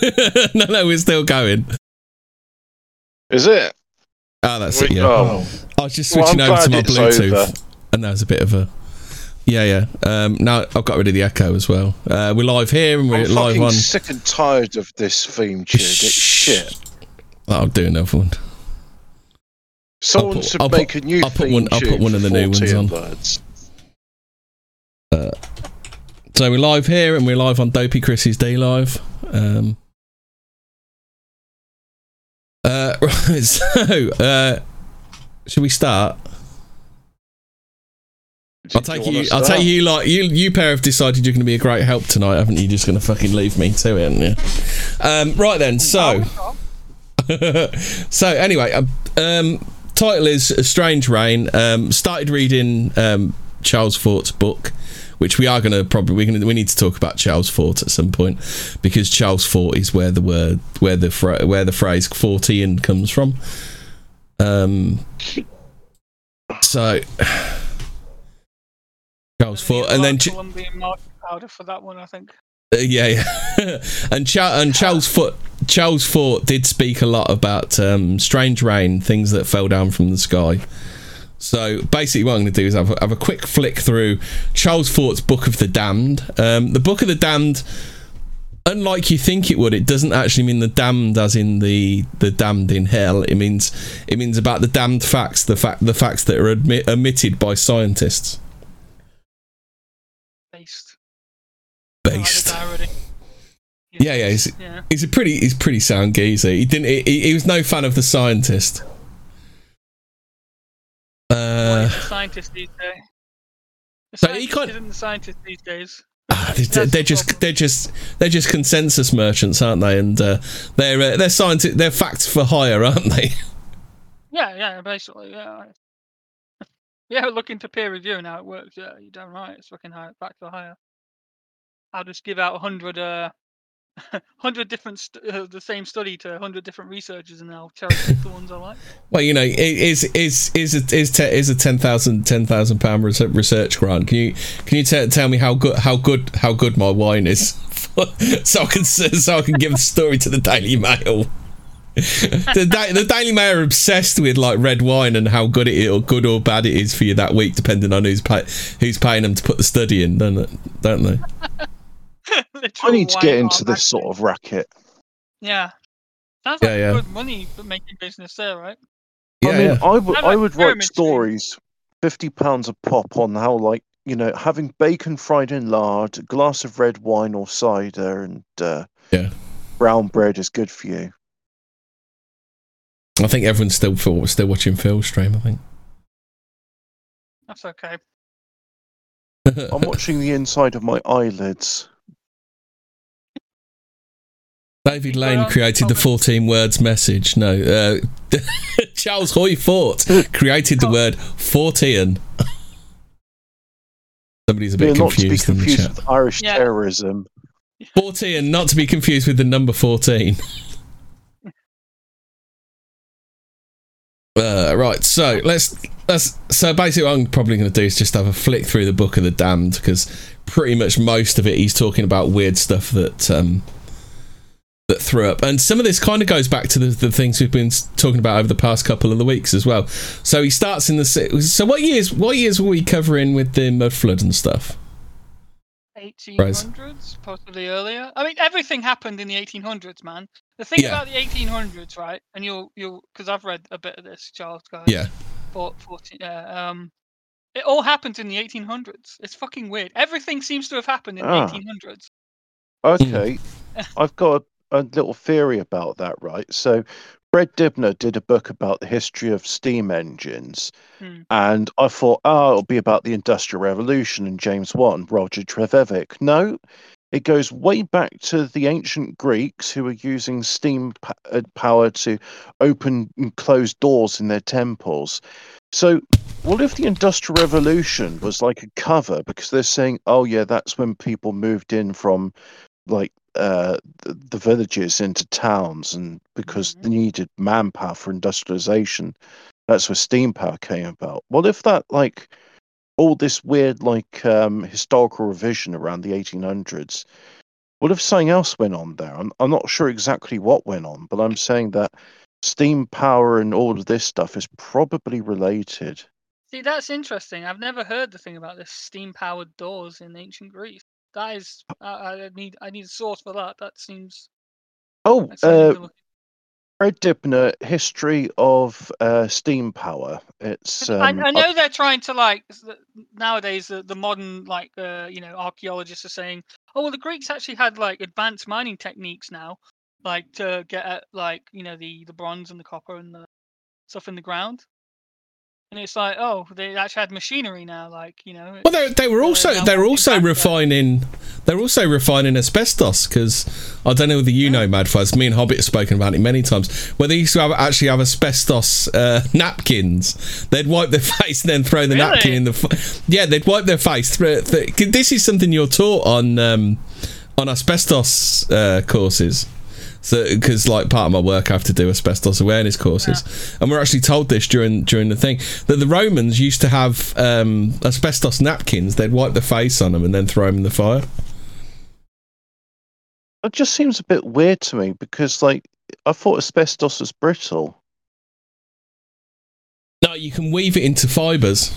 no, no, we're still going. is it? Oh, that's it. Yeah. Oh. I was just switching I'm over to my Bluetooth, over. and that was a bit of a. Yeah, yeah. Um, now I've got rid of the echo as well. Uh, we're live here and we're I'm live on. sick and tired of this theme tune. It's shit. I'll do another one. Someone put- should I'll put- make a new I'll put theme one- I'll put one of the new ones on. Birds. So we're live here and we're live on Dopey Chris's D Live. Um, uh, right, so uh, should we start? I'll Do you take you. I'll take you. Like you, you pair have decided you're going to be a great help tonight, haven't you? Just going to fucking leave me to it, haven't you? Um, right then. So, so anyway, um, um, title is A Strange Rain. Um, started reading um, Charles Fort's book, which we are going to probably we're going we need to talk about Charles Fort at some point because Charles Fort is where the word where the fra- where the phrase Fortean comes from. Um, so Charles Fort, and then. Colombian market powder for that one, I think. uh, yeah, yeah. and Cha- and Charles Fort Charles Fort did speak a lot about um, strange rain, things that fell down from the sky. So basically, what I'm going to do is have a, have a quick flick through Charles Fort's Book of the Damned. Um, the Book of the Damned, unlike you think it would, it doesn't actually mean the damned as in the the damned in hell. It means it means about the damned facts, the fact the facts that are admit, omitted by scientists. Based. Based. Like. Yeah, yeah, he's- yeah. He's a pretty, he's pretty sound geezer. He didn't, he, he was no fan of the scientist. Uh, a scientist these days. The So he can't- isn't the scientist these days. ah, they're, they're just, they're just, they're just consensus merchants, aren't they? And uh, they're, uh, they're scientists, they're facts for hire, aren't they? Yeah, yeah, basically, yeah. Yeah, look into peer review and how it works. Yeah, you're damn right. It's fucking high, back to higher. I'll just give out a hundred, uh, hundred different st- uh, the same study to hundred different researchers, and I'll cherry pick the ones I like. Well, you know, i- is is is a, is te- is a ten thousand ten thousand pound research grant? Can you can you te- tell me how good how good how good my wine is, so I can so I can give the story to the Daily Mail. the, the Daily Mail are obsessed with like red wine and how good it is, or good or bad it is for you that week, depending on who's pay- who's paying them to put the study in, don't it? Don't they? I need to get into bar this sort of racket. Yeah. Sounds Yeah, like yeah. good money for making business there, right? Yeah, I mean, yeah. I would I'd I like would pyramid write stories, fifty pounds a pop, on how like you know having bacon fried in lard, a glass of red wine or cider, and uh, Yeah. brown bread is good for you. I think everyone's still for, still watching Phil's stream. I think. That's okay. I'm watching the inside of my eyelids. David Lane going, created the 14 words message. No, uh, Charles Hoy Fort created the word Fortean. Somebody's a Yeah, bit not to be confused in the with Irish Yeah. terrorism. Fortean, not to be confused with the number 14. Uh, right, so let's let's so basically what I'm probably going to do is just have a flick through the book of the damned because pretty much most of it he's talking about weird stuff that um that threw up and some of this kind of goes back to the, the things we've been talking about over the past couple of the weeks as well so he starts in the so what years what years were we covering with the mud flood and stuff 1800s, possibly earlier. I mean, everything happened in the 1800s, man. The thing Yeah. about the 1800s, right? And you'll, you'll, because I've read a bit of this, Charles, guys. yeah 14, yeah, um, it all happened in the 1800s. It's fucking weird. Everything seems to have happened in Ah. the 1800s. Okay, I've got a, little theory about that, right? So, Fred Dibnah did a book about the history of steam engines, Hmm. and I thought, oh, it'll be about the Industrial Revolution and James Watt and Roger Trevithick. No, it goes way back to the ancient Greeks who were using steam uh, power to open and close doors in their temples. So, what if the Industrial Revolution was like a cover because they're saying, oh, yeah, that's when people moved in from like uh, the, the villages into towns, and because they needed manpower for industrialization, that's where steam power came about. What if that like all this weird like um, historical revision around the 1800s. What if something else went on there? I'm, I'm not sure exactly what went on, but I'm saying that steam power and all of this stuff is probably related. See, that's interesting. I've never heard the thing about this steam-powered doors in ancient Greece. That is, I, I need, I need a source for that. That seems. Oh, uh, Fred Dibnah, History of uh, Steam Power. It's. Um, I, I know they're trying to like nowadays the, the modern like uh, you know archaeologists are saying oh well the Greeks actually had like advanced mining techniques now like to get at like you know the the bronze and the copper and the stuff in the ground and it's like oh they actually had machinery now like you know Well, they, they were also now they were also refining they were also refining asbestos because I don't know whether you know Madfuzz. Me and Hobbit have spoken about it many times. Where they used to have, actually have asbestos uh, napkins. They'd wipe their face and then throw the Really? napkin in the. F- yeah, they'd wipe their face. Through, this is something you're taught on um, on asbestos uh, courses. So, because like part of my work, I have to do asbestos awareness courses, and we're actually told this during during the thing that the Romans used to have um, asbestos napkins. They'd wipe the face on them and then throw them in the fire. It just seems a bit weird to me because, like, I thought asbestos was brittle. No, you can weave it into fibers.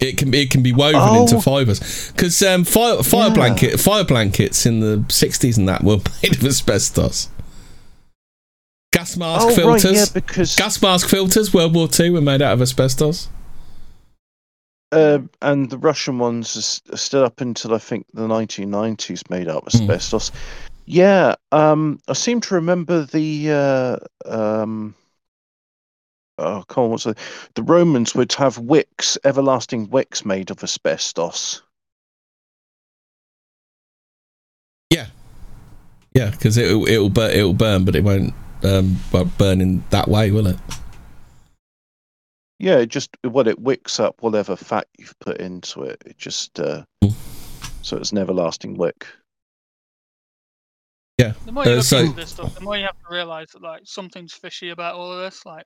It can be it can be woven Oh. into fibers because um, fire fire Yeah. blanket fire blankets in the sixties and that were made of asbestos. Gas mask oh, filters. right, yeah, because Gas mask filters, World War Two, were made out of asbestos. uh, and the Russian ones are still up until I think the 1990s made out of asbestos. Yeah, um, I seem to remember the uh, um, oh, come on, what's the the Romans would have wicks, everlasting wicks made of asbestos. Yeah, yeah, because it'll it'll burn, it'll burn, but it won't um, well, burn in that way, will it? Yeah, it just what it wicks up whatever fat you've put into it. It just uh, Hmm. so it's an everlasting wick. Yeah. the more you Uh, look so- into this stuff the more you have to realize that like something's fishy about all of this like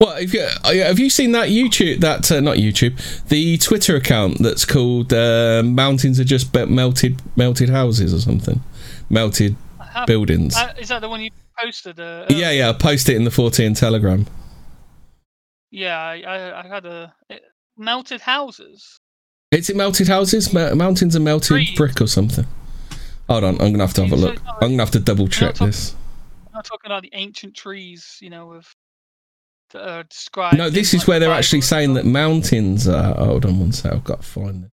Well, if you, uh, have you seen that YouTube? That uh, not YouTube, the Twitter account that's called uh, "Mountains are just melted melted houses" or something, melted I have, buildings. uh, is that the one you posted uh, yeah, yeah. Post it in the 14 Telegram. yeah I, I, I had a it, melted houses Is it melted houses? Ma- mountains are melted brick or something. Hold on, I'm gonna have to have a look. so it's not I'm gonna have to double check talking- this. I'm not talking about the ancient trees, you know, of that are described. No, this like, is where they're actually saying that mountains are. Hold on one sec, I've got to find it.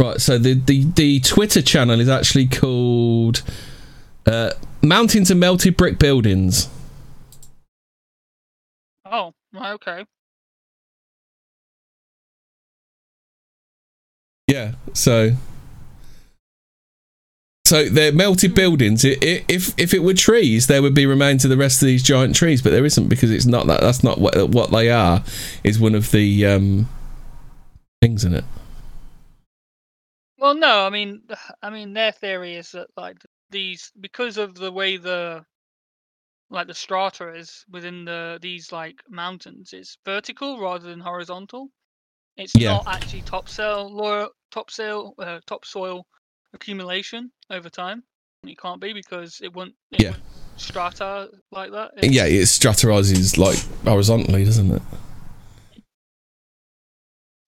Right, so the, the, the Twitter channel is actually called uh, Mountains and Melted Brick Buildings. Oh, okay. Yeah, so so they're melted buildings. I- i- If if it were trees, there would be remains of the rest of these giant trees, but there isn't because it's not that. That's not what what they are. Is one of the um, things in it. Well, no, I mean, I mean, their theory is that like these because of the way the like the strata is within the these like mountains, it's vertical rather than horizontal. It's Yeah. not actually topsoil, lo- topsoil, uh, topsoil accumulation over time. It can't be because it wouldn't. It Yeah. wouldn't strata like that. Yeah, it strategizes like horizontally, doesn't it?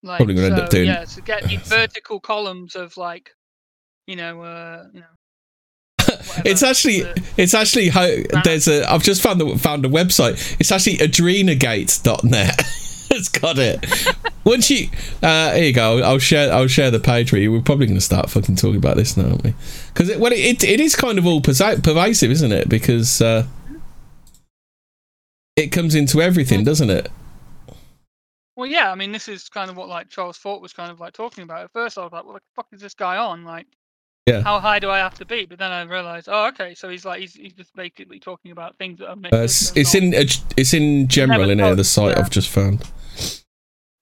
Like, Probably gonna end up doing- yeah, to get these vertical columns of like, you know, uh, you know. whatever, It's actually it's actually how there's a I've just found the found a website. It's actually adrenagate.net. it's got it. Once you uh here you go. I'll share I'll share the page with you. We're probably going to start fucking talking about this now, aren't we? Because it, well, it, it it is kind of all pervasive, isn't it? Because uh it comes into everything, doesn't it? Well, yeah, I mean, this is kind of what like Charles Fort was kind of like talking about. At first, I was like, "What the fuck is this guy on? Like, Yeah. how high do I have to be?" But then I realized, oh, okay, so he's like, he's, he's just basically talking about things that are. Uh, it's, it's in uh, it's in general in here. The site yeah. I've just found.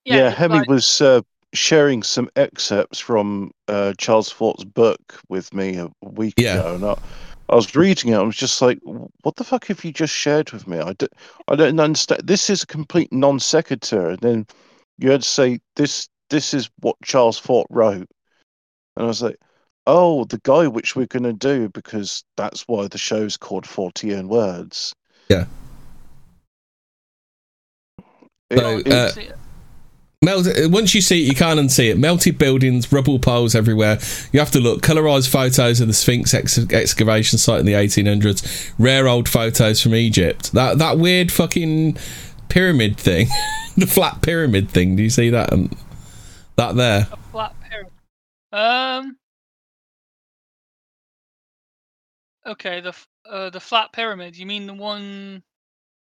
Yeah, it's Hemi like- was uh, sharing some excerpts from uh, Charles Fort's book with me a week Yeah. ago, and I, I was reading it. I was just like, "What the fuck have you just shared with me?" I don't, I don't understand. This is a complete non sequitur. And then you had to say this. This is what Charles Fort wrote, and I was like, "Oh, the guy which we're going to do because that's why the show's called Forty Own Words." Yeah. It- So, uh. Melt, once you see it, you can't unsee it. Melted buildings, rubble piles everywhere. You have to look. Colorized photos of the Sphinx ex- excavation site in the 1800s. Rare old photos from Egypt. That that weird fucking pyramid thing, the flat pyramid thing. Do you see that? Um, that there. A flat pyramid. Um. Okay, the uh, the flat pyramid. You mean the one?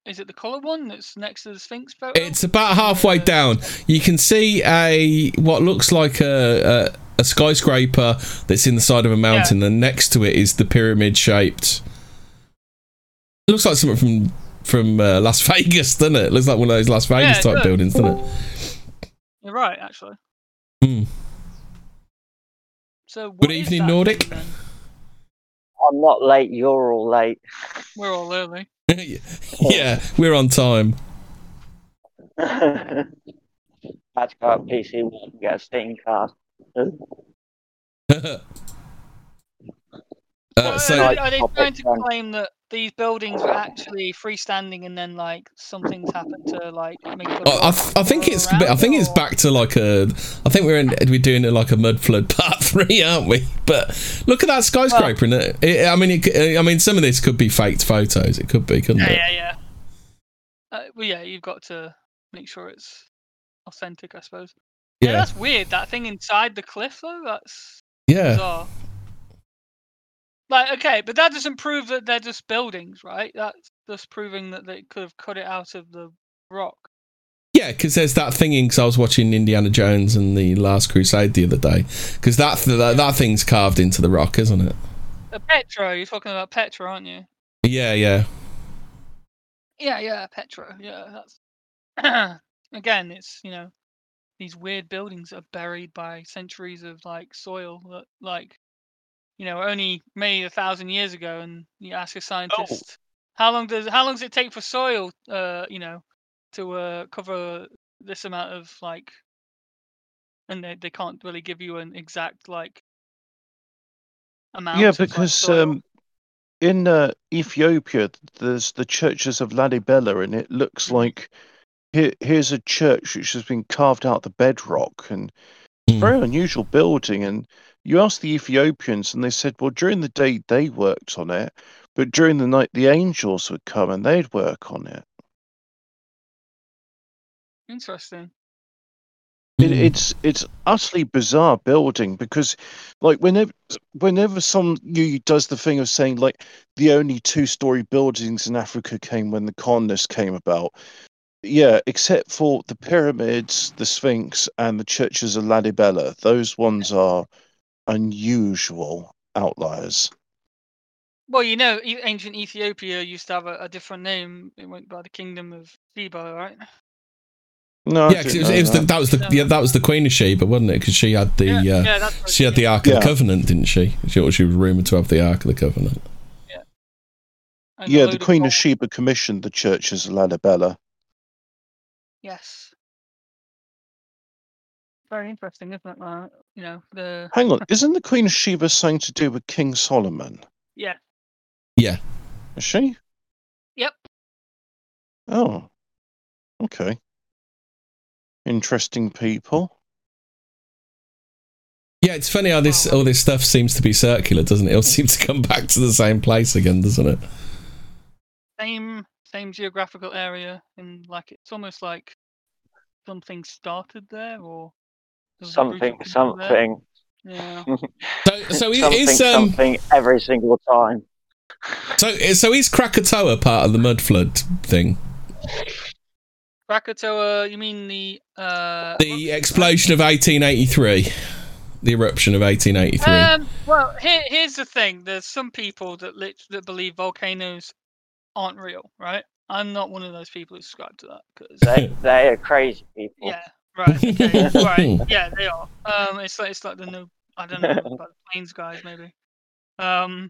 Is it the colored one that's next to the Sphinx photo? It's about halfway down. You can see a what looks like a, a a skyscraper that's in the side of a mountain. And next to it is the pyramid shaped. It looks like something from from uh, Las Vegas, doesn't it? Looks like one of those Las Vegas yeah, type does. buildings, doesn't it? You're right, actually. Hmm. So Good evening, Nordic. thing. I'm not late. You're all late. We're all early. yeah, we're on time. Had to go up PC One and get a Steam card. uh, Well, so are, they- are they trying to claim that these buildings were actually freestanding and then like something's happened to like make I, I, th- I think it's around, I think it's back to like a I think we're in we're doing it like a mud flood part three, aren't we? But look at that skyscraper, and it, it, I mean, it, c- I mean, some of this could be faked photos. It could be, couldn't Yeah, it? yeah, yeah. Uh, well, yeah, you've got to make sure it's authentic, I suppose. Yeah, Yeah, that's weird. That thing inside the cliff, though, that's yeah. bizarre. Like, okay, but that doesn't prove that they're just buildings, right? That's just proving that they could have cut it out of the rock. Yeah, because there's that thing. Because I was watching Indiana Jones and the Last Crusade the other day. Because that, that that thing's carved into the rock, isn't it? Uh, Petra, you're talking about Petra, aren't you? Yeah, yeah, Yeah, yeah, Petra. Yeah, that's again, it's you know these weird buildings are buried by centuries of like soil that like you know only maybe a thousand years ago, and you ask a scientist how long does how long does it take for soil, uh, you know, to uh, cover this amount of like, and they they can't really give you an exact like amount. yeah, of, like, because soil. um, in uh, Ethiopia, there's the churches of Lalibela, and it looks Mhm. like here, here's a church which has been carved out the bedrock, and it's a Hmm. very unusual building. And you asked the Ethiopians, and they said, well, during the day they worked on it, but during the night the angels would come and they'd work on it. interesting. It, Mm. it's it's utterly bizarre building because, like, whenever whenever some you does the thing of saying like the only two story buildings in Africa came when the colonists came about, yeah, except for the pyramids, the Sphinx, and the churches of Lalibela, those ones are unusual outliers. Well, you know, e- ancient Ethiopia used to have a, a different name. It went by the Kingdom of Sheba, right? No, I yeah, 'cause it was, it was the, that. that was the yeah, that was the Queen of Sheba, wasn't it? Because she had the yeah, uh, yeah, that's she had the. Ark of Yeah. the Covenant, didn't she? She, she was rumored to have the Ark of the Covenant. And yeah, the of Queen of gold. Sheba commissioned the churches of Lalibela. Yes. Very interesting, isn't it? Uh, you know, the Hang on, isn't the Queen of Sheba something to do with King Solomon? yeah, Yeah, Is she? yep. Oh, okay. Interesting people. yeah. It's funny how this all this stuff seems to be circular, doesn't it? It all seems to come back to the same place again, doesn't it? Same same geographical area, and like it's almost like something started there, or there was a group of Something, there. something, Yeah. So, so is, something, is um, something every single time. so so is Krakatoa part of the mud flood thing? Krakatoa, you mean the uh The explosion of 1883, the eruption of 1883. Um, well, here, here's the thing. There's some people that lit- that believe volcanoes aren't real, right? I'm not one of those people who subscribe to that because They, they are crazy people. yeah, right, okay, right, yeah, they are. Um, it's like it's like the no, I don't know about the planes guys maybe. Um,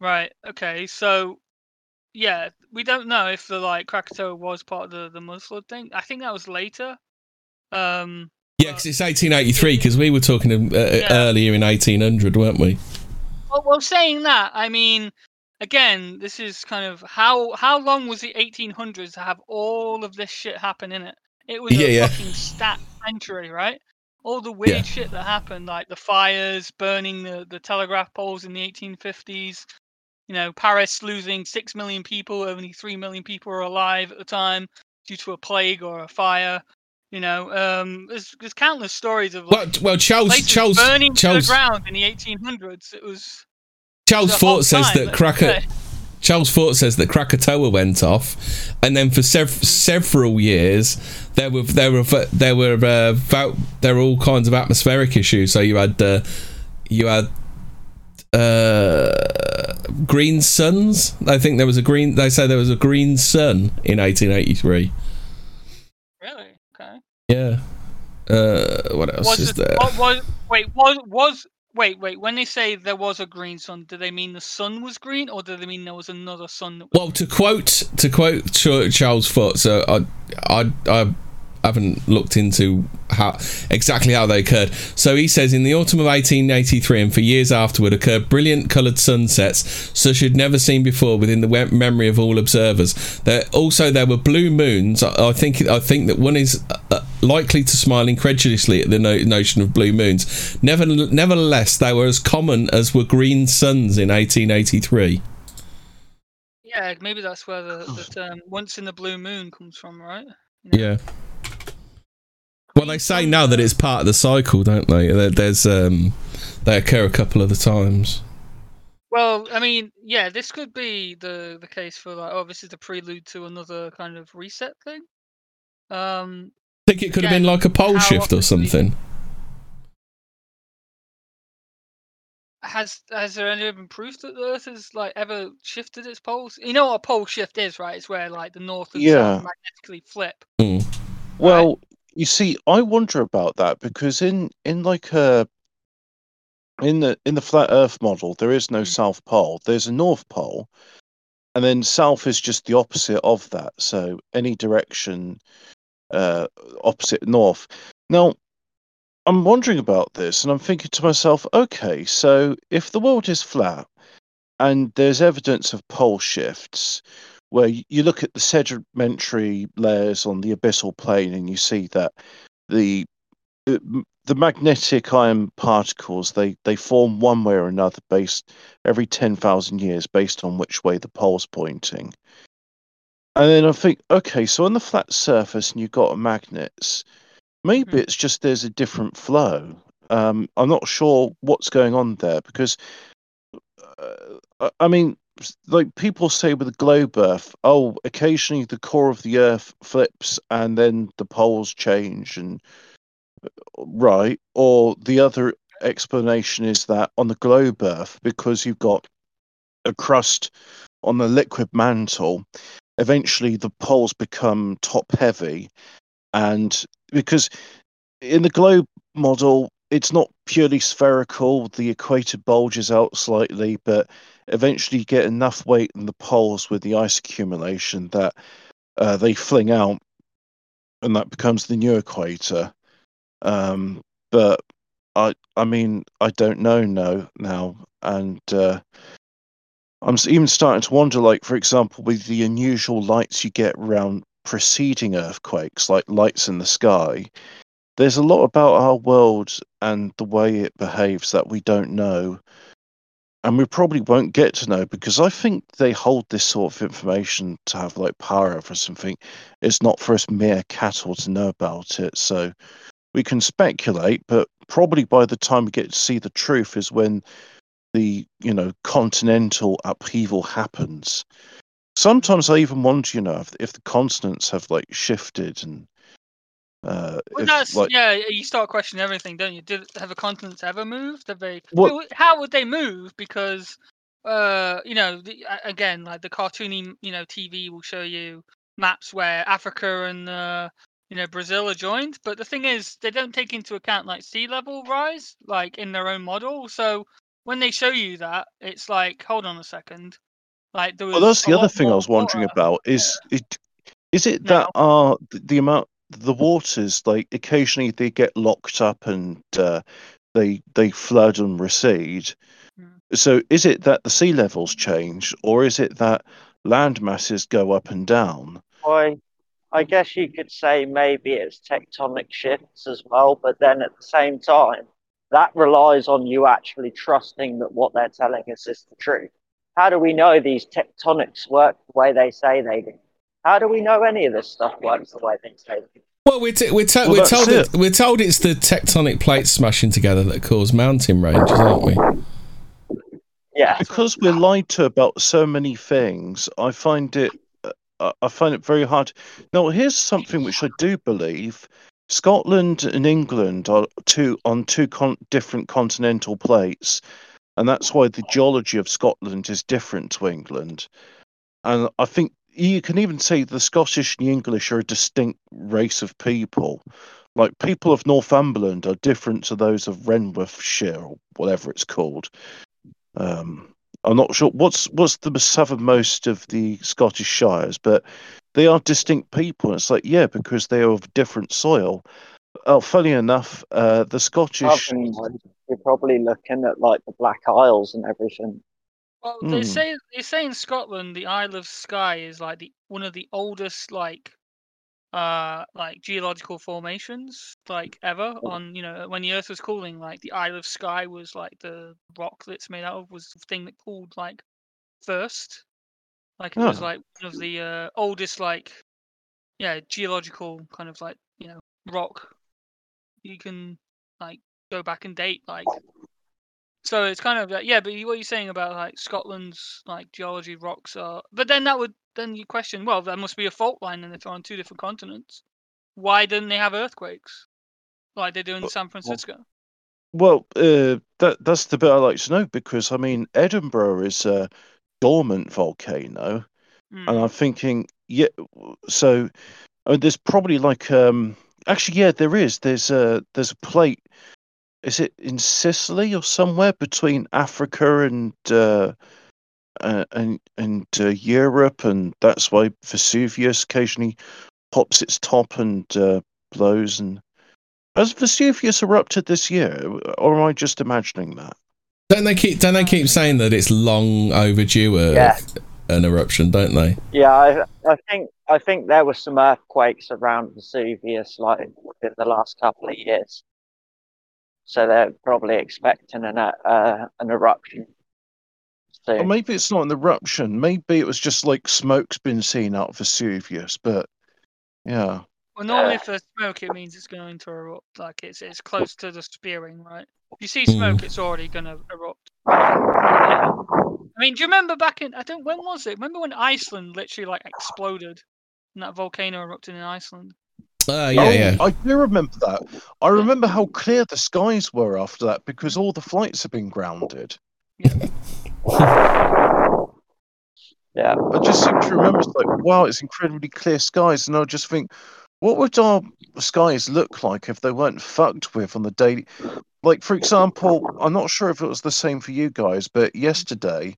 Right. Okay. So, yeah, we don't know if the like Krakatoa was part of the the Muslim thing. I think that was later. Um. Yeah, because it's 1883. Because we were talking uh, Yeah. earlier in 1800, weren't we? Well, well, saying that, I mean, again, this is kind of how how long was the 1800s to have all of this shit happen in it? It was Yeah, a yeah. fucking stat century, right? All the weird Yeah. shit that happened, like the fires, burning the, the telegraph poles in the 1850s, you know, Paris losing six million people, only three million people were alive at the time due to a plague or a fire. You know, um, there's, there's countless stories of Well, like well, Charles places Charles burning to the ground in the 1800s. It was Charles Fort says time, that let's Krakatoa. Charles Fort says that Krakatoa went off, and then for sev- several years there were there were there were uh, vo- there were all kinds of atmospheric issues. So you had uh, you had uh, green suns. I think there was a green. They say there was a green sun in 1883. Really? Okay. Yeah. Uh, what else Was is it, there? what was wait was was wait wait when they say there was a green sun, do they mean the sun was green or do they mean there was another sun was Well, to quote to quote Charles Fort, so I I I haven't looked into how exactly how they occurred. So he says in the autumn of 1883 and for years afterward occurred brilliant coloured sunsets such as had never seen before within the memory of all observers. There also there were blue moons. I, I think I think that one is uh, likely to smile incredulously at the no- notion of blue moons. Never, nevertheless, they were as common as were green suns in 1883. Yeah, maybe that's where the, the term once in the blue moon comes from, right? You know? Yeah. Well, they say now that it's part of the cycle, don't they? There- There's um, they occur a couple of the times. Well, I mean, yeah, this could be the the case for like, oh, this is the prelude to another kind of reset thing. Um, I think it could have been like a pole shift or often do you- something. has has there any been proof that the Earth has like ever shifted its poles? You know what a pole shift is, right? It's where like the north and Yeah. south magnetically flip. Mm. Well, you see, I wonder about that because in in like a in the in the flat Earth model, there is no Mm. South Pole. There's a North Pole, and then South is just the opposite of that. So any direction uh, opposite North. Now, I'm wondering about this, and I'm thinking to myself, okay, so if the world is flat and there's evidence of pole shifts, where you look at the sedimentary layers on the abyssal plain and you see that the the the magnetic iron particles they they form one way or another based every 10,000 years based on which way the pole's pointing and then i think okay so on the flat surface and you've got magnets maybe Mhm. it's just there's a different flow um i'm not sure what's going on there because uh, I- I mean, like people say with the globe Earth, oh, occasionally the core of the Earth flips and then the poles change, and uh, right. Or the other explanation is that on the globe Earth, because you've got a crust on the liquid mantle, eventually the poles become top heavy, and because in the globe model, it's not purely spherical. The equator bulges out slightly, but eventually get enough weight in the poles with the ice accumulation that uh, they fling out, and that becomes the new equator. Um, but I, I mean, I don't know no now, and uh, I'm even starting to wonder. Like, for example, with the unusual lights you get around preceding earthquakes, like lights in the sky. There's a lot about our world and the way it behaves that we don't know and we probably won't get to know because I think they hold this sort of information to have like power over something. It's not for us mere cattle to know about it. So we can speculate, but probably by the time we get to see the truth is when the you know continental upheaval happens. Sometimes I even wonder, you know, if, if the continents have like shifted and uh, Well, that's like yeah. You start questioning everything, don't you? Did have the continents ever moved? Have they? What- How would they move? Because uh, you know, the, again, like the cartoony, you know, TV will show you maps where Africa and uh, you know Brazil are joined. But the thing is, they don't take into account like sea level rise, like in their own model. So when they show you that, it's like, hold on a second. Like there was Well, that's the other thing I was wondering water. about. Is it is it No. that are the, the amount the waters like occasionally they get locked up and uh, they they flood and recede. Hmm. So is it that the sea levels change, or is it that land masses go up and down? I, I guess you could say maybe it's tectonic shifts as well, but then at the same time, that relies on you actually trusting that what they're telling us is the truth. How do we know these tectonics work the way they say they do? How do we know any of this stuff works the way things say they do? Well, we're, t- we're, to- Well, we're that's told it. that, we're told it's the tectonic plates smashing together that cause mountain ranges, aren't we? Yeah, Because we're lied to about so many things, I find it uh, I find it very hard. Now, here's something which I do believe: Scotland and England are two on two con- different continental plates, and that's why the geology of Scotland is different to England. And I think you can even say the Scottish and the English are a distinct race of people. Like people of Northumberland are different to those of Renworthshire or whatever it's called. Um, I'm not sure what's what's the southernmost of the Scottish shires, but they are distinct people. It's like yeah, because they are of different soil. Oh, funny enough, uh, the Scottish. You're probably looking at like the Black Isles and everything. Well, they Hmm. say they say in Scotland the Isle of Skye is like the one of the oldest like uh like geological formations like ever on you know when the earth was cooling like the Isle of Skye was like the rock that's made out of was the thing that cooled like first like it was Oh. like one of the uh, oldest like yeah geological kind of like you know rock you can like go back and date like so it's kind of like yeah, but you- what you're saying about like Scotland's like geology rocks are, but then that would then you question well there must be a fault line and if they're on two different continents, why didn't they have earthquakes like they do in San Francisco? Well, uh, that that's the bit I like to know because I mean Edinburgh is a dormant volcano, Hmm. and I'm thinking yeah. So, I mean, there's probably like um. Actually, yeah, there is. There's a there's a plate. Is it in Sicily or somewhere between Africa and uh, uh, and and uh, Europe, and that's why Vesuvius occasionally pops its top and uh, blows. And has Vesuvius erupted this year, or am I just imagining that? Don't they keep don't they keep saying that it's long overdue a, Yeah. an eruption, don't they? Yeah, I, I think I think there were some earthquakes around Vesuvius like in the last couple of years, so they're probably expecting an uh, an eruption Or soon. maybe it's not an eruption. Maybe it was just like smoke's been seen out of Vesuvius. But yeah, Well, normally Uh, for smoke it means it's going to erupt, like it's it's close to the spearing, right? If you see Hmm. smoke, it's already going to erupt. I mean, do you remember back in I don't when was it? Remember when Iceland literally like exploded and that volcano erupted in Iceland? Uh, yeah, oh, yeah. I do remember that. I remember how clear the skies were after that because all the flights have been grounded. Yeah, I just seem to remember it's like, wow, it's incredibly clear skies, and I just think, what would our skies look like if they weren't fucked with on the daily? Like, for example, I'm not sure if it was the same for you guys, but yesterday,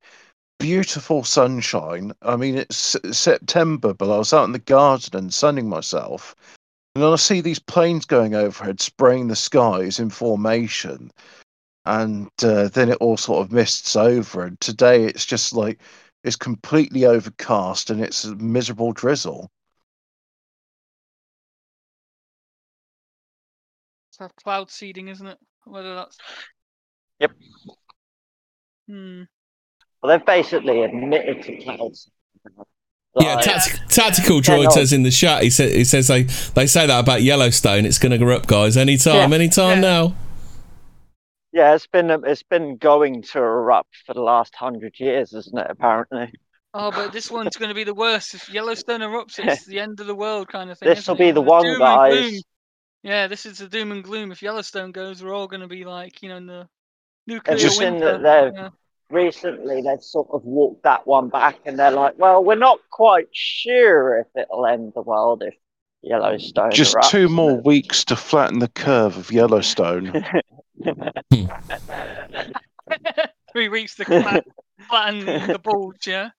beautiful sunshine. I mean, it's September, but I was out in the garden and sunning myself, and then I see these planes going overhead, spraying the skies in formation, and uh, then it all sort of mists over. And today, it's just like it's completely overcast and it's a miserable drizzle. It's have cloud seeding, isn't it? Whether that's Yep. Hmm. well, they've basically admitted to clouds. Yeah, Like, tact- tactical Yeah, droid no. says in the chat. He says he says they they say that about Yellowstone. It's going to go up, guys. Anytime, Yeah. anytime Yeah. now. yeah, it's been it's been going to erupt for the last hundred years, isn't it? Apparently, Oh, but this one's going to be the worst. If Yellowstone erupts, it's the end of the world kind of thing. this isn't will it? be the one, doom guys. Yeah, this is the doom and gloom. If Yellowstone goes, we're all going to be like, you know, in the Have nuclear you seen winter. that they've Yeah. Recently they've sort of walked that one back, and they're like, "Well, we're not quite sure if it'll end the world if Yellowstone." Just erupts." two more weeks to flatten the curve of Yellowstone. we reach the flat, flatten the bulge. Yeah.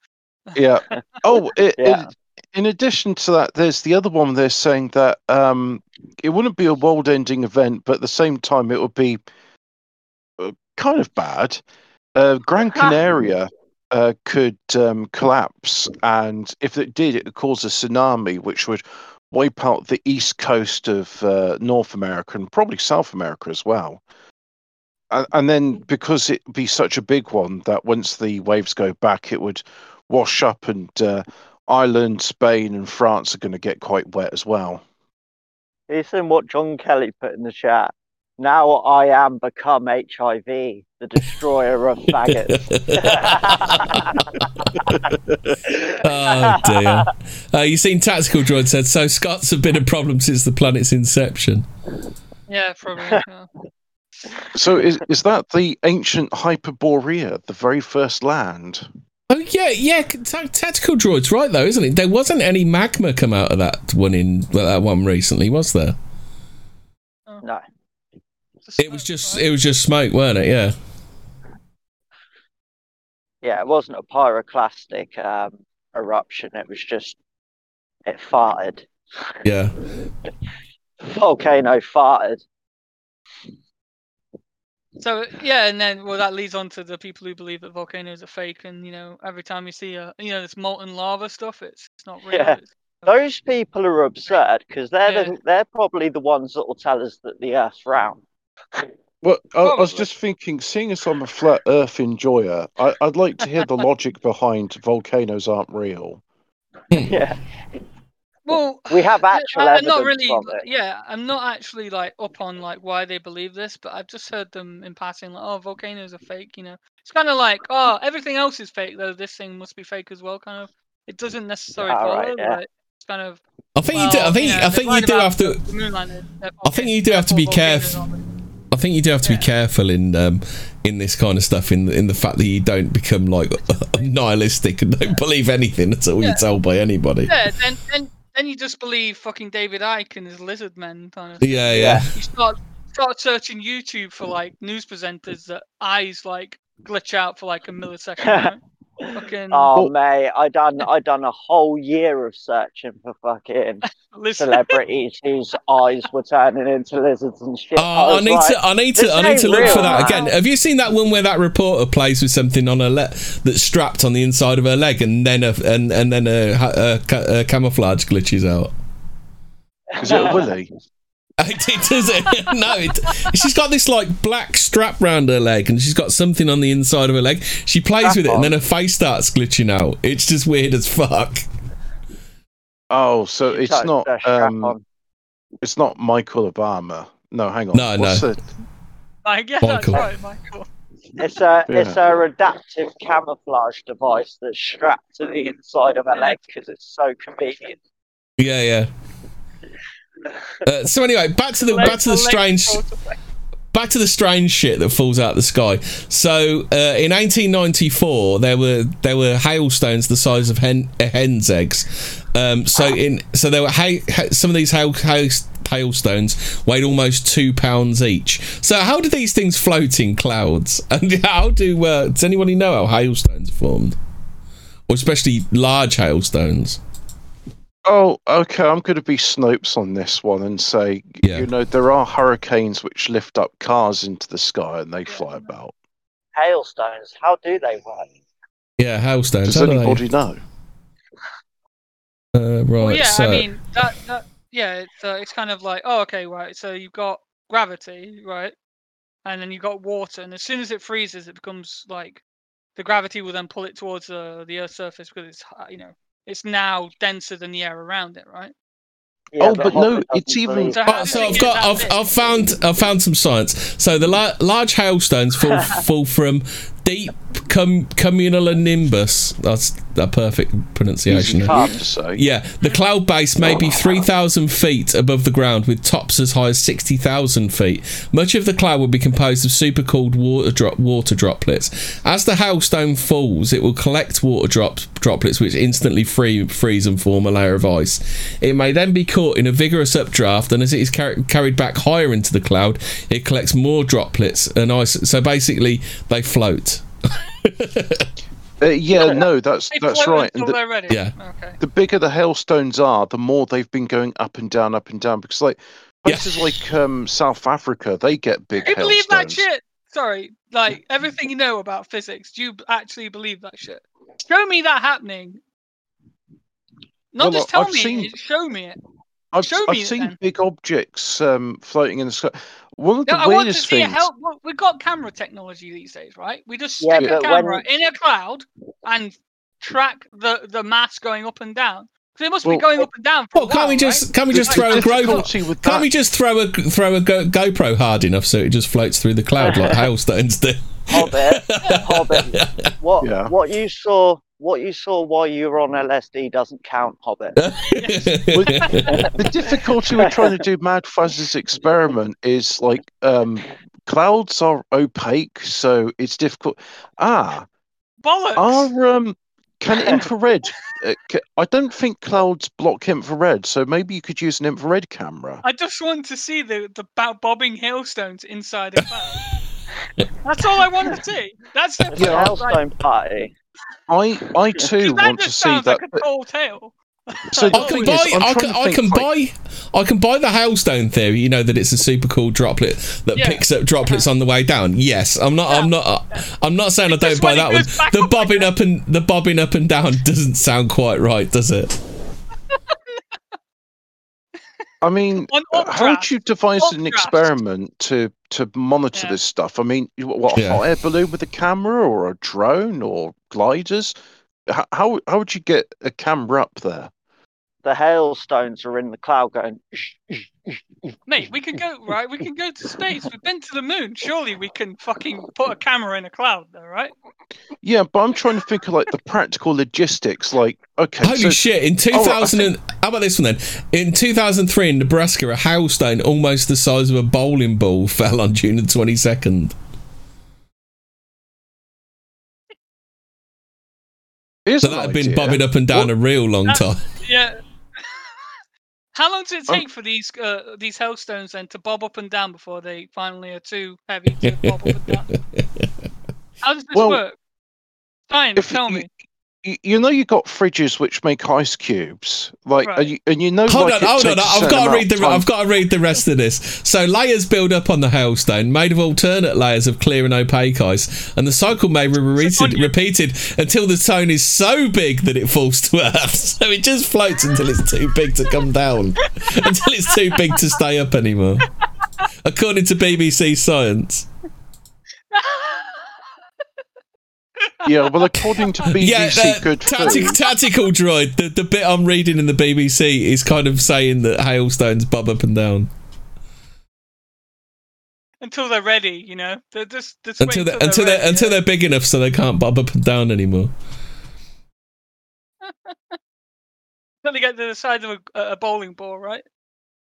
Yeah. Oh, it, Yeah. it- in addition to that, there's the other one. They're saying that um, it wouldn't be a world-ending event, but at the same time, it would be uh, kind of bad. Uh, Gran Canaria uh, could um, collapse, and if it did, it would cause a tsunami, which would wipe out the east coast of uh, North America and probably South America as well. And, and then, because it would be such a big one, that once the waves go back, it would wash up, and uh, Ireland, Spain, and France are going to get quite wet as well. Listen what John Kelly put in the chat. Now I am become HIV, the destroyer of faggots. oh dear. Uh, you seen Tactical Droid said so. Scots have been a problem since the planet's inception. Yeah, probably. Yeah. So, is is that the ancient Hyperborea, the very first land? Oh yeah, yeah. Ta- Tactical Droid's right though, isn't it? There wasn't any magma come out of that one in that one recently, was there? no. It was just it was just smoke, weren't it? Yeah. Yeah, it wasn't a pyroclastic um, eruption. It was just it farted. Yeah. Volcano farted. So yeah, and then well, that leads on to the people who believe that volcanoes are fake, and you know, every time you see a you know this molten lava stuff, it's it's not real. Yeah. it's- Those people are absurd because they're Yeah. the, they're probably the ones that will tell us that the Earth's round. Well, I, I was just thinking, seeing as I'm a flat Earth enjoyer, I, I'd like to hear the logic behind volcanoes aren't real. yeah, Well, we have Yeah, actual I- I'm not really. Yeah, I'm not actually like up on like why they believe this, but I've just heard them in passing like, "Oh, volcanoes are fake." You know, it's kind of like, "Oh, everything else is fake, though. This thing must be fake as well." Kind of. It doesn't necessarily Yeah, follow. alright, yeah. but it's kind of. I think well, you do. I think know, I think you do have to. the moon landing, therefore I think you do have to be careful. Aren't real. I think you do have to Yeah. be careful in um, in this kind of stuff. In in the fact that you don't become like nihilistic and don't believe anything at all Yeah. you're told by anybody. Yeah, then then then you just believe fucking David Icke and his lizard men kind of. Yeah, yeah. You start start searching YouTube for like news presenters that eyes like glitch out for like a millisecond. right? Fucking Oh Well- mate, I done I done a whole year of searching for fucking celebrities whose eyes were turning into lizards and shit. Oh, I, was need like, to. I need to. I need to look for that man. again. Have you seen that one where that reporter plays with something on her leg that's strapped on the inside of her leg, and then a and and then a, a, a camouflage glitches out? Is it a willy? It, it does it. no, it, she's got this like black strap round her leg, and she's got something on the inside of her leg. She plays with it, and then her face starts glitching out. It's just weird as fuck. Oh, so She it's not um, it's not Michael Obama. No, hang on. No, What's no. the- Like, yeah, that's Michael. right, Michael. It's a it's a adaptive camouflage device that's strapped to the inside of her leg because it's so convenient. Yeah, yeah. Uh, so anyway, back to the back to the strange. back to the strange shit that falls out of the sky. So uh, in 1894, there were there were hailstones the size of hen, uh, hen's eggs. Um, so in so there were ha- ha- some of these hail, hail, hailstones weighed almost two pounds each. So how do these things float in clouds? And how do uh, does anybody know how hailstones are formed, or especially large hailstones? Oh, okay. I'm going to be Snopes on this one and say, Yeah. you know, there are hurricanes which lift up cars into the sky and they fly about. Hailstones, how do they work? Yeah, hailstones. Does how do they- know? Uh, right. Well, yeah, so, I mean that, that yeah, it's uh, it's kind of like oh okay, right. So you've got gravity, right, and then you've got water, and as soon as it freezes, it becomes like the gravity will then pull it towards uh, the Earth's surface because it's you know it's now denser than the air around it, right? Yeah, Oh, but no, it's even- believe- So, Oh, so I've got I've. I've found I've found some science. So the la- large hailstones fall fall from deep cum- cumulonimbus. That's a perfect pronunciation. Easy for Calm. you to say. Yeah, the cloud base may be 3,000 feet above the ground with tops as high as 60,000 feet. Much of the cloud will be composed of supercooled water, drop, water droplets. As the hailstone falls, it will collect water drop, droplets which instantly free, freeze and form a layer of ice. It may then be caught in a vigorous updraft, and as it is car- carried back higher into the cloud, it collects more droplets and ice. So basically, they float. Uh, yeah, no, that's They that's float right. And until the, they're. Yeah. Okay. the bigger the hailstones are, the more they've been going up and down, up and down. Because like Yeah. places like um, South Africa, they get big Do you believe that hailstones. shit? Sorry, like everything you know about physics, do you actually believe that shit? Show me that happening. Not Well, just tell I've me seen- it, show me it. I've, Show I've it seen then. big objects um, floating in the sky. One of the No, I want to weirdest see a things. help. We've got camera technology these days, right? We just Yeah, stick a camera when- in a cloud and track the the mass going up and down. Because it must Well, be going oh, up and down for Well, a can't we just right? can't we just throw a GoPro? Can't we just throw a throw a Go, GoPro hard enough so it just floats through the cloud like hailstones do? Hobbit, Hobbit. What Yeah. what you saw what you saw while you were on LSD doesn't count, Hobbit. the difficulty with trying to do Mad Fuzz's experiment is like um, clouds are opaque, so it's difficult. Ah, bollocks. are um, can infrared? Uh, ca- I don't think clouds block infrared, so maybe you could use an infrared camera. I just want to see the the bobbing hailstones inside a cloud. That's all I want to see. That's the Yeah, The Hailstone Party. I I too want to see that. like a tall tale. So I can buy. is, I'm I trying can. I can like- buy. I can buy the hailstone theory. You know that it's a super cool droplet that Yeah. picks up droplets on the way down. Yes, I'm not. I'm not. I'm not saying I don't buy that one. The bobbing again. up and the bobbing up and down doesn't sound quite right, does it? I mean, uh, how would you devise an experiment to to monitor Yeah. this stuff? I mean, what a Yeah. hot air balloon with a camera, or a drone, or gliders? How how, how would you get a camera up there? The hailstones are in the cloud going. Mate, we can go right. We can go to space. We've been to the moon. Surely we can fucking put a camera in a cloud, though, right? Yeah, but I'm trying to think of like the practical logistics. Like, okay, Holy so shit! In Oh, I 2000, how about this one then? In 2003 in Nebraska, a hailstone almost the size of a bowling ball fell on June the 22nd. here's So that had been bobbing up and down What- a real long That- time. Yeah. How long does it Um, take for these uh, these hailstones then to bob up and down before they finally are too heavy to bob up and down? How does this Well, work? Fine, tell you- me. You, you know, you got fridges which make ice cubes, like, Right. and, you, and you know, Hold like, on, hold on. takes a I've got to read the. time- I've got to read the rest of this. So layers build up on the hailstone, made of alternate layers of clear and opaque ice, and the cycle may be repeated, repeated until the stone is so big that it falls to earth. So it just floats until it's too big to come down, until it's too big to stay up anymore. According to BBC Science. Yeah, well, according to BBC yeah, the Good tactic, Food, tactical droid. The, the bit I'm reading in the BBC is kind of saying that hailstones bob up and down. until they're ready, you know. They're just, just wait until they, until until they're they ready, until yeah. they're big enough so they can't bob up and down anymore. Until they get to the size of a, a bowling ball, right?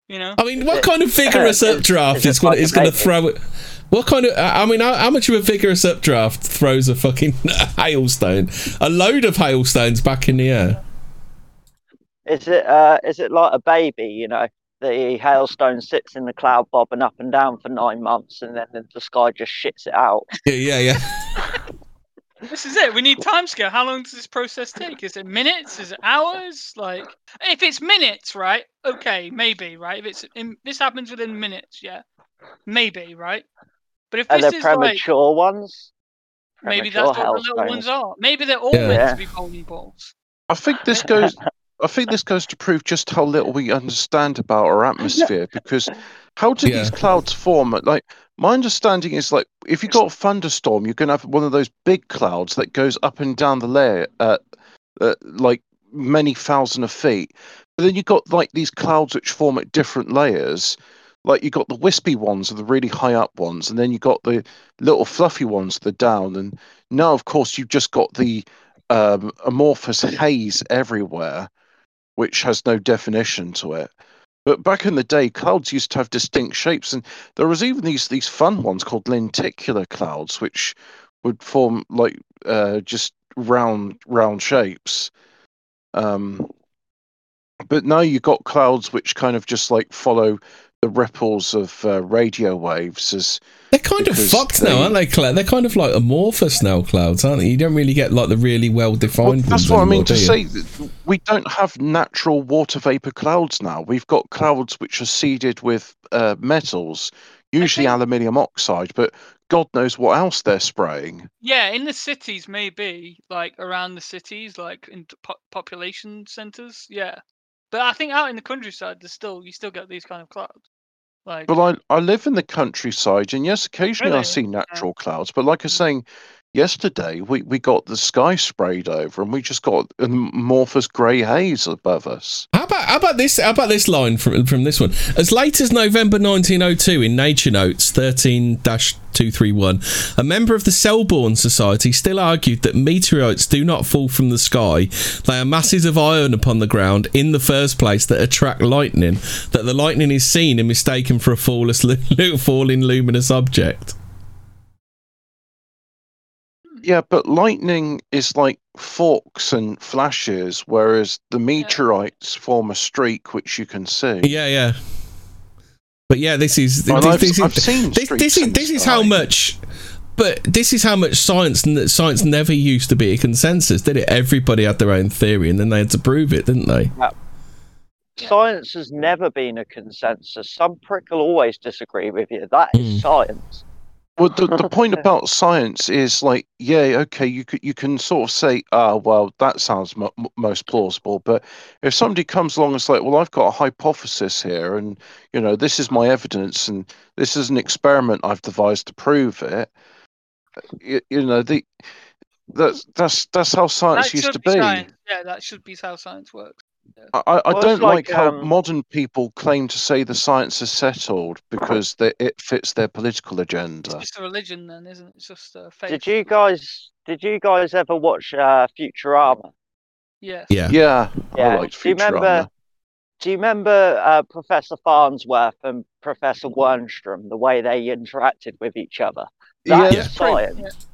You know. I mean, what kind of vigorous updraft is going is going to throw it? What kind of? I mean, how, how much of a vigorous updraft throws a fucking hailstone? A load of hailstones back in the air. Is it uh is it like a baby, you know? The hailstone sits in the cloud bobbing up and down for nine months and then the sky just shits it out. Yeah, yeah, yeah. This is it. We need timescale. How long does this process take? Is it minutes? Is it hours? Like, if it's minutes, right? Okay, maybe, right? If it's in, this happens within minutes, yeah, maybe, right? But if Are this they is like premature ones? maybe that's what the little hailstones. ones are. Maybe they're all Yeah. meant to be bowling balls. I think this goes. I think this goes to prove just how little we understand about our atmosphere. Because how do these clouds form? Like my understanding is, like if you got a thunderstorm, you're going to have one of those big clouds that goes up and down the layer at, at like many thousand of feet. But then you've got like these clouds which form at different layers. Like you got the wispy ones, or the really high up ones, and then you got the little fluffy ones, the down. And now, of course, you've just got the um, amorphous haze everywhere, which has no definition to it. But back in the day, clouds used to have distinct shapes, and there was even these these fun ones called lenticular clouds, which would form like uh, just round round shapes. Um, but now you've got clouds which kind of just like follow the ripples of uh, radio waves as They're kind of Because fucked now, aren't they, Claire? They're kind of like amorphous now, clouds, aren't they? You don't really get like the really well Well, defined that's ones what I mean to say. We don't have natural water vapor clouds now. We've got clouds which are seeded with uh, metals, usually think- aluminium oxide, but God knows what else they're spraying. Yeah, in the cities, maybe like around the cities, like in po- population centers. Yeah, but I think out in the countryside, there's still you still get these kind of clouds. Like, Well, I, I live in the countryside, and yes, occasionally I see natural clouds. But like I was saying, yesterday we, we got the sky sprayed over, and we just got an amorphous grey haze above us. How about how about this? How about this line from from this one? As late as November 1902, in Nature Notes 13-231, a member of the Selborne Society still argued that meteorites do not fall from the sky; they are masses of iron upon the ground in the first place that attract lightning. That the lightning is seen and mistaken for a fallless, falling luminous object. Yeah, but lightning is like forks and flashes, whereas the meteorites form a streak which you can see. Yeah, yeah. But yeah, this is this, I've, this is I've seen this, this is this is how much but this is how much science science never used to be a consensus did it everybody had their own theory and then they had to prove it didn't they Yeah. Science has never been a consensus. Some prick will always disagree with you. That is Mm. science. Well, the, the point about science is like, yeah, okay, you could, you can sort of say, ah, well, that sounds m- most plausible. But if somebody comes along and is like, well, I've got a hypothesis here, and you know, this is my evidence, and this is an experiment I've devised to prove it. You, you know, the that's that's that's how science that used to be be. Yeah, that should be how science works. I, I I Well, don't like, like, how um, modern people claim to say the science is settled because they, it fits their political It's agenda. just a religion, then, isn't it? It's just a faith. Did you guys? Did you guys ever watch uh, Futurama? Yes. yeah Yeah, I Yeah. liked Do you remember? Do you remember uh, Professor Farnsworth and Professor Wernstrom? The way they interacted with each other. That's Yeah. science. That is-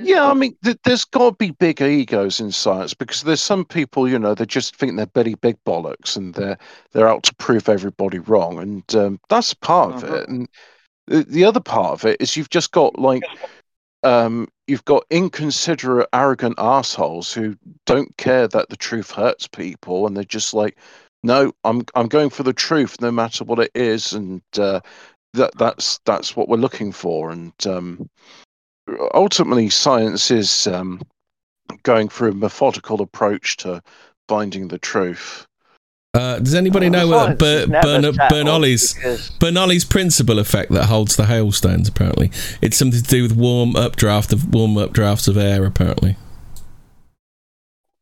Yeah, I mean, th- there's got to be big egos in science because there's some people, you know, they just think they're Betty Big Bollocks and they're they're out to prove everybody wrong, and um, that's part of it. And the, the other part of it is you've just got like, um, you've got inconsiderate, arrogant assholes who don't care that the truth hurts people, and they're just like, no, I'm I'm going for the truth, no matter what it is, and uh, that that's that's what we're looking for, and um, ultimately science is um, going through a methodical approach to finding the truth. uh, does anybody know Science what is Ber- Bern- settled Bernali's because- Bernoulli's principle effect that holds the hailstones apparently it's something to do with warm updraft of warm updrafts of air apparently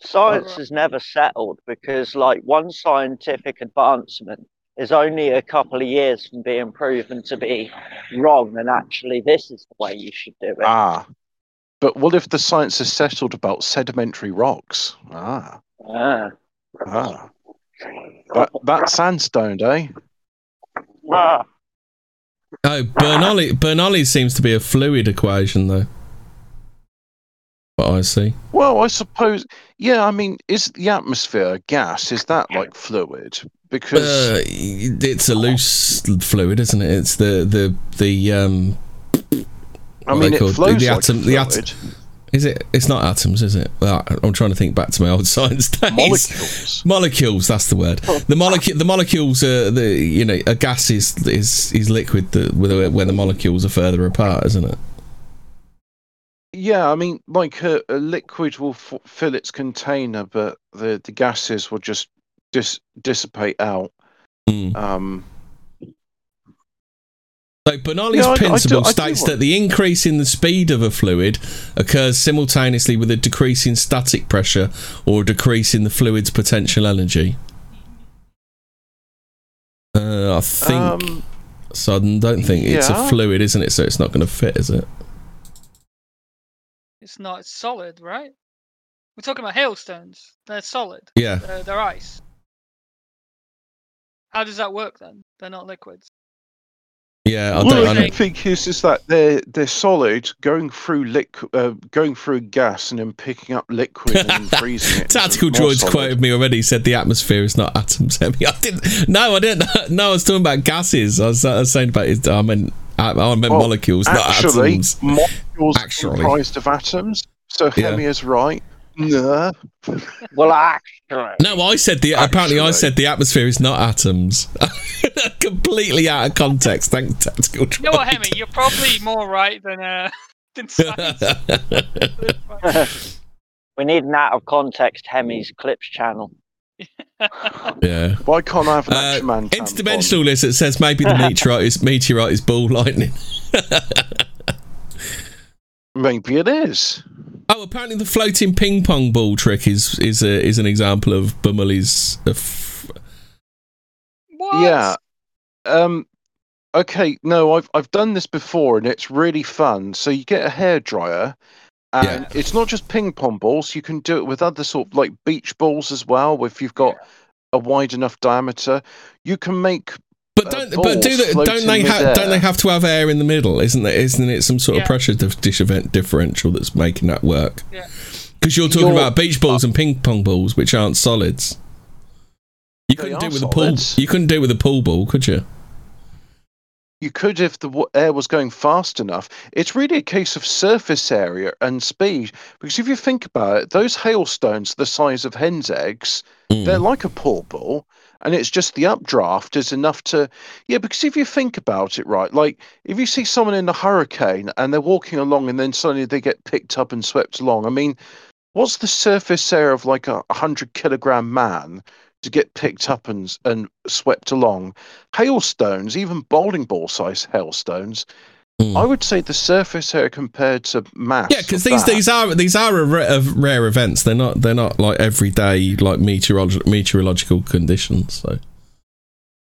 Science is never settled because, like, one scientific advancement is only a couple of years from being proven to be wrong, and actually, this is the way you should do it. Ah, but what if the science is settled about sedimentary rocks? Ah, Ah. ah, that that sandstone, eh? Ah. oh Bernoulli Bernoulli seems to be a fluid equation though what I see Well, I suppose. Yeah, I mean, is the atmosphere gas? Is that like fluid? Because Uh, it's a loose fluid, isn't it? It's the the the um. I mean, it called- flows the like atom. The atom. Is it? It's not atoms, is it? Well, I'm trying to think back to my old science days. molecules. Molecules. That's the word. The molecule. The molecules are the you know a gas is is is liquid that where where the molecules are further apart, isn't it? Yeah, I mean, like a, a liquid will f- fill its container, but the, the gases will just dis- dissipate out. Mm. Um, So Bernoulli's Yeah, I- I principle I do states that the increase in the speed of a fluid occurs simultaneously with a decrease in static pressure or a decrease in the fluid's potential energy. Uh, I think um, so. I don't think it's a fluid, isn't it? So it's not going to fit, is it? It's not. Solid, right? We're talking about hailstones. They're solid. Yeah. They're, they're ice. How does that work then? They're not liquids. Yeah, I Well, don't. I the don't thing is, is that they're they're solid, going through liquid, uh, going through gas, and then picking up liquid and freezing it. Tactical droids solid. quoted me already. Said the atmosphere is not atoms. Hemi. I didn't. No, I didn't. No, I was talking about gases. I was, I was saying about. It, I meant. I, I meant Well, molecules, not atoms. Actually, molecules are Actually. comprised of atoms. So Yeah. Hemi is right. Nah. Well, actually, No, I said the. Apparently, I said the atmosphere is not atoms. Completely out of context. Thank tactical droid. You know what, Hemi? You're probably more right than uh than science. we need an out of context Hemi's clips channel. yeah. Why can't I have an Uh, man? interdimensional list that says maybe the meteorite is meteorite is ball lightning. Maybe it is. Oh, apparently the floating ping pong ball trick is is a, is an example of Bummerly's. Uh, f- what? Yeah. Um. Okay. No, I've I've done this before, and it's really fun. So you get a hairdryer, and it's not just ping pong balls. You can do it with other sort of like beach balls as well. If you've got a wide enough diameter, you can make. But Uh, don't but do balls they, don't they have midair. don't they have to have air in the middle? Isn't it? Isn't it some sort of pressure dif- dish event differential that's making that work? Yeah. Because you're talking You're- about beach balls and ping pong balls, which aren't solids. You couldn't do are it with a pool. You couldn't do it with a pool ball, could you? You could if the air was going fast enough. It's really a case of surface area and speed. Because if you think about it, those hailstones the size of hen's eggs, Mm. they're like a pool ball, and it's just the updraft is enough to. Yeah, because if you think about it, right, like if you see someone in a hurricane and they're walking along and then suddenly they get picked up and swept along, I mean, what's the surface area of like a 100 kilogram man to get picked up and, and swept along? Hailstones, even bowling ball size hailstones, Mm. I would say the surface area compared to mass. Yeah, because these that- these are these are a rare, of rare events. They're not they're not like everyday like meteorolog- meteorological conditions. So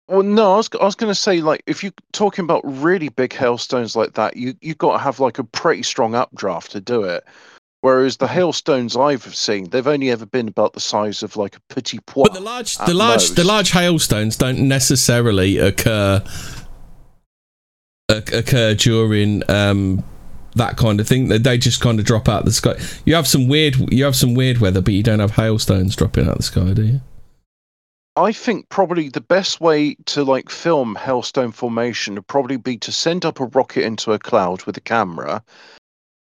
Well, no, I was, I was going to say, like, if you're talking about really big hailstones like that, you you got to have like a pretty strong updraft to do it. Whereas the hailstones I've seen, they've only ever been about the size of like a petit pois. But the large, the large, the large hailstones don't necessarily occur oc- occur during um, that kind of thing. They, just kind of drop out the sky. You have some weird, you have some weird weather, but you don't have hailstones dropping out the sky, do you? I think probably the best way to like film hailstone formation would probably be to send up a rocket into a cloud with a camera,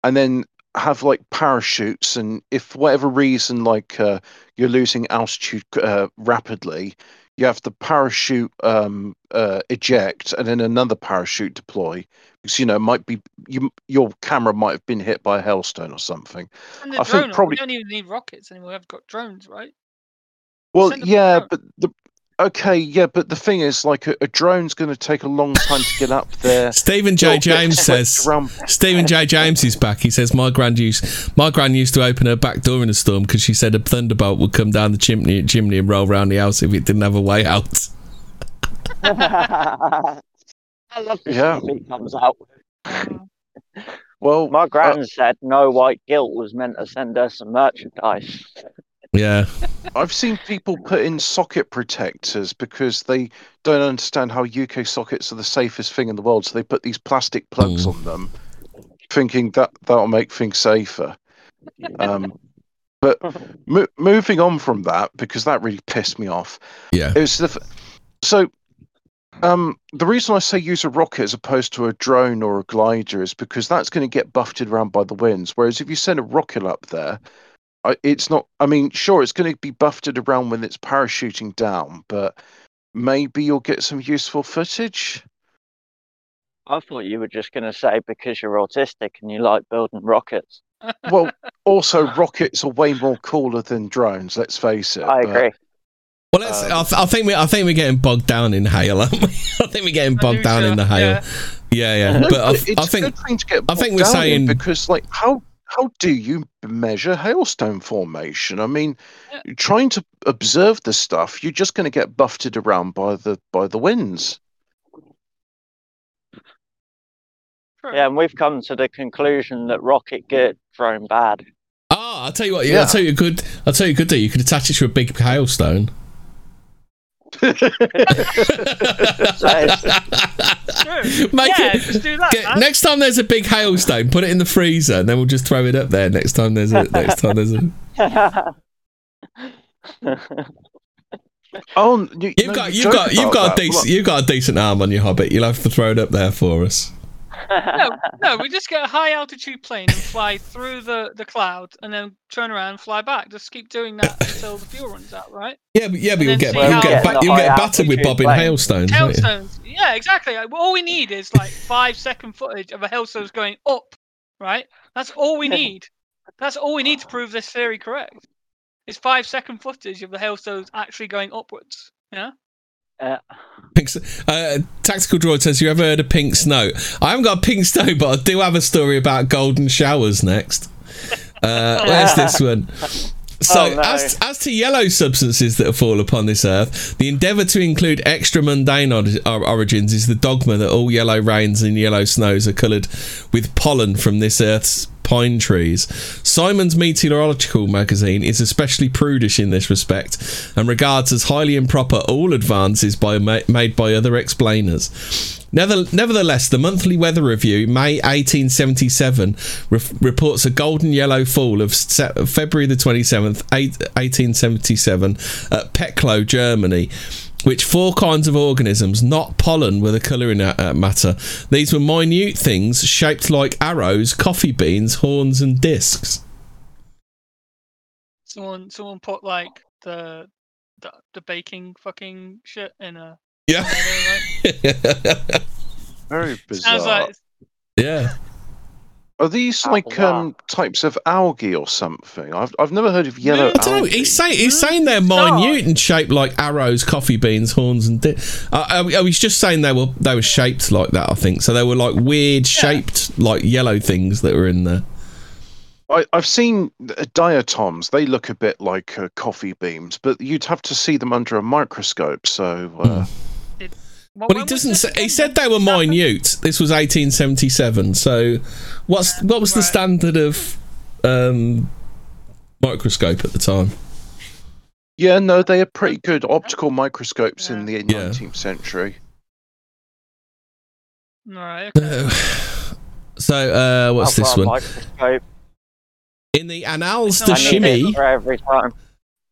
and then have like parachutes. And if whatever reason, like uh, you're losing altitude uh, rapidly, you have the parachute um, uh, eject, and then another parachute deploy. Because you know, it might be you, your camera might have been hit by a hailstone or something. And the I think probably- we don't even need rockets anymore. We've got drones, right? Well, yeah, but the okay, yeah, but the thing is, like, a, a drone's going to take a long time to get up there. Stephen J. It'll James says. Stephen J. James is back. He says my grand used my grand used to open her back door in a storm because she said a thunderbolt would come down the chimney chimney and roll round the house if it didn't have a way out. I love this Yeah. stuff he comes out. Well, My uh, gran said no white guilt was meant to send her some merchandise. Yeah, I've seen people put in socket protectors because they don't understand how UK sockets are the safest thing in the world. So they put these plastic plugs Mm. on them, thinking that that'll make things safer. Um, but mo- moving on from that, because that really pissed me off. yeah. It was the f- so. Um, the reason I say use a rocket as opposed to a drone or a glider is because that's going to get buffeted around by the winds. Whereas if you send a rocket up there, it's not. I mean, sure, it's going to be buffeted around when it's parachuting down, but maybe you'll get some useful footage. I thought you were just going to say because you're autistic and you like building rockets. Well, also rockets are way more cooler than drones. Let's face it. I but- agree. Well, let's, Um, I, th- I think we I think we're getting bogged down in hail, aren't we? I think we're getting bogged down in the hail. Yeah. Yeah, yeah. No, But I, but th- it's I think a good thing to get. I think we're down saying- because, like, how how do you measure hailstone formation? I mean, Yeah. trying to observe the stuff, you're just going to get buffeted around by the by the winds. Yeah, and we've come to the conclusion that rocket good, thrown bad. Ah, I'll tell you what. Yeah, Yeah. I'll tell you a good. I'll tell you a good. Do you could attach it to a big hailstone. True. Make yeah, it- just do that, Get- next time there's a big hailstone, put it in the freezer, and then we'll just throw it up there. Next time there's a next time there's a. Oh, you, You've no, got you you've got you've got a decent you've got a decent arm on your hobbit. You'll have to throw it up there for us. No, no, we just get a high altitude plane and fly through the, the cloud and then turn around and fly back. Just keep doing that until the fuel runs out, right? Yeah, but yeah, but you'll get you'll how- get Get ba- you'll get battered with altitude bobbing plane. hailstones. Hailstones. Yeah, exactly. Like, all we need is like five second footage of a hailstones going up, right? That's all we need. That's all we need to prove this theory correct. It's five second footage of the hailstones actually going upwards. Yeah. Uh, uh, Tactical Droid says, "You ever heard of pink snow?" I haven't got pink snow, but I do have a story about golden showers next. Uh, where's this one? So, Oh, no. as, as to yellow substances that fall upon this earth, the endeavour to include extra mundane or- or- origins is the dogma that all yellow rains and yellow snows are coloured with pollen from this earth's pine trees. Symons' Meteorological magazine is especially prudish in this respect and regards as highly improper all advances by, made by other explainers. Nevertheless, the monthly weather review, May 1877, re- reports a golden yellow fall of se- February the 27th, eight- 1877, at Peckloh, Germany. Which four kinds of organisms, not pollen, were the colouring uh, uh, matter. These were minute things shaped like arrows, coffee beans, horns, and discs. Someone someone put like the the, the baking fucking shit in a Yeah. right? Very bizarre. Sounds like yeah. Are these Oh, like um types of algae or something? I've I've never heard of yellow I don't know. He's saying he's saying they're minute and shaped like arrows, coffee beans, horns, and. Di- uh, I, I was just saying they were they were shaped like that. I think so. They were like weird shaped like yellow things that were in there. I, I've seen uh, diatoms. They look a bit like uh, coffee beams, but you'd have to see them under a microscope. So uh, What- But he doesn't. Say, he said they were When did this happen? minute. This was 1877. So, what's what was the standard of um, microscope at the time? yeah, no, they are pretty good optical microscopes in the Yeah. 19th century. All right. Okay. Uh, so, uh, what's I've this one? Microscope. In the Annals It's de not I need it Chimie. every time.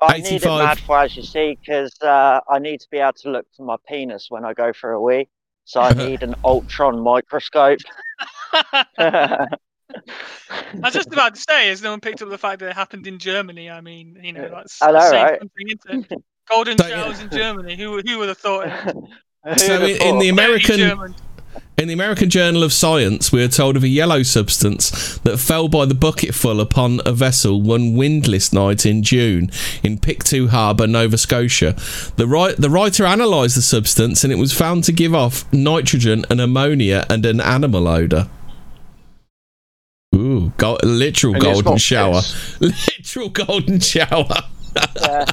I need it mad for as you see, because uh, I need to be able to look for my penis when I go for a wee. So I need an Ultron microscope. I was just about to say, has no one picked up the fact that it happened in Germany? I mean, you know, that's I know, a safe right? country, isn't it? Golden So, yeah. showers in Germany. Who who would have thought it? So in, have in the thought? American German. In the American Journal of Science, we are told of a yellow substance that fell by the bucketful upon a vessel one windless night in June in Pictou Harbour, Nova Scotia. The, ri- the writer analysed the substance and it was found to give off nitrogen and ammonia and an animal odour. Ooh, go- literal And it's golden shower. Literal golden shower.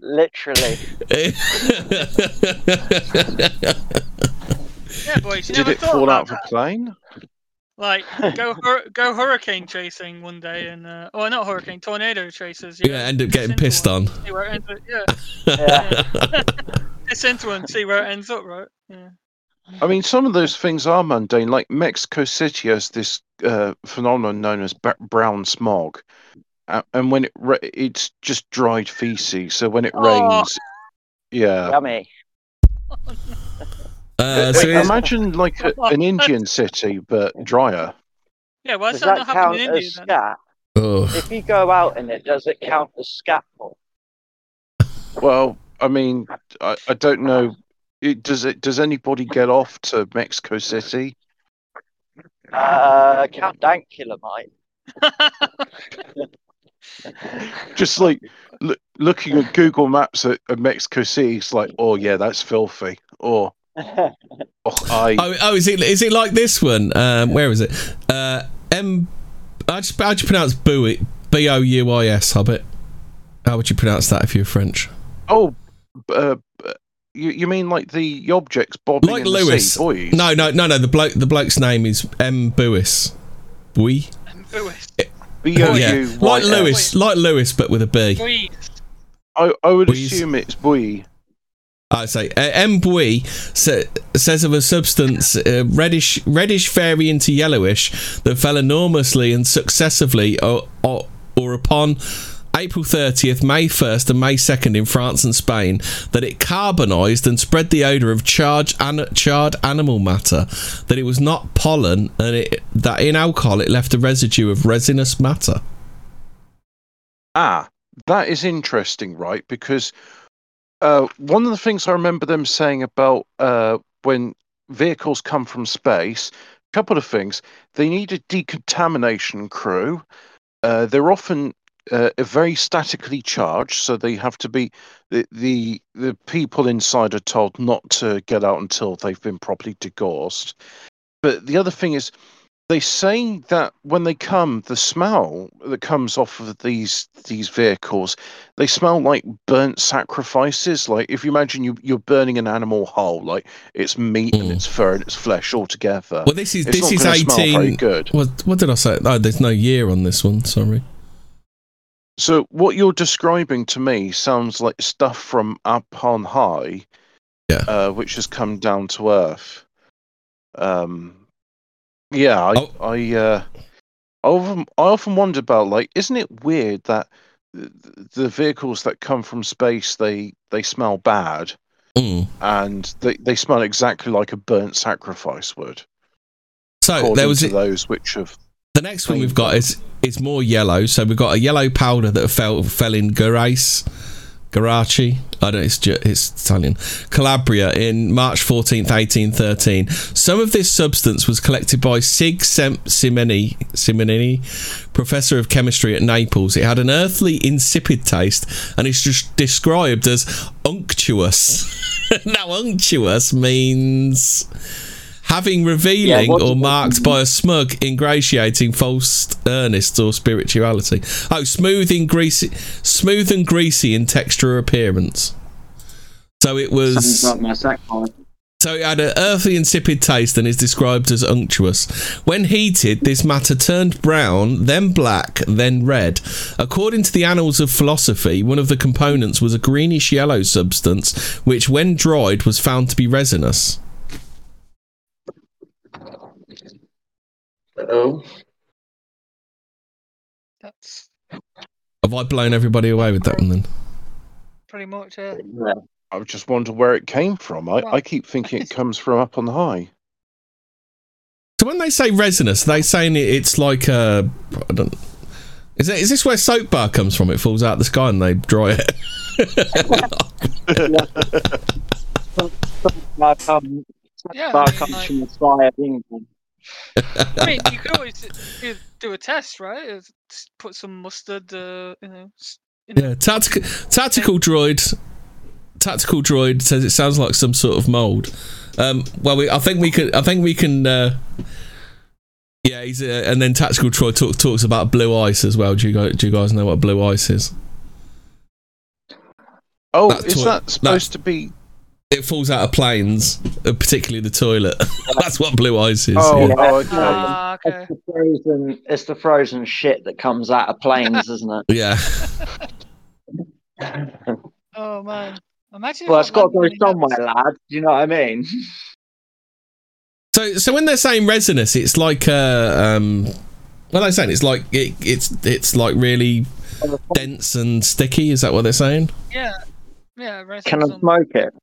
Literally. Yeah, boys. You Did never it fall out of a plane? Like go hur- go hurricane chasing one day and uh, oh not hurricane tornado chasers. yeah, end up getting pissed on. See where it ends up. Yeah, Yeah. piss into one. See where it ends up. Right. Yeah. I mean, some of those things are mundane. Like Mexico City has this uh, phenomenon known as ba- brown smog, uh, and when it ra- it's just dried feces. So when it Oh. rains, yeah. Yummy. Uh, so here's- imagine like a, an Indian city, but drier. Yeah. Why Does does that, that not happen count in as India then? scat? Ugh. If you go out in it, does it count as scatful? Well, I mean, I, I don't know. It, does it? Does anybody get off to Mexico City? Uh, Count Dankula might. Just like loo- looking at Google Maps at, at Mexico City, it's like, oh yeah, that's filthy. Or oh, I Oh, oh, is it is it like this one? Um, where is it? Uh, M. How do you, how do you pronounce Bowie? B O U I S. Hobbit. How would you pronounce that if you were French? oh, uh, you you mean like the objects bobbing Like in the Lewis. sea, boys? No, no, no, no. The bloke, the bloke's name is M. Bouis. Bui. Lewis. B O Oh, yeah, U like Y S. Lewis, like Lewis, but with a B. Please. I, I would Boys. assume it's Bui. I say uh, M. Bui sa- says of a substance uh, reddish, reddish varying to yellowish that fell enormously and successively, or, or, or upon April 30th, May 1st, and May 2nd in France and Spain, that it carbonised and spread the odour of charred, an- charred animal matter, that it was not pollen, and it, that in alcohol it left a residue of resinous matter. Ah, that is interesting, right? Because uh, one of the things I remember them saying about uh, when vehicles come from space, a couple of things. They need a decontamination crew. Uh, they're often uh, very statically charged, so they have to be the, the the people inside are told not to get out until they've been properly degaussed. But the other thing is, they say that when they come, the smell that comes off of these these vehicles, they smell like burnt sacrifices. Like if you imagine you you're burning an animal whole, like its meat and Mm. its fur and its flesh all together. Well, this is It's this is gonna smell very eighteen. good. What, what did I say? Oh, there's no year on this one. Sorry. So what you're describing to me sounds like stuff from up on high, Yeah. uh, which has come down to earth. Um, yeah, I, Oh. I, uh, I often, I often wonder about like, isn't it weird that the vehicles that come from space they they smell bad Mm. and they, they smell exactly like a burnt sacrifice would. So there was a- those which have The next one we've got is is more yellow. So we've got a yellow powder that fell fell in Garace, Garaci. I don't. It's it's Italian. Calabria in March fourteenth, eighteen thirteen. Some of this substance was collected by Sig Simonini, Simonini, professor of chemistry at Naples. It had an earthly, insipid taste, and it's just described as unctuous. now, unctuous means having revealing what or marked by a smug, ingratiating, false earnest or spirituality. Oh, smooth and greasy, smooth and greasy in texture or appearance. So it was. like my sack pipe. So it had an earthy, insipid taste and is described as unctuous. When heated, this matter turned brown, then black, then red. According to the Annals of Philosophy, one of the components was a greenish yellow substance, which, when dried, was found to be resinous. Oh, That's Have I blown everybody away with that one then? pretty much it. yeah. I just wonder where it came from. I, Well, I keep thinking it comes from up on high. So when they say resinous, they saying it's like a. I don't. Is it, is this where soap bar comes from? It falls out of the sky and they dry it. Like, Yeah, bar I mean, comes like- from the sky of England. I mean, you could always do, do a test, right? Is Put some mustard, uh, you know. s- in yeah, tactical tactical droid. Tactical droid says it sounds like some sort of mold. Um, well, we, I think we can. I think we can. Uh, yeah, he's uh, and then tactical droid talk, talks about blue ice as well. Do you guys, do you guys know what blue ice is? Oh, That is toi- that supposed to be? It falls out of planes, uh, particularly the toilet. That's what blue ice is. Oh, yeah. oh, okay. Ah, okay. It's the frozen. It's the frozen shit that comes out of planes, isn't it? yeah. Oh man, imagine. Well, if it's got to go landed on somewhere, lad. Do you know what I mean? So, so when they're saying resinous, it's like uh, um, what are they saying? It's like it, it's it's like really dense and sticky. Is that what they're saying? Yeah, yeah. resin Can I some- smoke it?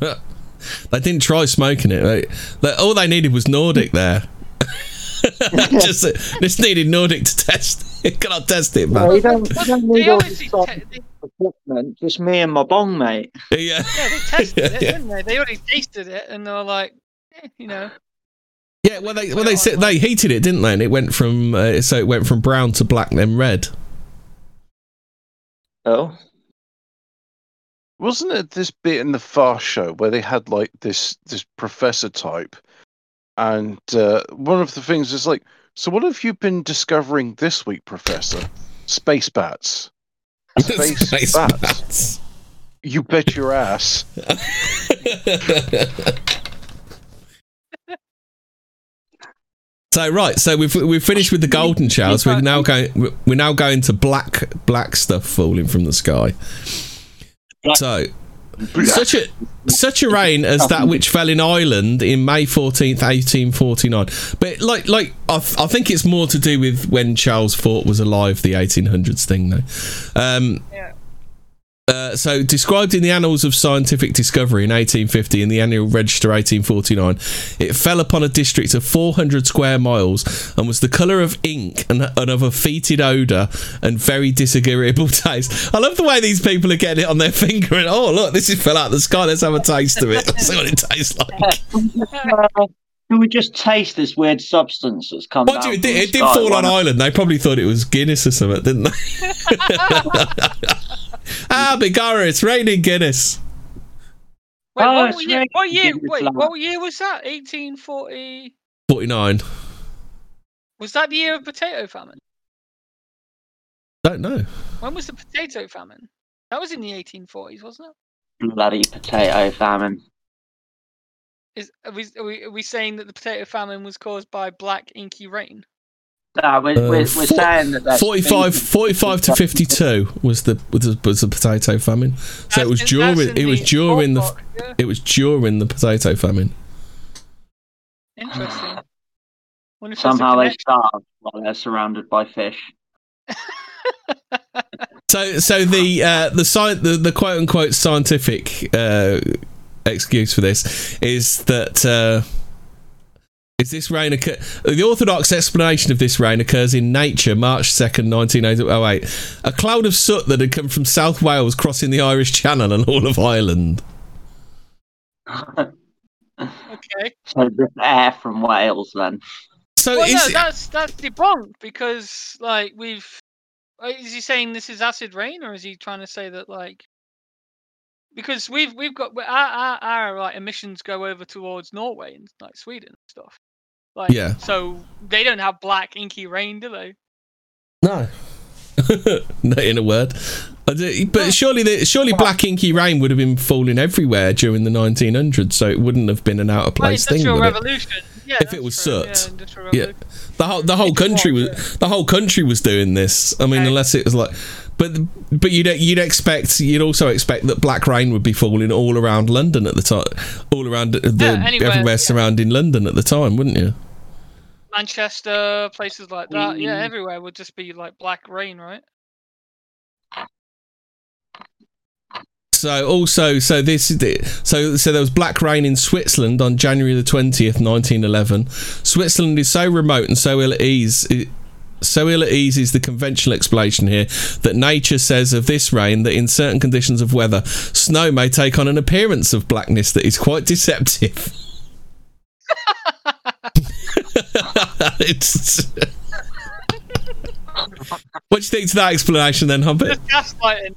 They didn't try smoking it. They, they- all they needed was Nordic there. just just needed Nordic to test. it. Can I test it, No, man? you don't, you don't need all this equipment. Just me and my bong, mate. Yeah. yeah, they tested it, Yeah. didn't they? They already tasted it, and they were like, eh, you know, Yeah, well, they well they said they heated it, didn't they? And it went from uh, so it went from brown to black, then red. Oh, Wasn't it this bit in the Far Show where they had like this this professor type, and uh, one of the things is like, so what have you been discovering this week, Professor? Space bats. Space, Space bats. bats. You bet your ass. so right, so we've we've finished with the golden showers. We're now going we're now going to black black stuff falling from the sky. Black- So such a such a rain as that which fell in Ireland in May fourteenth, eighteen forty nine. But like like I, th- I think it's more to do with when Charles Fort was alive, the eighteen hundreds thing though. Um, Yeah. Uh, so described in the Annals of Scientific Discovery in 1850 in the Annual Register 1849, it fell upon a district of 400 square miles and was the colour of ink and, and of a fetid odour and very disagreeable taste. I love the way these people are getting it on their finger and oh look, this is fell out of the sky. Let's have a taste of it. Let's see what it tastes like. Can we just taste this weird substance that's come Mind down you, it did, it did fall on not? Ireland. They probably thought it was Guinness or something, didn't they? ah, Bigara, it's raining Guinness. Wait, Oh, what, it's year, what year? Give Wait, what year was that? 1840. 49. Was that the year of potato famine? Don't know. When was the potato famine? That was in the 1840s, wasn't it? Bloody potato famine. Is are we, are we are we saying that the potato famine was caused by black inky rain? Nah, we're, Uh, we're, we're four- saying that 45, 45 to 52 was the was the, was the potato famine. So it was during it was the during the yeah. it was during the potato famine. Interesting. Wonder if there's a Somehow they connection. starve while they're surrounded by fish. So so the uh, the sci- the, the quote unquote scientific uh, excuse for this is that uh, is this rain occur- the orthodox explanation of this rain occurs in nature March 2nd 1908 a cloud of soot that had come from South Wales crossing the Irish Channel and all of Ireland Okay. So just air from Wales then. so Well, is no, that's that's debunked because like we've. Is he saying this is acid rain, or is he trying to say that like? Because we've we've got our our, our like emissions go over towards Norway and like Sweden and stuff. Like, Yeah. So they don't have black inky rain, do they? no no in a word but surely the, surely black inky rain would have been falling everywhere during the 1900s so it wouldn't have been an out of Like, place thing industrial would it? revolution. Yeah, If it was true, soot. Yeah, Yeah. the whole the whole It country was the whole country was doing this. I mean, Okay. unless it was like, but but you'd you'd expect you'd also expect that black rain would be falling all around London at the time, all around the Yeah, anywhere, everywhere yeah. surrounding London at the time, wouldn't you? Manchester, places like that. Yeah, Mm. everywhere would just be like black rain, right? So also, so this is the- so so there was black rain in Switzerland on January the twentieth, nineteen eleven. Switzerland is so remote and so ill at ease. It, so ill at ease is the conventional explanation here that nature says of this rain that in certain conditions of weather, snow may take on an appearance of blackness that is quite deceptive. it's. what do you think to that explanation, then, Humpet? Just gaslighting.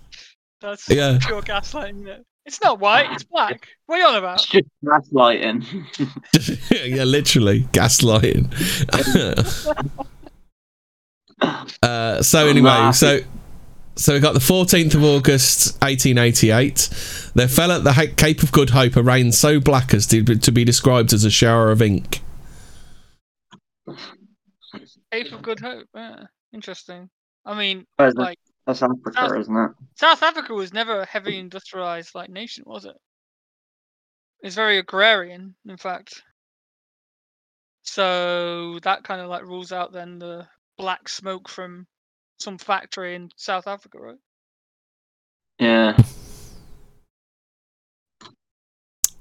That's Yeah. pure gaslighting. You know? It's not white, it's black. What are you on about? It's just gaslighting. yeah, literally gaslighting. uh, so anyway, so so we got the fourteenth of August, eighteen eighty-eight. There fell at the Ha- Cape of Good Hope a rain so black as to, to be described as a shower of ink. Cape of Good Hope. Yeah. Interesting. I mean, Where's that? like That's Africa, Sounds- isn't it? South Africa was never a heavy industrialized like nation, was it? It's very agrarian, in fact. So that kind of like rules out then the black smoke from some factory in South Africa, right? Yeah.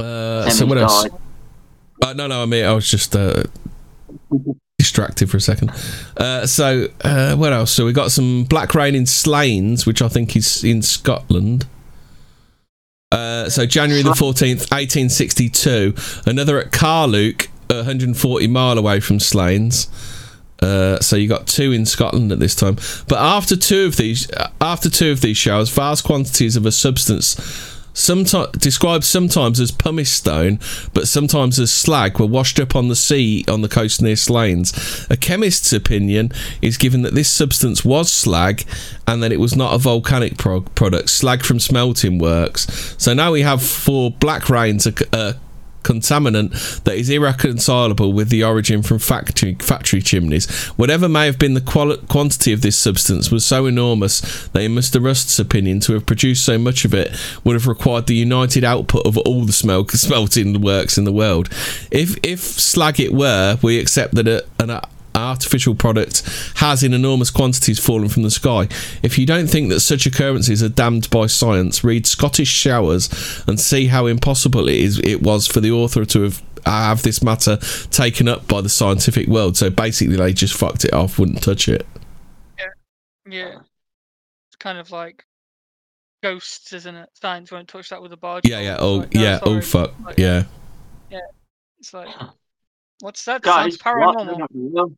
Uh, so what else? died. Uh, no, no, I mean I was just uh, distracted for a second. Uh, so uh, what else? So we got some black rain in Slains, which I think is in Scotland. Uh, so January the fourteenth, eighteen sixty-two. Another at Carluke, 140 mile away from Slains. Uh, so you got two in Scotland at this time. But after two of these, after two of these showers, vast quantities of a substance, sometimes described sometimes as pumice stone, but sometimes as slag, were washed up on the sea on the coast near Slains. A chemist's opinion is given that this substance was slag, and that it was not a volcanic pro- product. Slag from smelting works. So now we have four black rains. Uh, contaminant that is irreconcilable with the origin from factory factory chimneys. Whatever may have been the quantity of this substance was so enormous that, in Mr. Rust's opinion, to have produced so much of it would have required the united output of all the smel- smelting works in the world. If if slag it were, we accept that a, an artificial product has in enormous quantities fallen from the sky. If you don't think that such occurrences are damned by science, read Scottish Showers and see how impossible it is it was for the author to have have this matter taken up by the scientific world. So basically they just fucked it off, wouldn't touch it. Yeah. yeah. It's kind of like ghosts, isn't it? Science won't touch that with a barge. Yeah, yeah, oh like, no, yeah, oh fuck. Like, Yeah. It's like, what's that? That Guys, sounds paranormal. What are you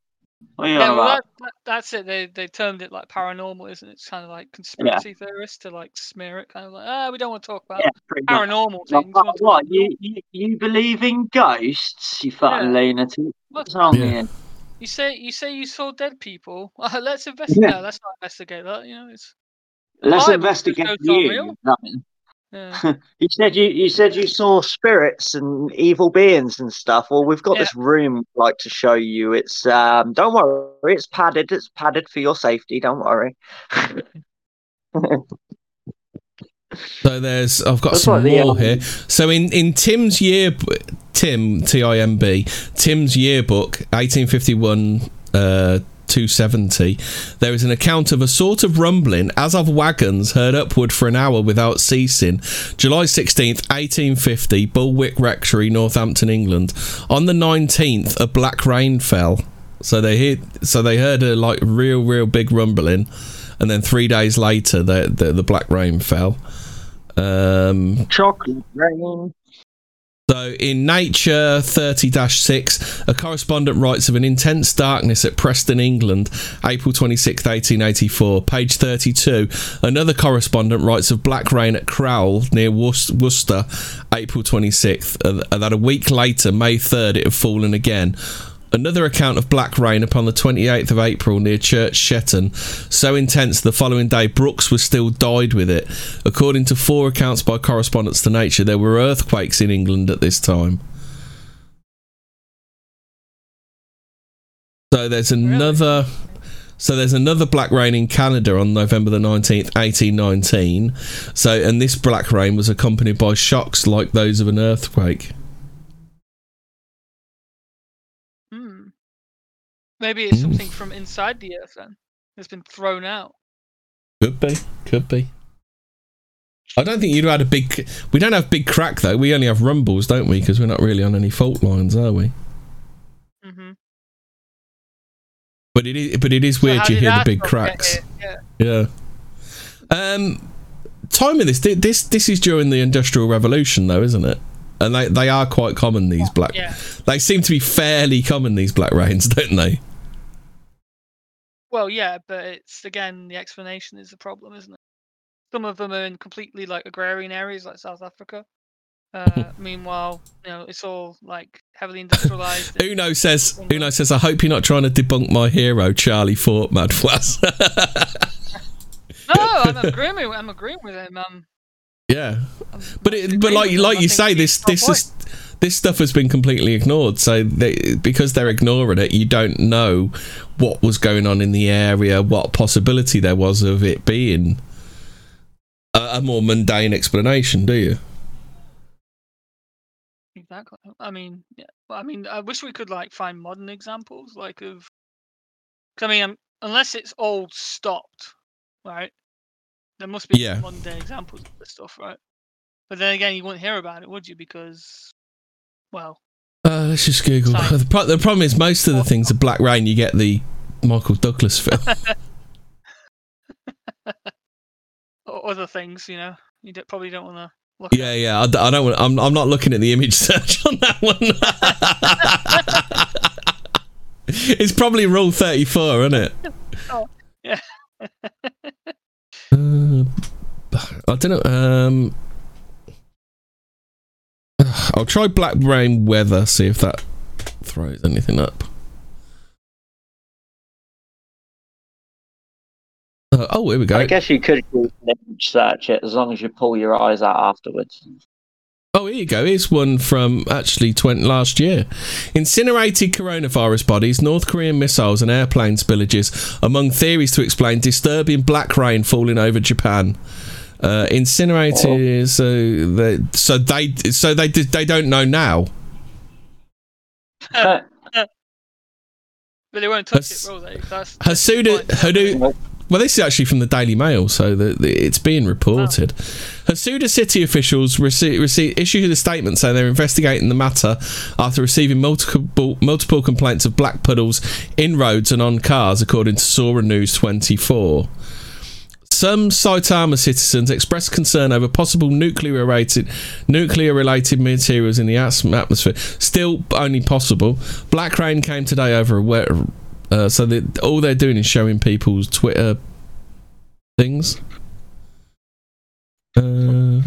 Yeah, on well, about? that, that, that's it. They they termed it like paranormal, isn't it? It's kind of like conspiracy theorists to like smear it, kind of like, ah, we don't want to talk about Yeah, pretty much. paranormal Like, things. we what? what? You, you you believe in ghosts? You fucking Yeah. lunatic. What's wrong Yeah. here? You say you say you saw dead people. let's investigate. No, let's not investigate that. You know, it's Let's Bible investigate says ghosts aren't you. Real. Yeah. You said you you said you saw spirits and evil beings and stuff. Well, we've got Yeah. this room we'd like to show you. It's um, don't worry, it's padded. It's padded for your safety. Don't worry. So there's I've got That's some like the, more um, here. So in in Tim's year Tim T I M B Tim's yearbook 1851 uh 270 there is an account of a sort of rumbling as of wagons heard upward for an hour without ceasing. July 16th 1850 Bulwick Rectory Northampton England. On the 19th a black rain fell. So they heard so they heard a like real real big rumbling. And then 3 days later the the, the black rain fell. Um, Chocolate rain. So in Nature 30 6, a correspondent writes of an intense darkness at Preston, England, April 26, 1884. Page 32, another correspondent writes of black rain at Crowle near Worc- Worcester, April 26th, and and that a week later, May 3rd, it had fallen again. Another account of black rain upon the 28th of April near Church Stretton, so intense the following day Brooks was still dyed with it. According to four accounts by correspondents to Nature, there were earthquakes in England at this time. So there's another. So there's another black rain in Canada on November the 19th, 1819. So and this black rain was accompanied by shocks like those of an earthquake. Maybe it's something from inside the earth then. It's been thrown out. Could be, could be. I don't think you'd had a big. We don't have big crack though. We only have rumbles, don't we? Because we're not really on any fault lines, are we? hmm But it is. But it is weird. you hear the big cracks. Yeah. Yeah. Um, time of this. This this is during the Industrial Revolution, though, isn't it? And they they are quite common. These black. Yeah. They seem to be fairly common. These black rains, don't they? Well, yeah, but it's again the explanation is the problem, isn't it? Some of them are in completely like agrarian areas like South Africa. Uh, meanwhile, you know, it's all like heavily industrialized. Uno says. Uno says. I hope you're not trying to debunk my hero, Charlie Fort, Mad Flass. no, I'm agreeing. With, I'm agreeing with him. Um, yeah. But it, but like like you say, this this is this stuff has been completely ignored. So they, because they're ignoring it, you don't know what was going on in the area, what possibility there was of it being a, a more mundane explanation, do you? Exactly. I mean, yeah. I mean, I wish we could like find modern examples, like of. 'cause I mean, um, unless it's all stopped, right? There must be Yeah. modern day examples of this stuff, right? But then again, you wouldn't hear about it, would you? Because, well, Uh, let's just Google. The, pro- the problem is most of the things are Black Rain. You get the Michael Douglas film. or other things, you know, you d- probably don't want to look. yeah, yeah. I, d- I don't. Want, I'm. I'm not looking at the image search on that one. it's probably Rule Thirty Four, isn't it? Oh, yeah. Uh, I don't know. Um, I'll try Black Rain Weather. See if that throws anything up. Uh, oh, here we go. I guess you could search it as long as you pull your eyes out afterwards. Oh, here you go. Here's one from actually 20, last year. Incinerated coronavirus bodies, North Korean missiles, and airplane spillages among theories to explain disturbing black rain falling over Japan. Uh, incinerated, so they, so they, so they, they don't know now. But they won't touch Has- it, will they? That's, that's Hasuda, point. Hadu, well, this is actually from the Daily Mail, so the, the, it's being oh. reported. Hasuda city officials rece- rece- issued a statement saying they're investigating the matter after receiving multiple multiple complaints of black puddles in roads and on cars, according to Sora News 24. Some Saitama citizens expressed concern over possible nuclear related nuclear related materials in the atmosphere. Still only possible. Black rain came today over a wet. Uh, so that all they're doing is showing people's Twitter things. Uh,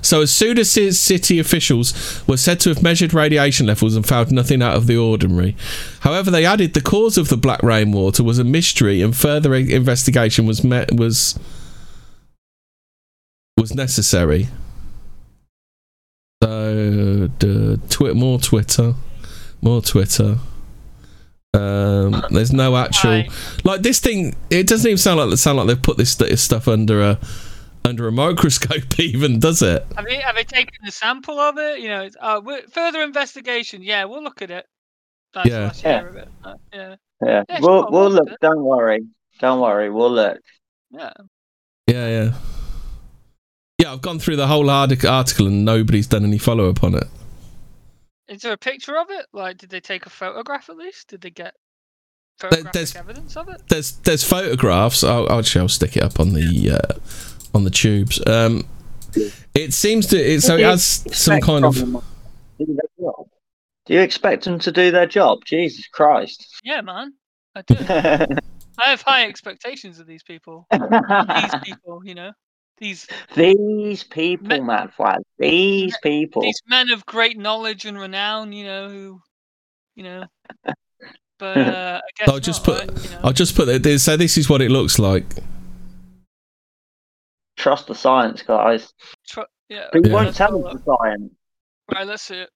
so, Hasuda city officials were said to have measured radiation levels and found nothing out of the ordinary. However, they added the cause of the black rainwater was a mystery, and further investigation was met was was necessary. So, the twi- more Twitter, more Twitter. Um, there's no actual Right. like this thing. It doesn't even sound like sound like they've put this, this stuff under a under a microscope, even does it? Have they, have they taken a sample of it? You know, it's, uh, further investigation. Yeah, we'll look at it. That's Yeah. the last Yeah. of it. Uh, yeah, yeah, Yeah, we'll we'll we'll look. look. Don't worry. Don't worry. We'll look. yeah. Yeah, yeah, yeah. I've gone through the whole artic- article and nobody's done any follow up on it. Is there a picture of it? Like, did they take a photograph at least? Did they get photographic there's- evidence of it? There's there's photographs. I'll, I'll, actually, I'll stick it up on the uh, on the tubes. Um, it seems to it, so it has some kind of from them to do their job. Do you expect them to do their job? Jesus Christ. Yeah, man. I do. I have high expectations of these people. These people, you know, these These people, Me- man, Flag. These people. these men of great knowledge and renown, you know, who, you know. But uh, I guess I'll just put- right? You know? I'll just put it. So this is what it looks like. Trust the science, guys. Tr- yeah. But you Yeah. won't tell us the science. Right, let's see it.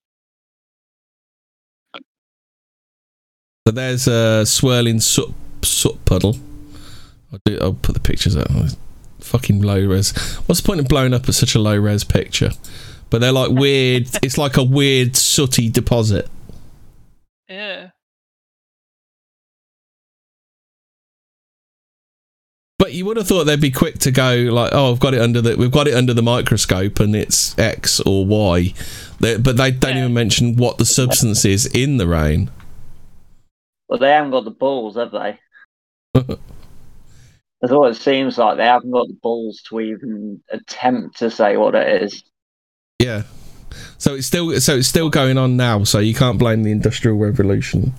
So there's a swirling soot, soot puddle. I'll, do, I'll put the pictures out. Fucking low res. What's the point of blowing up at such a low res picture? But they're like weird. it's like a weird sooty deposit. Yeah. But you would have thought they'd be quick to go like, oh, I've got it under the we've got it under the microscope and it's X or Y. They, but they don't Yeah. even mention what the substance is in the rain. Well, they haven't got the balls, have they? That's what it seems like. They haven't got the balls to even attempt to say what it is. Yeah. So it's still so it's still going on now. So you can't blame the industrial revolution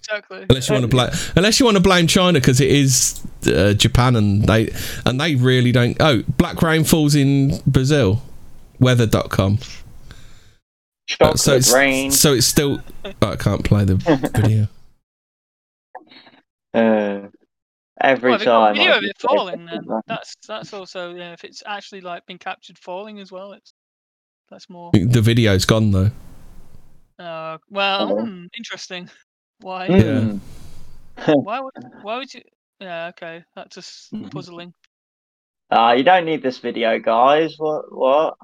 Exactly. unless you want to blame unless you want to blame China because it is uh, Japan and they and they really don't. Oh, black rain falls in Brazil. Weather.com. Chocolate Uh, so it's rain. so it's still. oh, I can't play the video. Uh, every Well, they've got a time. video of it falling. Then that's that's also yeah. If it's actually like been captured falling as well, it's that's more. The video's gone though. Uh, well, Oh. hmm, interesting. Why? Hmm. Why would why would you? Yeah, okay, that's just Mhm. puzzling. Ah, you don't need this video, guys. What? What?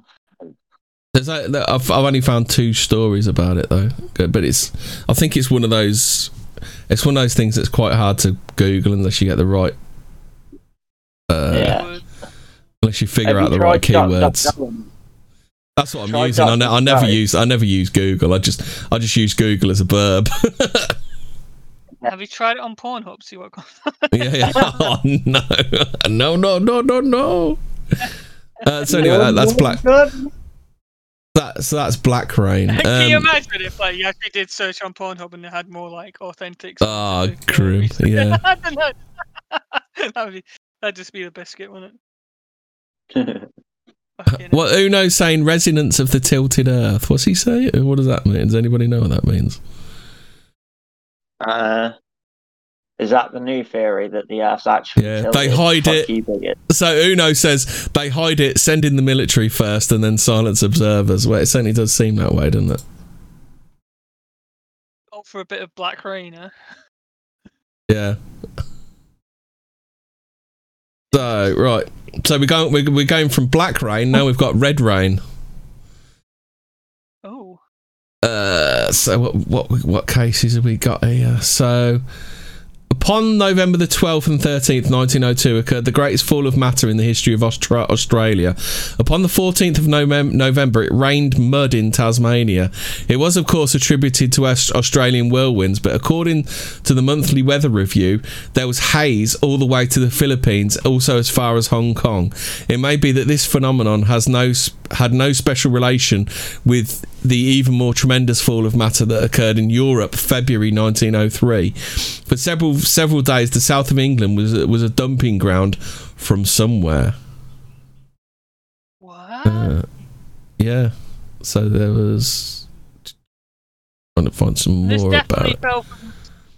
There's a, there- I've, I've only found two stories about it though, Good, but it's I think it's one of those it's one of those things that's quite hard to Google unless you get the right uh, Yeah. Unless you figure Have out you the right tried duck, duck, keywords. That's what I'm Try using. I, ne- I never use I never use Google. I just I just use Google as a verb. Have you tried it on Pornhub? See what comes. yeah, yeah. Oh no, no, no, no, no, no. Uh, so anyway, that, that's black. That, so that's black rain. Can you Um, imagine if like you actually did search on Pornhub and they had more like authentic? Ah, specific, uh, grim, yeah. I don't know. that would be that'd just be the biscuit, wouldn't it? Fucking hell. What Uno's saying resonance of the tilted earth. What's he say? What does that mean? Does anybody know what that means? uh, Is that the new theory that the Earth's actually Yeah, they hide Fuck it. So Uno says they hide it, send in the military first, and then silence observers. Well, it certainly does seem that way, doesn't it? Go for a bit of black rain, huh? Yeah. So right, so we're going we're, we're going from black rain now. We've got red rain. Oh, Uh, so what what what cases have we got here? So. Upon November the 12th and 13th, 1902, occurred the greatest fall of matter in the history of Austra- Australia. Upon the 14th of Novem- November, it rained mud in Tasmania. It was, of course, attributed to Aus- Australian whirlwinds, but according to the monthly weather review, there was haze all the way to the Philippines, also as far as Hong Kong. It may be that this phenomenon has no s- had no special relation with the even more tremendous fall of matter that occurred in Europe, February 1903. For several several days, the south of England was was a dumping ground from somewhere. what? Uh, yeah, so there was I'm trying to find some this more about it. fell from.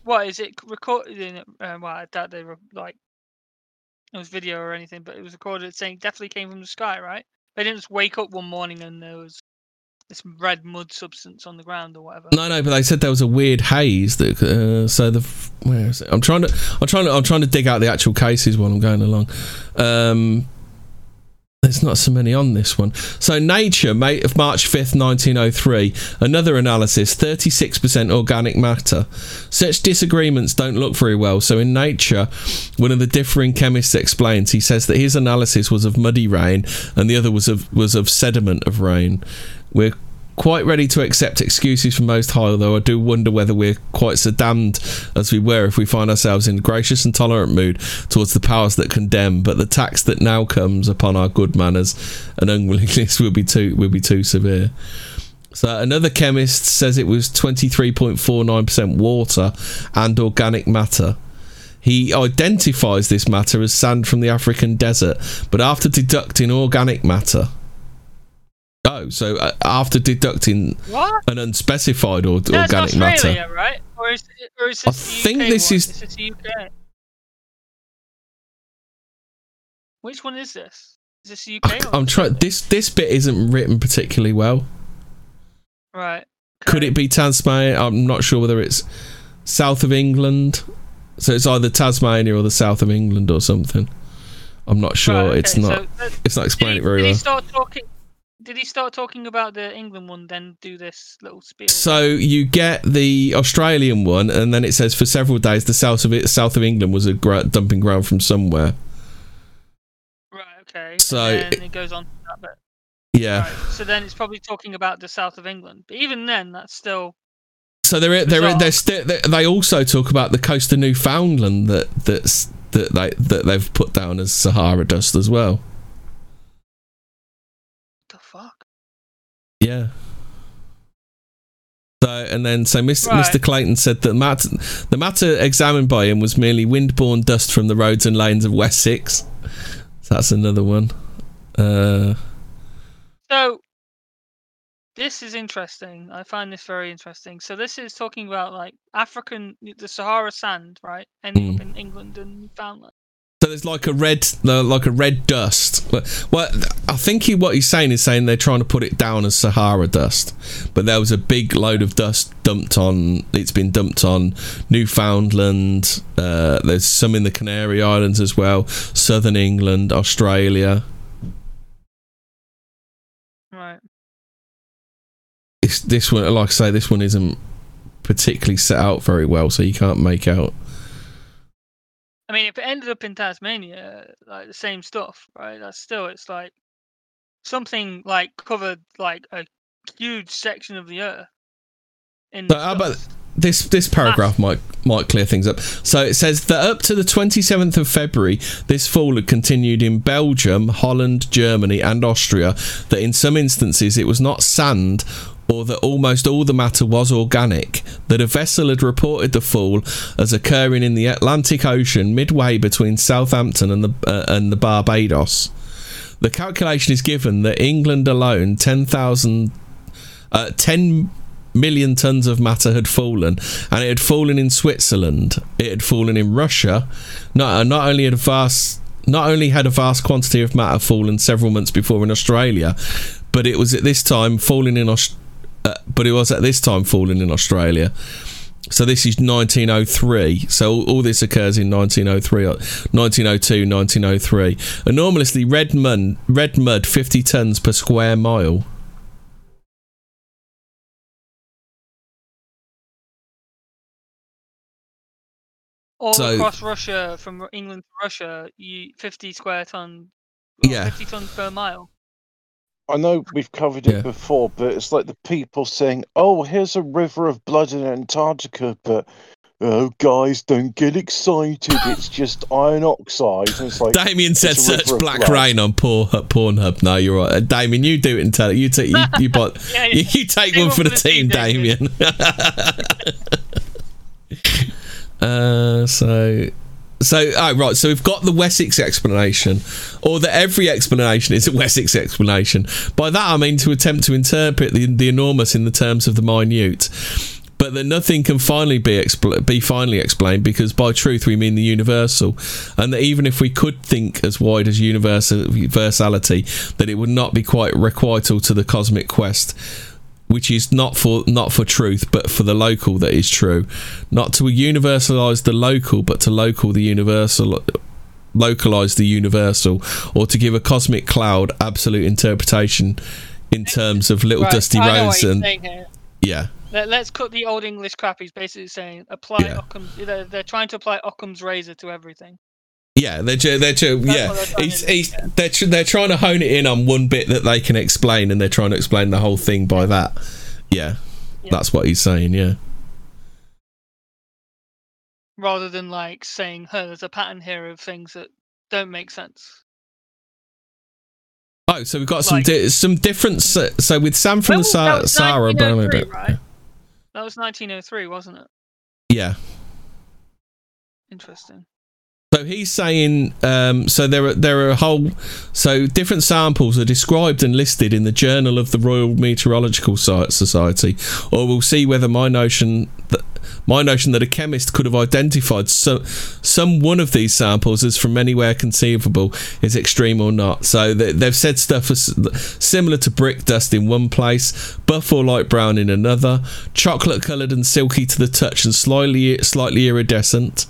What is it recorded in? it? Uh, well, I doubt they were like it was video or anything, but it was recorded saying definitely came from the sky, right? They didn't just wake up one morning and there was this red mud substance on the ground or whatever. No, no, but they said there was a weird haze. That uh, so the where is it? I'm trying to I'm trying to I'm trying to dig out the actual cases while I'm going along. Um, there's not so many on this one. So Nature, mate of March 5th, 1903, another analysis, 36% organic matter. Such disagreements don't look very well. So in Nature, one of the differing chemists explains, he says that his analysis was of muddy rain and the other was of was of sediment of rain. We're quite ready to accept excuses from most high, although I do wonder whether we're quite so damned as we were if we find ourselves in gracious and tolerant mood towards the powers that condemn. But the tax that now comes upon our good manners and unwillingness will be too will be too severe. So another chemist says it was 23.49% water and organic matter. He identifies this matter as sand from the African desert, but after deducting organic matter. Oh, so uh, after deducting What? an unspecified or organic Australia, matter. right? Or is, or is I think this one? is- This is the UK. Which one is this? Is this the UK? or I'm trying. This this bit isn't written particularly well. Right. Could it be Tasmania? I'm not sure whether it's south of England. So it's either Tasmania or the south of England or something. I'm not sure. Right, It's not. so, uh, it's not explaining it very did well. he start talking? Did he start talking about the England one, then do this little spiel? So you get the Australian one, and then it says for several days the south of it, south of England was a gra- dumping ground from somewhere. right. Okay. so and then it- it goes on that bit. Yeah. Right. So then it's probably talking about the south of England, but even then, that's still So they're they're they're sti- they they also talk about the coast of Newfoundland that that's that they that they've put down as Sahara dust as well. Yeah. So and then so Mr. Right. Mr. Clayton said that the matter examined by him was merely windborne dust from the roads and lanes of Wessex. So that's another one. Uh, So this is interesting. I find this very interesting. So this is talking about like African, the Sahara sand, right? Ending up Mm. in England and Newfoundland. So there's like a red like a red dust. Well, I think he, what he's saying is saying they're trying to put it down as Sahara dust, but there was a big load of dust dumped on. It's been dumped on Newfoundland. Uh, there's some in the Canary Islands as well, southern England, Australia. Right. It's, this one, like I say, this one isn't particularly set out very well, so you can't make out. I mean, if it ended up in Tasmania, like the same stuff, right? That's still, it's like something like covered like a huge section of the earth. In So how about this this paragraph might might clear things up. So it says that up to the 27th of February, this fall had continued in Belgium, Holland, Germany, and Austria. That in some instances it was not sand, or that almost all the matter was organic. That a vessel had reported the fall as occurring in the Atlantic Ocean, midway between Southampton and the uh, and the Barbados. The calculation is given that England alone, 10,000 uh, 10 million tons of matter had fallen, and it had fallen in Switzerland. It had fallen in Russia. Not not only had a vast not only had a vast quantity of matter fallen several months before in Australia, but it was at this time falling in Aus- uh, but it was at this time falling in Australia. So this is 1903. So all, all this occurs in 1903, uh, 1902, 1903. Enormously red mud, red mud, 50 tons per square mile. All So- across Russia, from England to Russia, you 50 square ton. well, Yeah. 50 tons per mile. I know we've covered it Yeah. before, but it's like the people saying, "Oh, here's a river of blood in Antarctica," but oh, guys, don't get excited. It's just iron oxide. And it's like, Damien said it's search Black blood. Rain on Por- Pornhub. No, you're right. Uh, Damien, you do it and tell it. You, take you, you, bot- Yeah, you, you take Take one for the team, Damien. uh, so. So, oh, right. So we've got the Wessex explanation, or that every explanation is a Wessex explanation. By that I mean to attempt to interpret the, the enormous in the terms of the minute, but that nothing can finally be expl- be finally explained because by truth we mean the universal, and that even if we could think as wide as universal universality, that it would not be quite requital to the cosmic quest which is not for not for truth but for the local that is true not to universalize the local but to local the universal localize the universal or to give a cosmic cloud absolute interpretation in terms of little Right, dusty roads and yeah Let, let's cut the old English crap. He's basically saying apply Yeah. Occam's. They're, they're trying to apply Occam's razor to everything. Yeah they're ju- they're ju- yeah he's, to he's, they're, tr- they're trying to hone it in on one bit that they can explain and they're trying to explain the whole thing by that yeah, Yeah. that's what he's saying yeah rather than like saying, "Huh, there's a pattern here of things that don't make sense." Oh, so we've got some Like- di- some different. So, with Sam from When the Sa- was Sahara, blah, blah, 1903, blah. right? That was 1903, uh, wasn't it? yeah. Interesting. So he's saying, um, so there are there are a whole, so different samples are described and listed in the Journal of the Royal Meteorological Society, or we'll see whether my notion that my notion that a chemist could have identified so, some one of these samples as from anywhere conceivable is extreme or not. So they, they've said stuff similar to brick dust in one place, buff or light brown in another, chocolate coloured and silky to the touch and slightly slightly iridescent.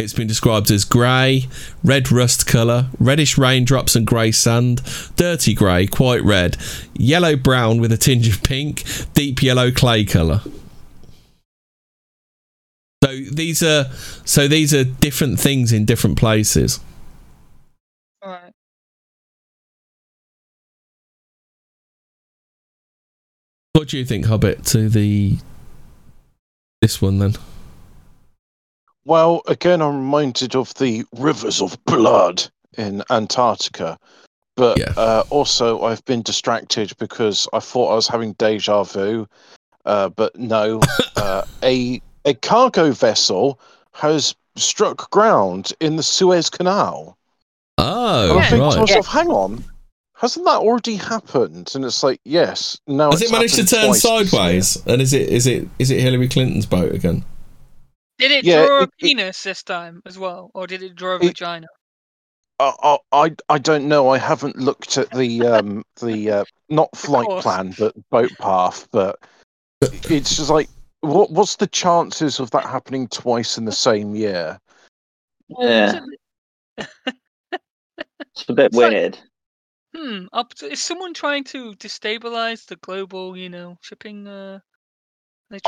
It's been described as grey, red rust colour, reddish raindrops and grey sand, dirty grey, quite red, yellow brown with a tinge of pink, deep yellow clay colour. So these are so these are different things in different places. Right. What do you think, Hobbit, to the this one then? Well, again, I'm reminded of the rivers of blood in Antarctica. But Yeah. uh, also, I've been distracted because I thought I was having deja vu. Uh, but no, uh, a, a cargo vessel has struck ground in the Suez Canal. Oh, And I think to right. myself, hang on, hasn't that already happened? And it's like, yes. Now Has it managed to turn twice sideways? And is it is it is it Hillary Clinton's boat again? Did it Yeah, draw a it- it- penis this time as well, or did it draw a It- vagina? I, I I- I don't know. I haven't looked at the um the uh, not flight plan but boat path. But it's just like, what what's the chances of that happening twice in the same year? Yeah, it's a bit It's like- weird. Hmm. Up to, is someone trying to destabilize the global, you know, shipping? Uh, they trying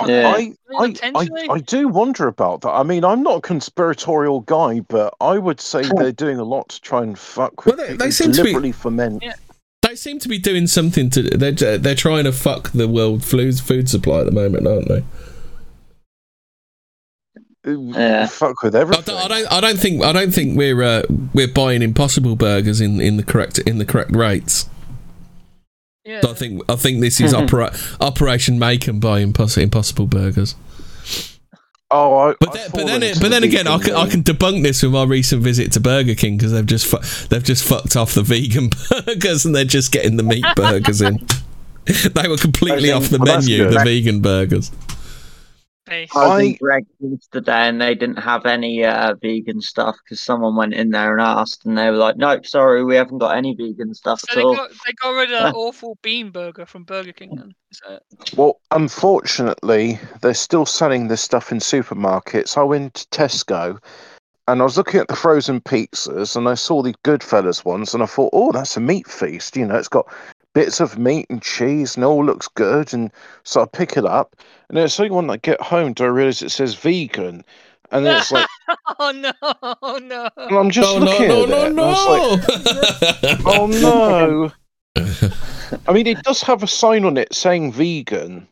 Yeah. I, I, I? I do wonder about that. I mean, I'm not a conspiratorial guy, but I would say they're doing a lot to try and fuck with Well, they- they seem to be- deliberately foment. Yeah. They seem to be doing something to. They're they're trying to fuck the world food food supply at the moment, aren't they? Yeah. Fuck with I everything. don't, I don't. I don't think. I don't think we're uh, we're buying Impossible burgers in, in the correct in the correct rates. Yeah. So I think. I think this is opera, Operation Make and buy Impos- Impossible burgers. Oh, I, But then, but then, it, but then again, I can, I can debunk this with my recent visit to Burger King because they've just fu- they've just fucked off the vegan burgers and they're just getting the meat burgers in. they were completely I off the that's menu. The vegan burgers. Face. I was in I- Greggs yesterday and they didn't have any uh, vegan stuff because someone went in there and asked and they were like, nope, sorry, we haven't got any vegan stuff So at they all. got they got rid of that awful bean burger from Burger King. Then is that it? Well, unfortunately, they're still selling this stuff in supermarkets. I went to Tesco and I was looking at the frozen pizzas and I saw the Goodfella's ones and I thought, oh, that's a meat feast. You know, it's got bits of meat and cheese and all looks good. And so I pick it up and then it's only when I get home do I realize it says vegan. And then it's like, oh no, oh no. and I'm just oh looking no at no it. and I was like, no! oh no. I mean, it does have a sign on it saying vegan.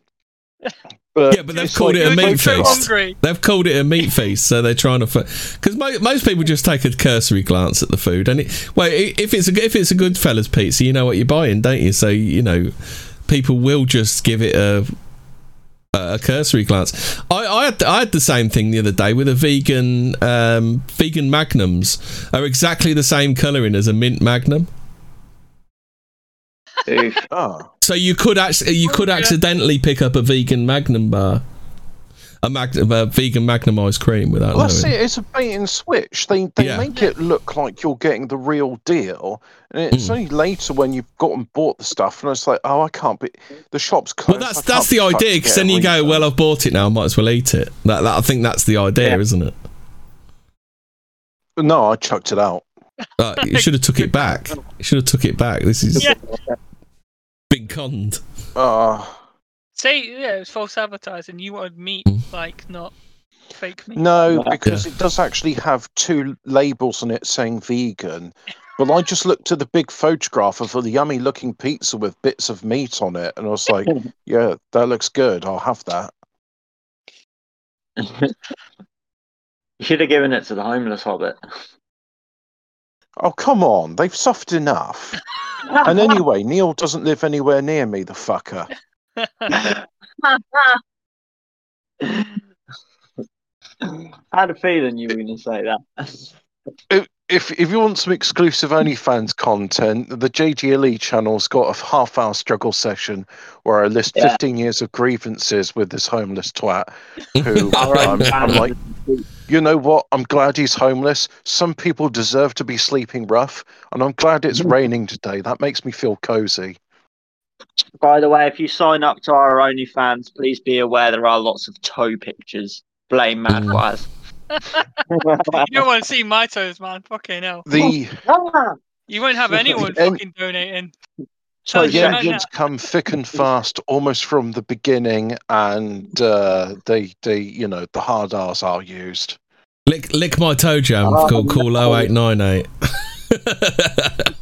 But Yeah, but they've called like- it a meat so feast. hungry. They've called it a meat feast, so they're trying to. Because mo- most people just take a cursory glance at the food, and it, well, if it's a if it's a good fella's pizza, you know what you're buying, don't you? So you know, people will just give it a a cursory glance. I I had, I had the same thing the other day with a vegan um, vegan magnums are exactly the same colouring as a mint magnum. Oof. So you could actually you could accidentally pick up a vegan magnum bar. A, mag- a vegan magnum ice cream without Well, that's knowing. it. It's a bait and switch. They they Yeah. make it look like you're getting the real deal, and it's Mm. only later when you've gone and bought the stuff, and it's like, oh, I can't be. The shop's closed. Well, that's I that's can't the fucked idea to because get a then you go, refund." well, I've bought it now, I might as well eat it. That, that I think that's the idea, Yeah. isn't it? no, I chucked it out. Uh, you should have took it back. You should have took it back. This is Yeah. Been conned. Uh, Say yeah, it was false advertising. You wanted meat, Mm. like not fake meat. no, Yeah. because it does actually have two labels on it saying vegan. But I just looked at the big photograph of the yummy looking pizza with bits of meat on it, and I was like, yeah, that looks good. I'll have that. you should have given it to the homeless hobbit. Oh, come on. They've suffered enough. And anyway, Neil doesn't live anywhere near me, the fucker. I had a feeling you were going to say that. If if you want some exclusive OnlyFans content, the JG Elite channel's got a half hour struggle session where I list Yeah. 15 years of grievances with this homeless twat who um, I'm, I'm like, you know what? I'm glad he's homeless. Some people deserve to be sleeping rough, and I'm glad it's raining today. That makes me feel cozy. By the way, if you sign up to our OnlyFans, please be aware there are lots of toe pictures. Blame Mad Mm. You don't want to see my toes, man. Fucking hell. The You won't have anyone fucking donating. So Oh, the yeah. engines come thick and fast almost from the beginning, and uh, they, they, you know, the hard R's are used. lick, lick my toe jam. Oh, call call no. 0898.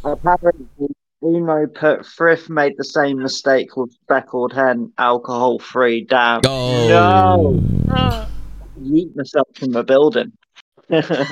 Apparently, Emo put Frith made the same mistake with Speckled Hen, alcohol free. Damn. oh. No. Yeet myself from the building.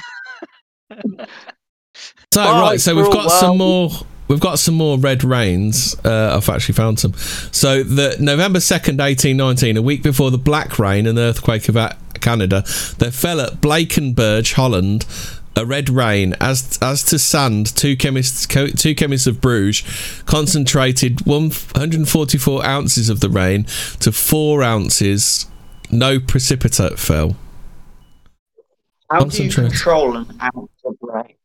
So Bye, right, so we've cruel got some more. We've got some more red rains. Uh, I've actually found some. So the November second, eighteen nineteen, a week before the Black Rain and earthquake of Canada, there fell at Blankenberghe, Holland, a red rain. As as to sand, two chemists, co- two chemists of Bruges, concentrated one hundred forty four ounces of the rain to four ounces. No precipitate fell. How do you control an ounce of rain?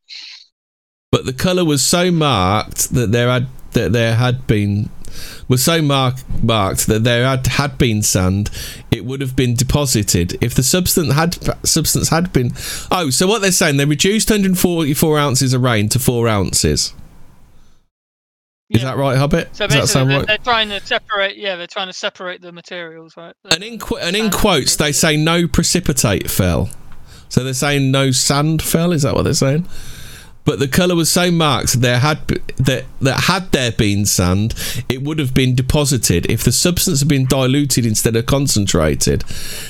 But the color was so marked that there had that there had been was so mark, marked that there had had been sand it would have been deposited if the substance had substance had been oh so what they're saying they reduced 144 ounces of rain to 4 ounces is Yeah. that right hobbit So does that basically, sound they're, right they're trying to separate. Yeah, they're trying to separate the materials, right? The- and in, qu- and in quotes they say no precipitate fell so they're saying no sand fell is that what they're saying but the color was so marked there had that that had there been sand it would have been deposited. If the substance had been diluted instead of concentrated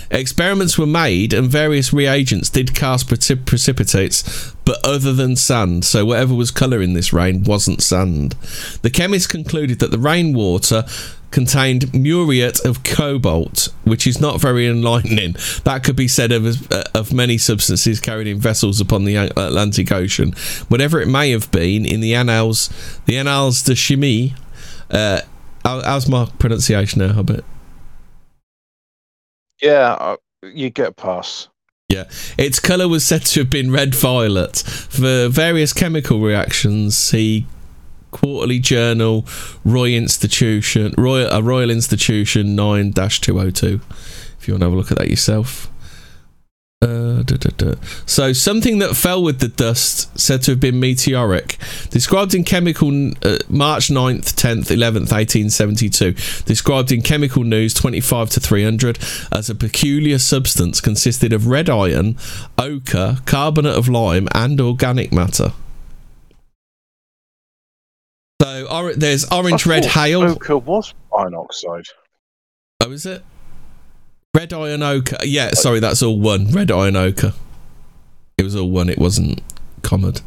experiments were made and various reagents did cast precip- precipitates but other than sand. So whatever was color in this rain wasn't sand. The chemists concluded that the rainwater contained muriate of cobalt, which is not very enlightening. That could be said of uh, of many substances carried in vessels upon the Atlantic Ocean. Whatever it may have been, in the annals, the annals de chimie. Uh, How, how's my pronunciation there, Hobbit? Yeah, uh, you get a pass. Yeah. Its colour was said to have been red violet. For various chemical reactions, see Quarterly Journal, Roy Institution, Royal, uh, Royal Institution 9 202, if you want to have a look at that yourself. Uh, da, da, da. So, something that fell with the dust said to have been meteoric, described in chemical uh, March 9th, 10th, 11th, 1872, described in Chemical News 25 to 300 as a peculiar substance consisted of red iron, ochre, carbonate of lime, and organic matter. So, or- there's orange, red hail. Ochre was iron oxide. Oh, is it? Red iron ochre. Yeah, sorry, that's all one. Red iron ochre. It was all one. It wasn't commed.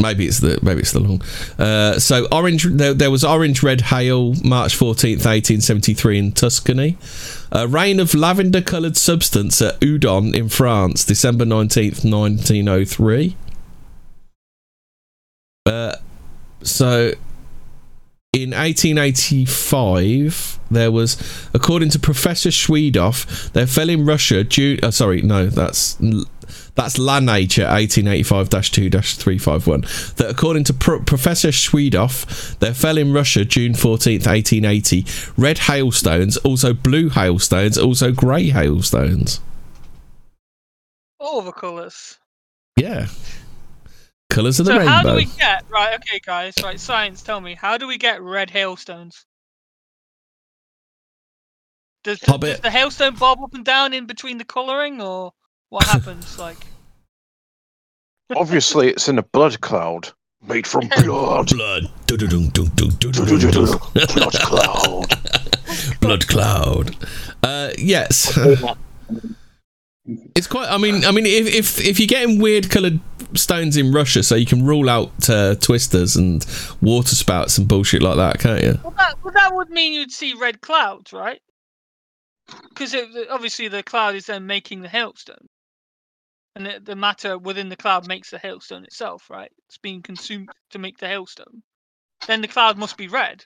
Maybe it's the maybe it's the long. Uh, so orange. There, there was orange red hail, March fourteenth, eighteen seventy three in Tuscany. A rain of lavender coloured substance at Oudon in France, December nineteenth, nineteen oh three. Uh, so in 1885, there was, according to Professor Schwedoff, there fell in Russia due. Uh, sorry, no, that's that's La Nature 1885-2-351. That according to Pro- Professor Schwedoff, there fell in Russia June 14th, 1880, red hailstones, also blue hailstones, also grey hailstones. All the colours. Yeah. Colours of the So rainbow. how do we get right? Okay, guys. Right, science. Tell me, how do we get red hailstones? Does, does, does the hailstone bob up and down in between the colouring, or what happens? like, Obviously, it's in a blood cloud made from blood. Blood. Blood cloud. blood cloud. Uh, yes, it's quite. I mean, I mean, if if if you're getting weird coloured stones in Russia, so you can rule out uh, twisters and water spouts and bullshit like that, can't you? well, that well, that would mean you'd see red clouds, right? Because obviously the cloud is then making the hailstone, and the, the matter within the cloud makes the hailstone itself, right? It's being consumed to make the hailstone. Then the cloud must be red.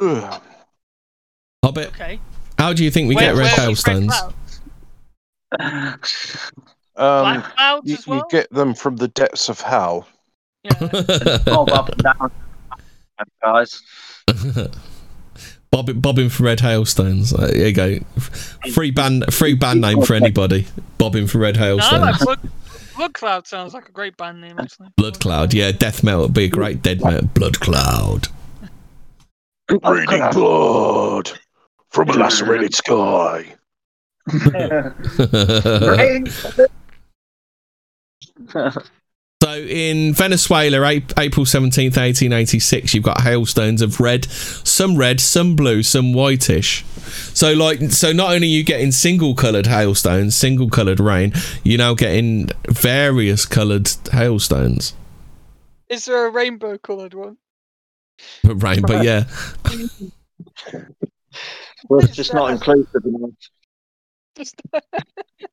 Ugh. Hobbit, Okay. how do you think we Where- get red where are these hailstones? clouds? Um, Black clouds you, as well. you get them from the depths of hell. Yeah. Bob up and down, guys. bobbing, bobbing for red hailstones. Uh, there you go. Free band, free band name for anybody. Bobbing for red No, hailstones. like blood, blood Cloud sounds like a great band name, actually. Blood Cloud, yeah, death metal would be a great dead metal. Blood Cloud. Raining blood from a lacerated sky. So in Venezuela, Ap- April 17th, 1886, you've got hailstones of red, some red, some blue, some whitish. So like so not only are you getting single coloured hailstones, single coloured rain, you're now getting various coloured hailstones. Is there a rainbow coloured one? Rain, but yeah. Well, it's just not inclusive enough.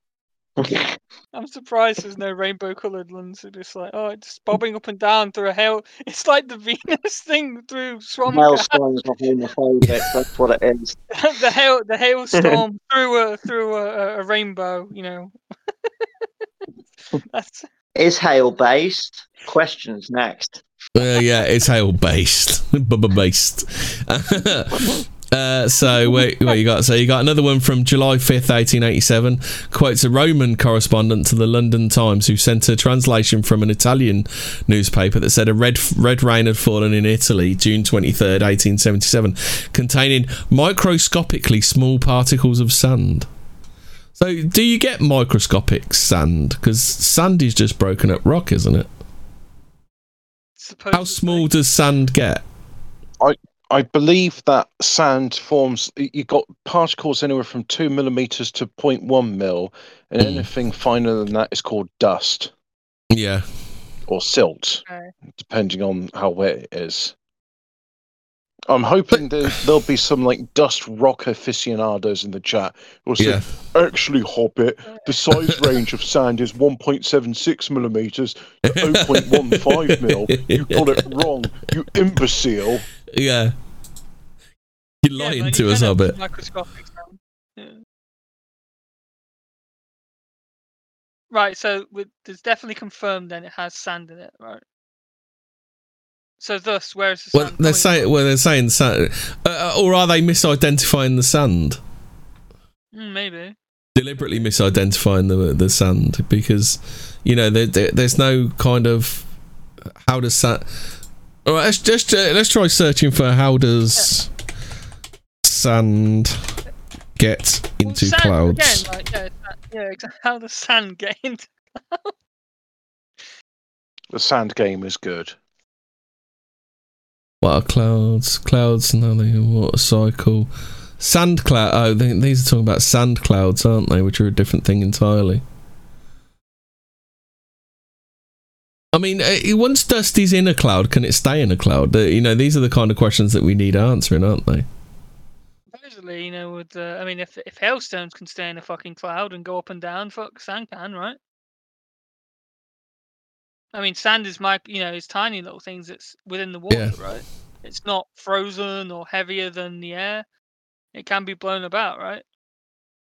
Just I'm surprised there's no rainbow coloured ones. It's just like, oh, it's just bobbing up and down through a hail. It's like the Venus thing through Swampcat. Hailstones are homophobic. That's what it is. the hail, the hailstorm through a through a, a- a rainbow. You know. That's Is hail based? Questions next. Uh, yeah, it's hail based, Bubba based. Uh, so wait, what you got? So you got another one from July fifth, eighteen eighty-seven. Quotes a Roman correspondent to the London Times who sent a translation from an Italian newspaper that said a red red rain had fallen in Italy, June twenty third, eighteen seventy-seven, containing microscopically small particles of sand. So, do you get microscopic sand? Because sand is just broken up rock, isn't it? supposed. How small does sand get? I believe that sand forms. y- You got particles anywhere from two millimeters to 0.1 mil, and Mm. anything finer than that is called dust Yeah. or silt, Okay. depending on how wet it is. I'm hoping there, there'll be some like dust rock aficionados in the chat who'll say, Yeah. actually, Hobbit, the size range of sand is 1.76 millimeters to 0.15 mil. You got it wrong, you imbecile. Yeah. You're Yeah, lying to you us, Hobbit. Microscopic sound. Yeah. Right, so with, there's definitely confirmed then it has sand in it, right? So thus, where is the Well, they're saying, well, they're saying sand, uh, or are they misidentifying the sand? Mm, maybe. Deliberately misidentifying the the sand because you know there, there, there's no kind of how does sand. All right, let's just uh, let's try searching for how does sand get Well, into sand, clouds. Again, like, yeah, yeah, exactly. How does sand get into? clouds? The sand game is good. What are clouds? Clouds, nothing. Water cycle. Sand cloud. Oh, they, these are talking about sand clouds, aren't they? Which are a different thing entirely. I mean, uh, once dust is in a cloud, can it stay in a cloud? You know, these are the kind of questions that we need answering, aren't they? Supposedly, you know, with uh, I mean, if if hailstones can stay in a fucking cloud and go up and down, fuck, sand can, right? I mean, sand is my, you know, is tiny little things that's within the water, Yeah. right? It's not frozen or heavier than the air. It can be blown about, right?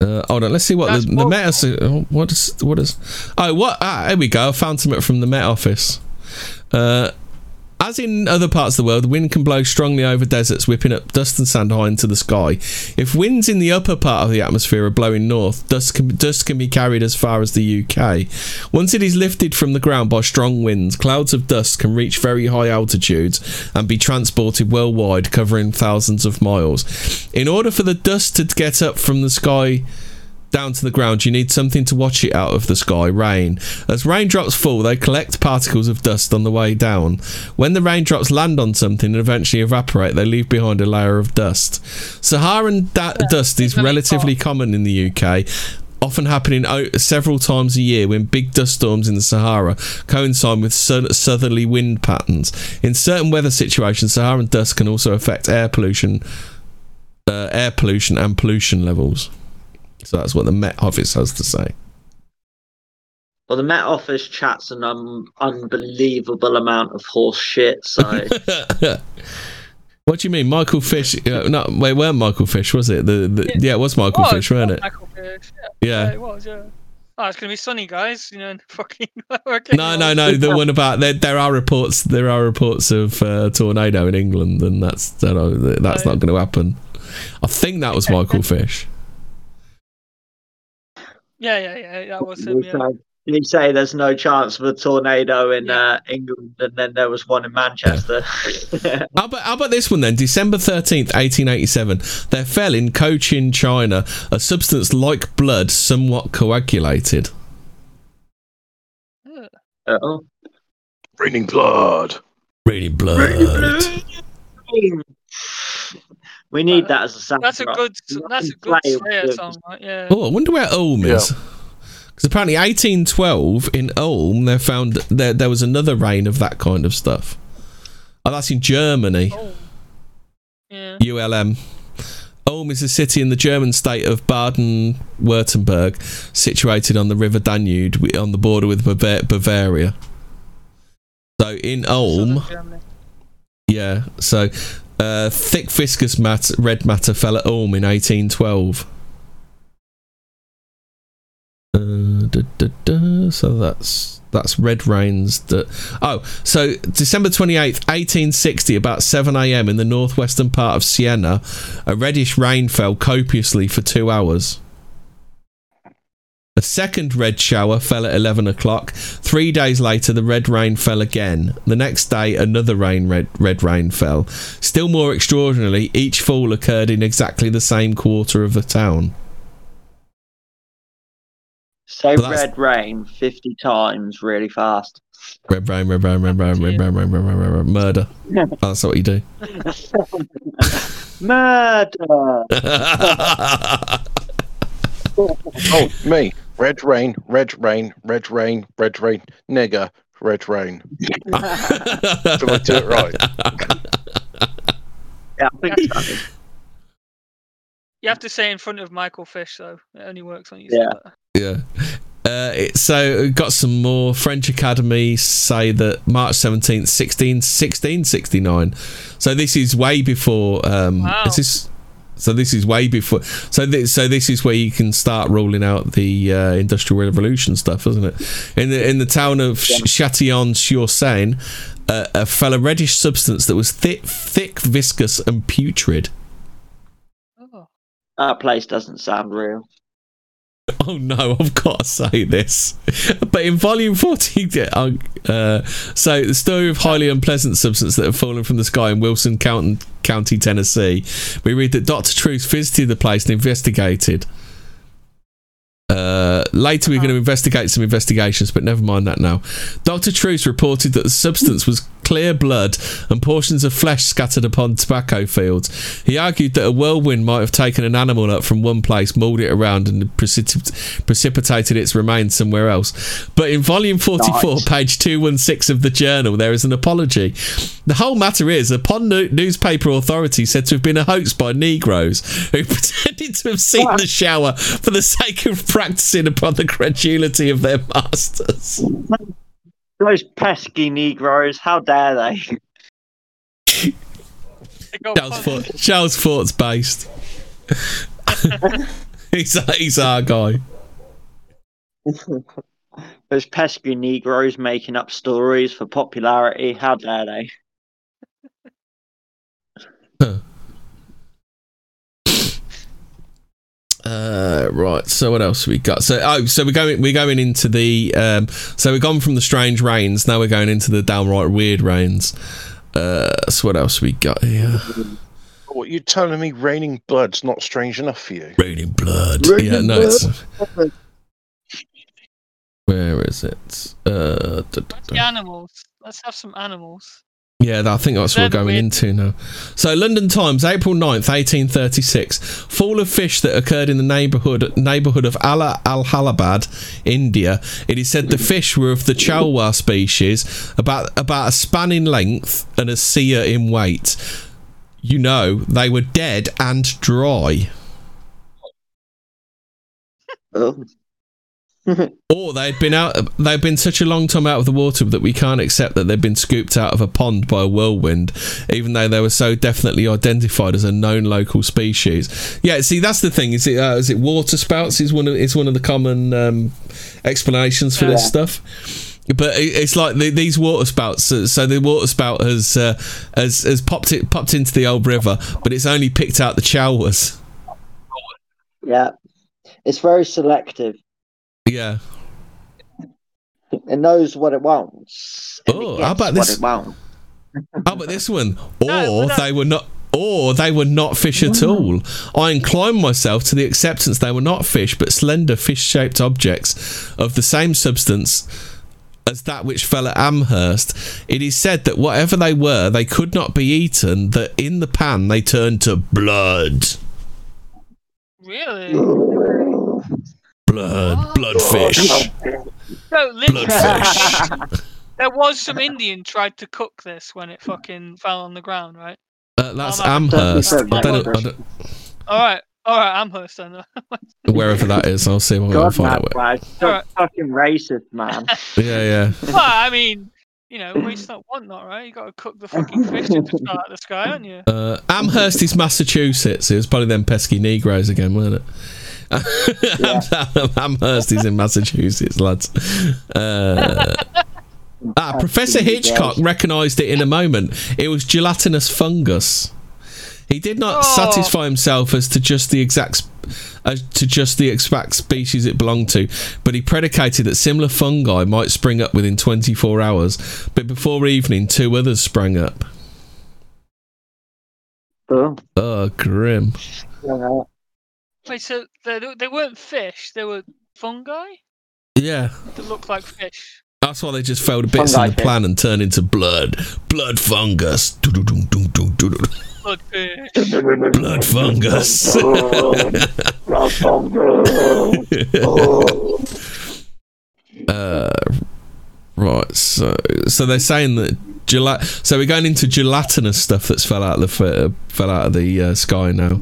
Uh, hold on, let's see what That's the, the Met. oh, What is what is? Oh, what? Ah, here we go. I found something from the Met Office. Uh, as in other parts of the world, wind can blow strongly over deserts, whipping up dust and sand high into the sky. If winds in the upper part of the atmosphere are blowing north, dust can, dust can be carried as far as the UK. Once it is lifted from the ground by strong winds, clouds of dust can reach very high altitudes and be transported worldwide, covering thousands of miles. In order for the dust to get up from the sky down to the ground, you need something to watch it out of the sky rain. As raindrops fall, they collect particles of dust on the way down. When the raindrops land on something and eventually evaporate, they leave behind a layer of dust. Saharan da- dust is relatively common in the UK. Often happening o- several times a year when big dust storms in the Sahara coincide with sou- southerly wind patterns. In certain weather situations, Saharan dust can also affect air pollution, uh, air pollution and pollution levels. So that's what the Met Office has to say. Well, the Met Office chats an um, unbelievable amount of horse shit. So what do you mean, Michael Fish? Uh, no, wait, weren't Michael Fish? Was it the? the yeah. Yeah. it was Michael Oh, Fish, weren't it? Michael Fish, yeah, yeah, Yeah. it was, yeah. Oh, it's gonna be sunny, guys. You know, and fucking. working No, no, no. The one about there. There are reports. There are reports of uh, tornado in England, and that's that, uh, that's Oh, not going to happen. I think that was Michael Fish. Yeah, yeah, yeah. That was him. Yeah. Did he say there's no chance of a tornado in uh, England, and then there was one in Manchester? How about, how about this one then? December 13th, 1887. There fell in Cochin, China, a substance like blood, somewhat coagulated. oh. Raining blood. Raining blood. We need that as a sound. That's a good. That's a good play Slayer song, right? Yeah. Oh, I wonder where Ulm is. Because apparently, 1812 in Ulm, they found there there was another reign of that kind of stuff. Oh, that's in Germany. Oh. Yeah. ULM. Ulm is a city in the German state of Baden-Württemberg, situated on the River Danube on the border with Bava- Bavaria. So in Ulm, yeah. So uh, thick viscous red matter fell at Ulm in 1812. Uh. So that's that's red rains. That oh, so December twenty eighth, eighteen sixty, about seven a.m. in the northwestern part of Siena, a reddish rain fell copiously for two hours. A second red shower fell at 11 o'clock. Three days later, the red rain fell again. The next day, another rain red, red rain fell. Still more extraordinarily, each fall occurred in exactly the same quarter of the town. Say Well, that's- red rain 50 times really fast. Red rain, red rain, red rain, red rain, red rain, red rain, red rain, murder. That's what you do. Murder! Oh, me. Red rain, red rain, red rain, red rain, nigger, red rain. Did I do it right? Yeah, I think so. You have to say in front of Michael Fish, though. It only works when you Yeah. say that. Yeah. Uh, it, so got some more French Academy say that March 17th 16 1669 so this is way before um Wow. is this so this is way before so this so this is where you can start rolling out the uh, industrial revolution stuff isn't it in the in the town of Ch- Châtillon sur Seine uh, a fell a reddish substance that was thick thick viscous and putrid Oh. That place doesn't sound real. Oh no, I've got to say this. But in volume 40, uh, uh, so the story of highly unpleasant substance that had fallen from the sky in Wilson County, County, Tennessee, we read that Dr. Troost visited the place and investigated. Uh, later, we're going to investigate some investigations, but never mind that now. Dr. Troost reported that the substance was clear blood and portions of flesh scattered upon tobacco fields. He argued that a whirlwind might have taken an animal up from one place, mauled it around, and precip- precipitated its remains somewhere else. But in volume 44, Nice. page 216 of the journal, there is an apology. The whole matter is, upon no- newspaper authority said to have been a hoax by Negroes who pretended to have seen the shower for the sake of practicing upon the credulity of their masters. Those pesky Negroes, how dare they? They Charles Fort, Charles Fort's based. he's, he's our guy. Those pesky Negroes making up stories for popularity, how dare they? Uh, right. So what else have we got? So oh, so we're going we're going into the um. So we've gone from the strange rains. Now we're going into the downright weird rains. Uh, so what else we got here? What you telling me? Raining blood's not strange enough for you? Raining blood. Raining yeah, no. It's, where is it? Uh, da, da, da. the animals? Let's have some animals. Yeah, I think that's what we're going we- into now. So, London Times, April 9th, 1836. Fall of fish that occurred in the neighbourhood neighbourhood of Ala Allahabad, India. It is said the fish were of the Chalwa species, about about a span in length and a seer in weight. You know, they were dead and dry. Oh. Or they'd been out. They'd been such a long time out of the water that we can't accept that they'd been scooped out of a pond by a whirlwind, even though they were so definitely identified as a known local species. Yeah, see, that's the thing. Is it? Uh, is it water spouts? Is one of is one of the common um, explanations for this Yeah. stuff. But it's like the, these water spouts. So so the water spout has uh, has has popped it popped into the old river, but it's only picked out the chalwas. Yeah. It's very selective. Yeah. It knows what it wants. and it Oh, how gets about what this- it won't. How about this one? Or but that- they were not. Or they were not fish at mm. all. I incline myself to the acceptance they were not fish, but slender fish-shaped objects of the same substance as that which fell at Amherst. It is said that whatever they were, they could not be eaten. That in the pan they turned to blood, Really? Blood, bloodfish, No, literally, bloodfish. there was some Indian tried to cook this when it fucking fell on the ground, right? Uh, that's Oh, that- Amherst. I that- don't I don't, All right, all right, Amherst then. wherever that is. I'll see if I can find out. Where. man. Alright. fucking racist, man. Yeah, yeah. well, I mean, you know, waste not, want not, right? You got to cook the fucking fish to just fell out of the sky, aren't you? Uh, Amherst is Massachusetts. It was probably them pesky Negroes again, weren't it? Amherst is in Massachusetts, lads. Uh, ah, Professor Hitchcock recognised it in a moment. It was gelatinous fungus. He did not Oh. satisfy himself as to just the exact as to just the exact species it belonged to, but he predicated that similar fungi might spring up within 24 hours. But before evening, two others sprang up. Oh, Oh, grim. yeah. Wait, so they, they weren't fish, they were fungi Yeah, that looked like fish. that's why they just fell to bits Fungi in the fish. plan and turned into blood. Blood fungus. Doo-doo-doo-doo-doo-doo. Blood fish. Blood fungus. uh, right. So, so they're saying that Gela- so we're going into gelatinous stuff that's fell out of the f- fell out of the uh, sky now.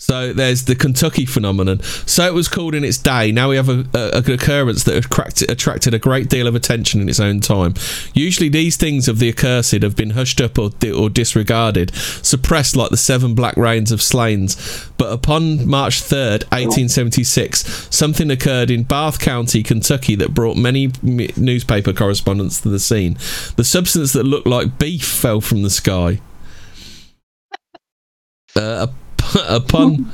So there's the Kentucky phenomenon. So it was called in its day. Now we have a, a, an occurrence that attracted, attracted a great deal of attention in its own time. Usually these things of the accursed have been hushed up or, or disregarded, suppressed like the seven black rains of Slains. But upon March 3rd, 1876, something occurred in Bath County, Kentucky that brought many m- newspaper correspondents to the scene. The substance that looked like beef fell from the sky. Uh, upon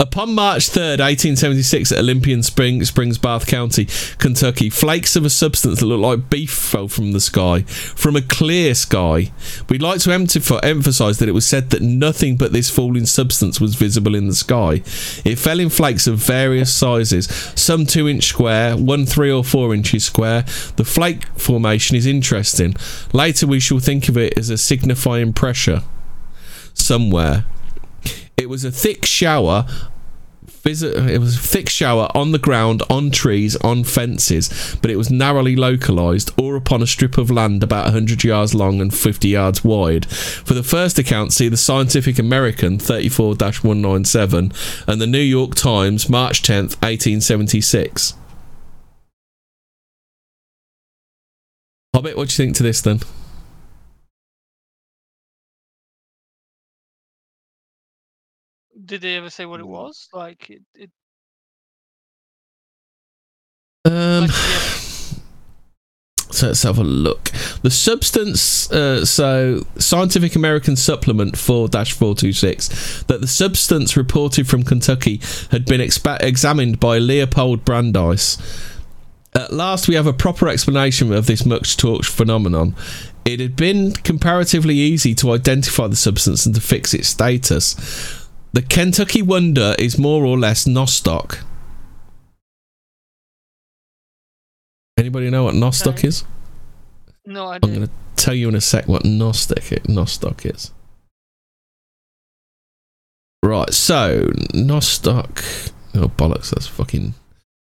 upon March 3rd, 1876, at Olympian Spring, Springs, Bath County, Kentucky, flakes of a substance that looked like beef fell from the sky, from a clear sky. We'd like to emph- emphasize that it was said that nothing but this falling substance was visible in the sky. It fell in flakes of various sizes, some two inch square, one three or four inches square. The flake formation is interesting. Later, we shall think of it as a signifying pressure somewhere. It was a thick shower. It was a thick shower on the ground, on trees, on fences, but it was narrowly localized or upon a strip of land about 100 yards long and 50 yards wide. For the first account, see the Scientific American 34 197 and the New York Times, March 10th, 1876. Hobbit, what do you think to this then? Did they ever say what it was? Like it, it Um, like, yeah, so let's have a look. The substance, uh, so Scientific American Supplement 4 426, that the substance reported from Kentucky had been expa- examined by Leopold Brandeis. At last, we have a proper explanation of this much talked phenomenon. It had been comparatively easy to identify the substance and to fix its status. The Kentucky Wonder is more or less Nostoc. Anybody know what Nostoc Okay. is? no I'm going to tell you in a sec what Nostoc, Nostoc is. Right, so Nostoc. Oh bollocks! That's fucking.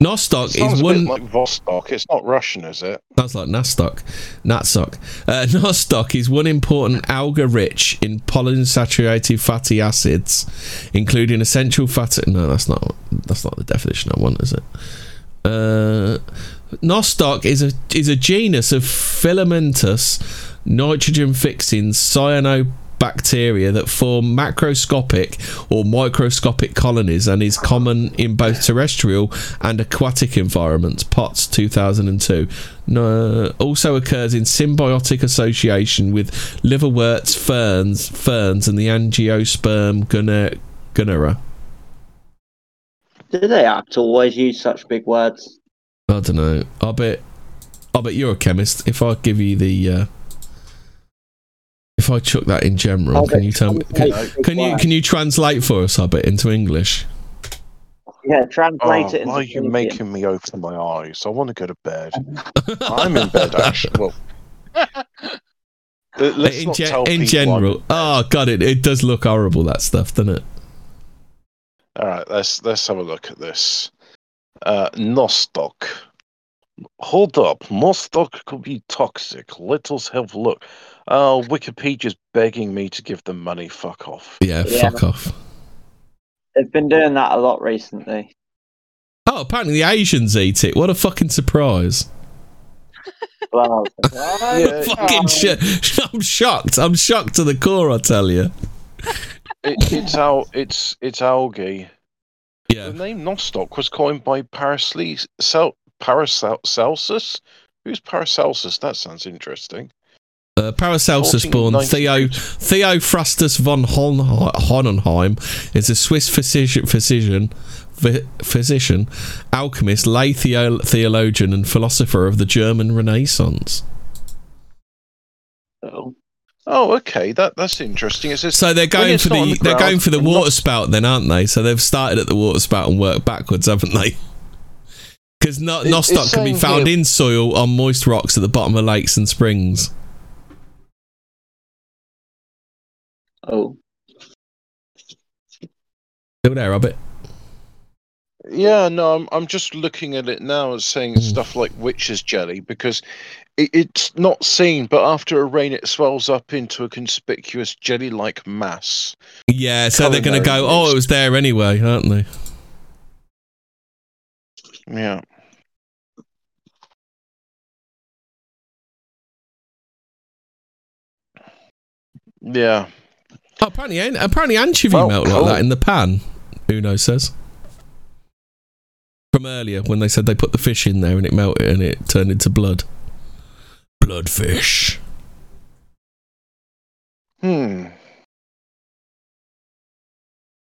Nostoc Sounds is one. bit like Vostok. It's not Russian, is it? Sounds like Nastoc. Natsoc. Uh, Nostoc is one important alga rich in polyunsaturated fatty acids, including essential fatty. No, that's not. That's not the definition I want, is it? Uh, Nostoc is a is a genus of filamentous nitrogen fixing cyanobacteria that form macroscopic or microscopic colonies and is common in both terrestrial and aquatic environments. Potts 2002. No, also occurs in symbiotic association with liverworts, ferns, ferns, and the angiosperm gunner, gunnera. Do they have to always use such big words? I don't know. I bet. I bet you're a chemist. If I give you the, uh, if I chuck that in general, can you tell me? Can, can you can you translate for us? I bet into English. Yeah, translate Oh, it into why are you Philippine. making me open my eyes? I want to go to bed. I'm in bed, actually. Well, let- let's in not ge- tell in people I'm general. bed. Oh god, it, it does look horrible. That stuff, doesn't it? All right, let's let's have a look at this. Uh, Nostoc. Hold up, Nostoc could be toxic. Let us have a look. Oh, Wikipedia's begging me to give them money. Fuck off. Yeah, Yeah. fuck off. They've been doing that a lot recently. Oh, apparently the Asians eat it. What a fucking surprise! Well, Yeah, fucking shit. I'm shocked. I'm shocked to the core. I tell you. It, it's al- it's it's algae. Yeah. The name Nostoc was coined by Paracelsus. Cel- Paracelsus? Who's Paracelsus? That sounds interesting. Uh, Paracelsus born Theo 1492. Theophrastus von Hon- Hohenheim is a Swiss physician, physician, physician, alchemist, lay theo- theologian, and philosopher of the German Renaissance. oh, Oh, okay. That that's interesting. So they're going for the, the they're going for the water not- spout, then, aren't they? So they've started at the water spout and worked backwards, haven't they? Because no- It- Nostoc can be found here- in soil on moist rocks at the bottom of lakes and springs. Oh, Still there, Robert? Yeah, no, I'm I'm just looking at it now as saying Mm. stuff like witch's jelly because it, it's not seen, but after a rain, it swells up into a conspicuous jelly-like mass. Yeah, so they're going to go, oh, it was there anyway, aren't they? Yeah. Yeah. Oh, apparently, apparently anchovy Well, melt like that in the pan. Uno says. From earlier, when they said they put the fish in there and it melted and it turned into blood. Bloodfish. Hmm.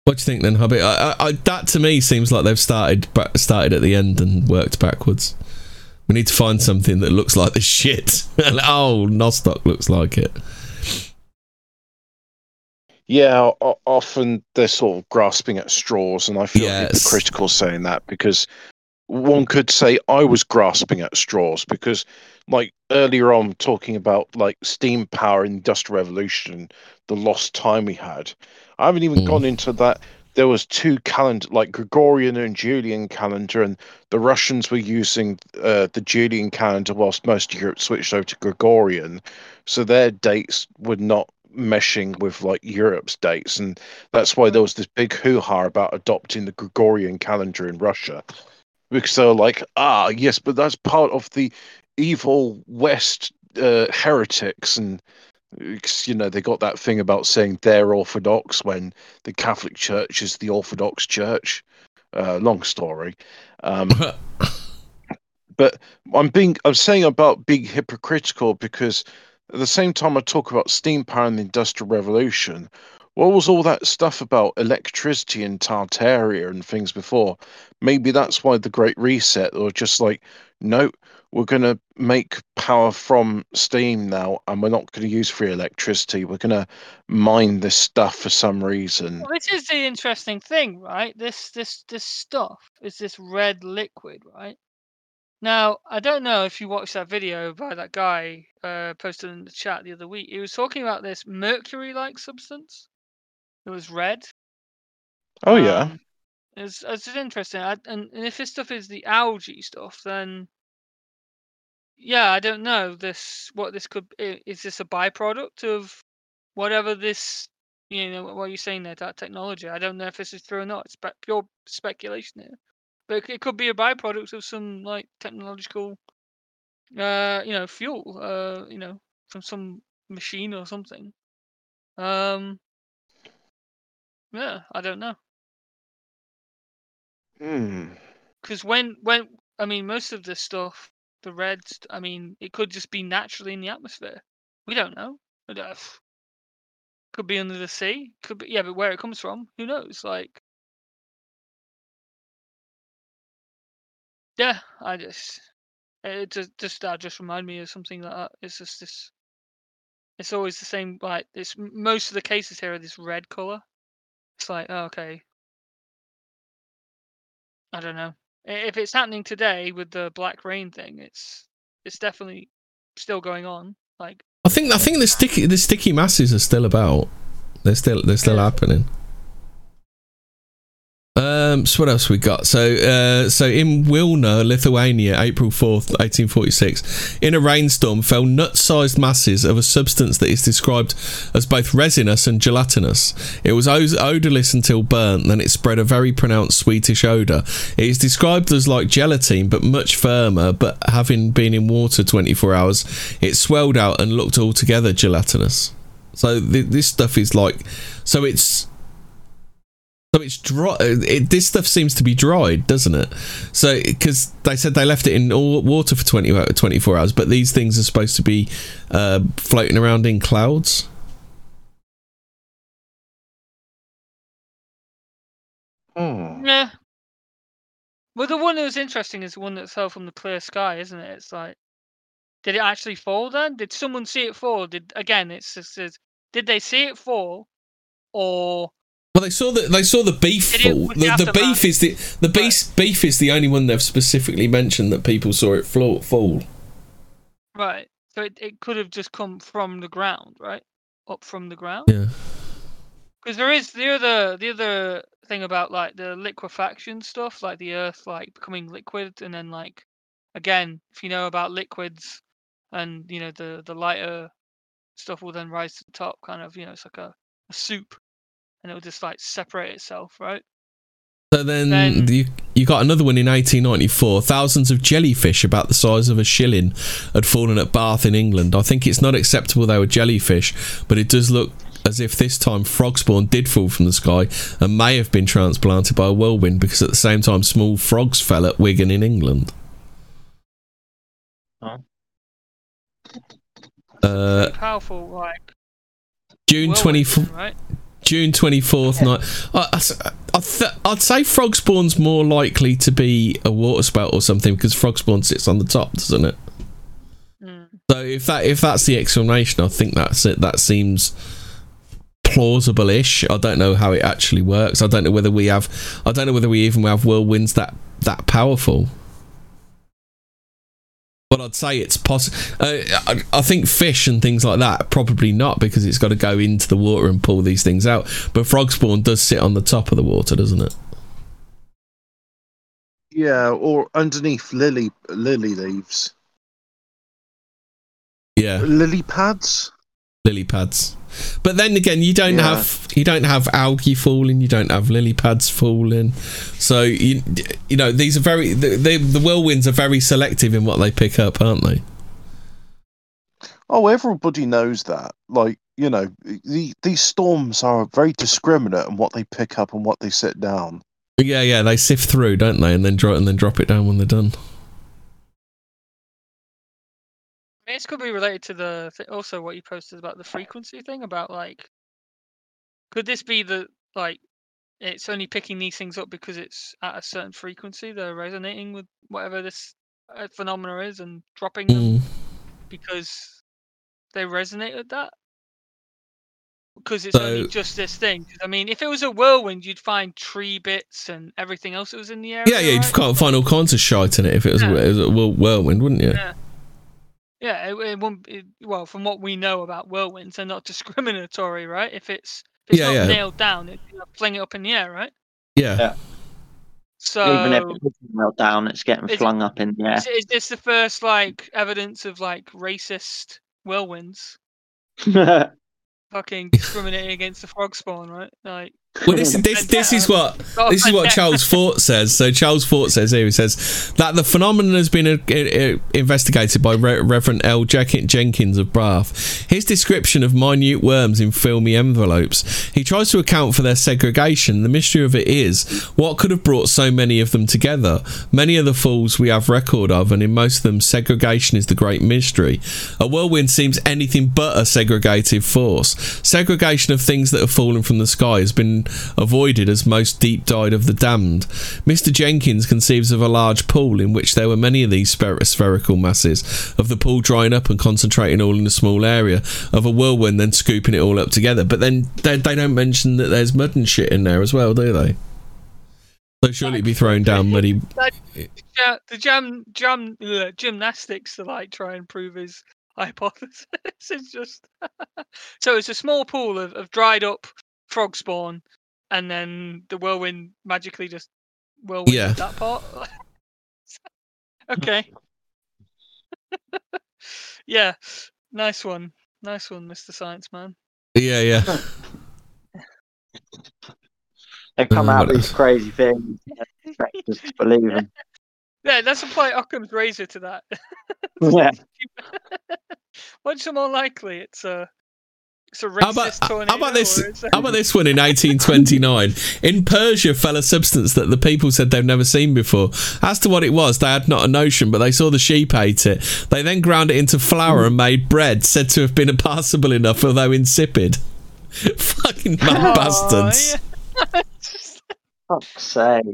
What do you think then, Hubby? I, I, I, that to me seems like they've started started at the end and worked backwards. We need to find something that looks like this shit. oh, Nostoc looks like it. Yeah, o- often they're sort of grasping at straws, and I feel Yes. hypocritical saying that because one could say I was grasping at straws because, like earlier on, talking about like steam power in industrial revolution, the lost time we had. I haven't even Mm. gone into that. There was two calendar, like Gregorian and Julian calendar, and the Russians were using uh, the Julian calendar whilst most of Europe switched over to Gregorian, so their dates would not meshing with like Europe's dates, and that's why there was this big hoo-ha about adopting the Gregorian calendar in Russia, because they were like, ah, yes, but that's part of the evil West uh, heretics, and you know they got that thing about saying they're Orthodox when the Catholic Church is the Orthodox Church. Uh, long story. Um, but I'm being I'm saying about being hypocritical because at the same time I talk about steam power and the industrial revolution, what was all that stuff about electricity and Tartaria and things before? Maybe that's why the Great Reset or just like, no, we're gonna make power from steam now and we're not gonna use free electricity. We're gonna mine this stuff for some reason. Well, this is the interesting thing, right? This this this stuff is this red liquid, right? Now, I don't know if you watched that video by that guy uh, posted in the chat the other week. He was talking about this mercury-like substance. It was red. Oh yeah. Um, it's, it's interesting. I, and, and if this stuff is the algae stuff, then yeah, I don't know this. What this could is this a byproduct of whatever this you know what you're saying there that technology? I don't know if this is true or not. It's pure speculation here, but it, could be a byproduct of some like technological, uh, you know, fuel, uh, you know, from some machine or something. Um, yeah, I don't know. Hmm. because when when I mean most of this stuff, the reds, I mean it could just be naturally in the atmosphere. We don't know. I Could be under the sea. Could be yeah, but where it comes from, who knows? Like, yeah, I just it just just that just remind me of something like that. It's just this. It's always the same. Like it's most of the cases here are this red color. It's like oh, okay. I don't know. If it's happening today with the black rain thing, it's it's definitely still going on. Like I think I think the sticky the sticky masses are still about. They're still they're still happening. Um, so what else we got? So, uh, so in Wilna, Lithuania, April fourth, eighteen forty-six, in a rainstorm, fell nut-sized masses of a substance that is described as both resinous and gelatinous. It was odorless until burnt, then it spread a very pronounced sweetish odor. It is described as like gelatine, but much firmer. But having been in water twenty-four hours, it swelled out and looked altogether gelatinous. So th- this stuff is like, so it's so it's dry. It, this stuff seems to be dried, doesn't it? So because they said they left it in all water for 20, 24 hours, but these things are supposed to be uh, floating around in clouds. Hmm. yeah. Well, the one that was interesting is the one that fell from the clear sky, isn't it? It's like, did it actually fall? Then did someone see it fall? Did again? It's just says, did they see it fall, or Well, they saw that they saw the beef fall. The, the beef that? is the the beef beef is the only one they've specifically mentioned that people saw it flo- fall. right? So it, it could have just come from the ground, right? Up from the ground. Yeah. Because there is the other the other thing about like the liquefaction stuff, like the Earth like becoming liquid, and then like again, if you know about liquids, and you know the the lighter stuff will then rise to the top, kind of you know it's like a, a soup, and it will just like separate itself, right? So then, Then- you, you got another one in 1894. Thousands of jellyfish about the size of a shilling had fallen at Bath in England. I think it's not acceptable they were jellyfish, but it does look as if this time frog spawn did fall from the sky and may have been transplanted by a whirlwind because at the same time small frogs fell at Wigan in England. Oh. Uh, powerful, like June 24th. right? June 24th night. I, I, I th- I'd say frog spawn's more likely to be a water spout or something because frog spawn sits on the top, doesn't it? Mm. So if that if that's the explanation, I think that's it. That seems plausible-ish. I don't know how it actually works. I don't know whether we have. I don't know whether we even have whirlwinds that that powerful. But I'd say it's possible. Uh, I, I think fish and things like that probably not because it's got to go into the water and pull these things out. But frog spawn does sit on the top of the water, doesn't it? Yeah, or underneath lily lily leaves, Yeah. lily pads. lily pads. But then again, you don't Yeah. have you don't have algae falling, you don't have lily pads falling. So you you know these are very the the, the whirlwinds are very selective in what they pick up, aren't they? Oh, everybody knows that. Like you know, the, these storms are very discriminate in what they pick up and what they sit down. Yeah, yeah, they sift through, don't they, and then drop and then drop it down when they're done. I mean, this could be related to the th- also what you posted about the frequency thing about like, could this be the like, it's only picking these things up because it's at a certain frequency they're resonating with whatever this uh, phenomena is and dropping them Mm. because they resonate with that. Because it's only just this thing. I mean, if it was a whirlwind, you'd find tree bits and everything else that was in the area. Yeah, yeah, you'd can't find all kinds of shite in it if it was, Yeah. it was a whirlwind, wouldn't you? Yeah. Yeah, it, it won't. It, well, from what we know about whirlwinds, they're not discriminatory, right? If it's if it's Yeah, not yeah. nailed down, it you know, fling it up in the air, right? Yeah. Yeah. So Even if it's doesn't melt down, it's getting Is- flung up in the air. is, is this the first like evidence of like racist whirlwinds fucking discriminating against the frog spawn, right? Like, Well, this this this is what this is what. Charles Fort says. So Charles Fort says here, he says that the phenomenon has been uh, uh, investigated by Re- Reverend L. Jack- Jenkins of Bath. His description of minute worms in filmy envelopes. He tries to account for their segregation. The mystery of it is what could have brought so many of them together. Many of the falls we have record of, and in most of them, segregation is the great mystery. A whirlwind seems anything but a segregative force. Segregation of things that have fallen from the sky has been avoided as most deep dyed of the damned. Mr. Jenkins conceives of a large pool in which there were many of these spher- spherical masses, of the pool drying up and concentrating all in a small area, of a whirlwind then scooping it all up together. But then they, they don't mention that there's mud and shit in there as well, do they? So surely it'd be thrown down muddy. the jam jam uh, gymnastics to like try and prove his hypothesis. it's just so it's a small pool of, of dried up frog spawn, and then the whirlwind magically just whirlwind Yeah. that part. okay. yeah, nice one, nice one, Mister Science Man. Yeah, yeah. They come Uh, out with these crazy things. and expect us to believe them. Yeah, let's apply Occam's razor to that. Yeah. Much more likely, it's a it's a How about, tornado. how about this? or it's a- How about this one in 1829? In Persia, fell a substance that the people said they've never seen before. As to what it was, they had not a notion, but they saw the sheep ate it. They then ground it into flour and made bread, said to have been passable enough, although insipid. Fucking mad Aw, bastards! yeah. Fuck's sake.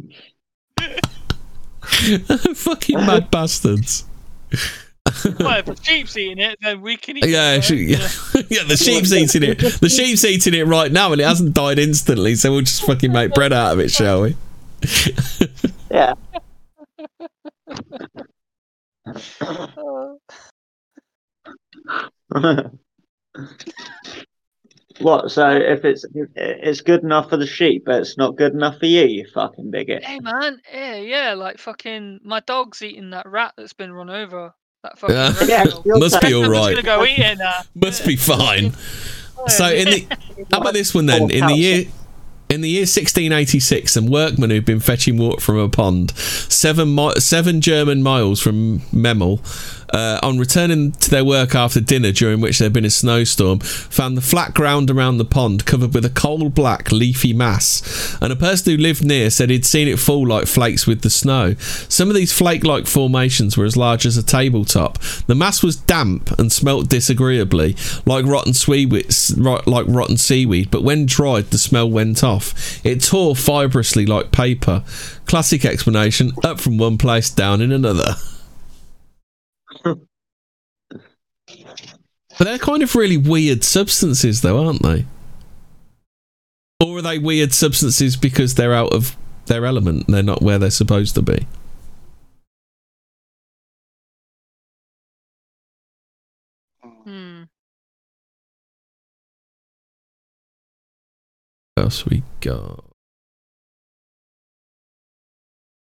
Fucking mad bastards. well, if the sheep's eating it, then we can eat Yeah, it. she- yeah, yeah. The sheep's eating it. The sheep's eating it right now, and it hasn't died instantly. So we'll just fucking make bread out of it, shall we? Yeah. What? So if it's it's good enough for the sheep, but it's not good enough for you, you fucking bigot. Hey man, yeah, yeah, like fucking my dog's eating that rat that's been run over. That Yeah. Yeah, Must be say- all I'm just right. gonna go eat it now. Uh, Must be fine. So in the how about this one then? In the year in the year 1686, some workmen who'd been fetching water from a pond, seven mi- seven German miles from Memel, uh, on returning to their work after dinner, during which there had been a snowstorm, found the flat ground around the pond covered with a coal black leafy mass. And a person who lived near said he'd seen it fall like flakes with the snow. Some of these flake-like formations were as large as a tabletop. The mass was damp and smelt disagreeably, like rotten seaweed, like rotten seaweed. But when dried, the smell went off. It tore fibrously like paper. Classic explanation: up from one place, down in another. But they're kind of really weird substances, though, aren't they? Or are they weird substances because they're out of their element and they're not where they're supposed to be? Hmm. What else we got?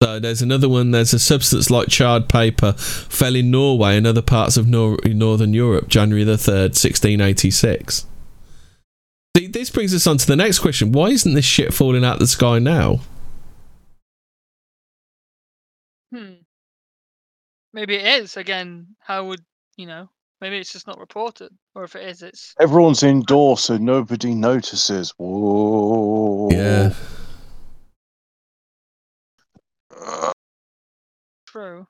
So there's another one. There's a substance like charred paper fell in Norway and other parts of Nor- Northern Europe, January the third, 1686. See, this brings us on to the next question. Why isn't this shit falling out the sky now? Hmm. Maybe it is again. How would you know? Maybe it's just not reported, or if it is, it's Everyone's indoors, so nobody notices. Whoa. Yeah. True.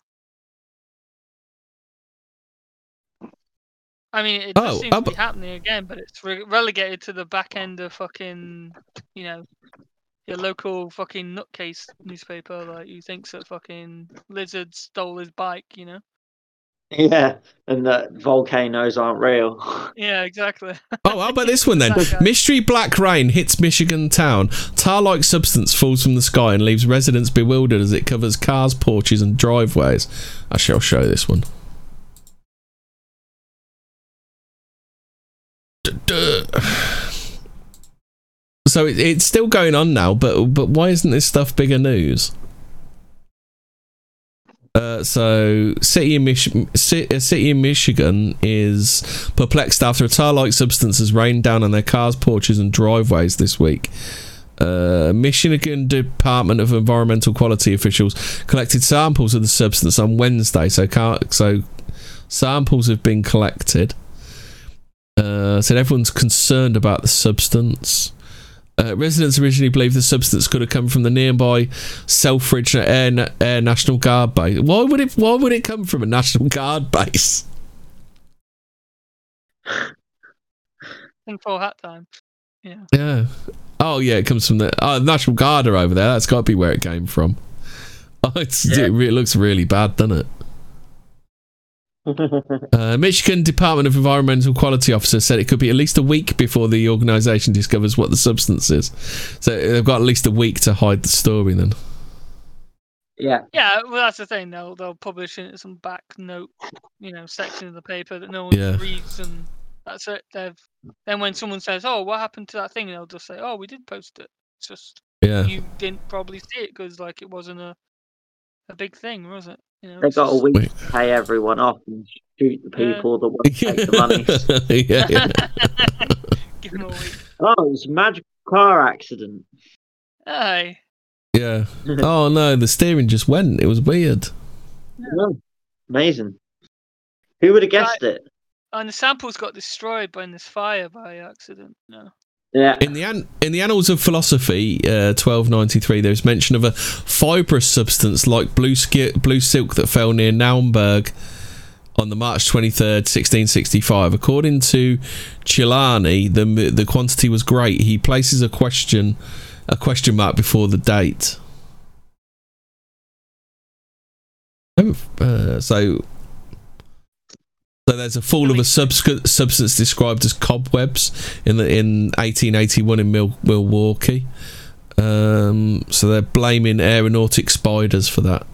I mean, it does Oh, seem to be happening again, but it's re- relegated to the back oh. end of fucking, you know, your local fucking nutcase newspaper. Like, who thinks that fucking lizard stole his bike, you know? Yeah, and that volcanoes aren't real. Yeah, exactly. Oh, how about this one then? Mystery black rain hits Michigan town. Tar like substance falls from the sky and leaves residents bewildered as it covers cars, porches, and driveways. I shall show you this one. So it, it's still going on now, but but why isn't this stuff bigger news? Uh, so, city in, Mich- a city in Michigan is perplexed after a tar-like substance has rained down on their cars, porches, and driveways this week. Uh, Michigan Department of Environmental Quality officials collected samples of the substance on Wednesday. So, so samples have been collected. Uh, said everyone's concerned about the substance. Uh, residents originally believed the substance could have come from the nearby Selfridge Air, Na- Air National Guard base. Why would it? Why would it come from a National Guard base? In full hat time. Yeah. Yeah. Oh yeah, it comes from the oh, National Guard are over there. That's got to be where it came from. Oh, it's, Yeah. it, re- looks really bad, doesn't it? Uh, Michigan Department of Environmental Quality officer said it could be at least a week before the organisation discovers what the substance is. So they've got at least a week to hide the story. Then. yeah, Yeah, well, that's the thing. They'll they'll publish it in some back note, you know, section of the paper that no one Yeah. reads, and that's it. They've then when someone says, "Oh, what happened to that thing?" they'll just say, "Oh, we did post it. It's just Yeah. you didn't probably see it because like it wasn't a a big thing, was it? You know, they it's got a week Wait. to pay everyone off and shoot the Yeah. people that won't take the money. yeah, yeah. Give 'em a week. Oh, it was a magical car accident. Aye. Yeah. Oh no, the steering just went. It was weird. Oh, amazing. Who would have guessed it? Oh, and the samples got destroyed by this fire by accident. No. Yeah. In the an- in the Annals of Philosophy, uh, twelve ninety three, there's mention of a fibrous substance like blue blue silk that fell near Naumburg on the March twenty third, sixteen sixty five. According to Chladni, the the quantity was great. He places a question a question mark before the date. Uh, so. So there's a fall of a subsc- substance described as cobwebs in the in 1881 in Mil- Milwaukee. Um, so they're blaming aeronautic spiders for that.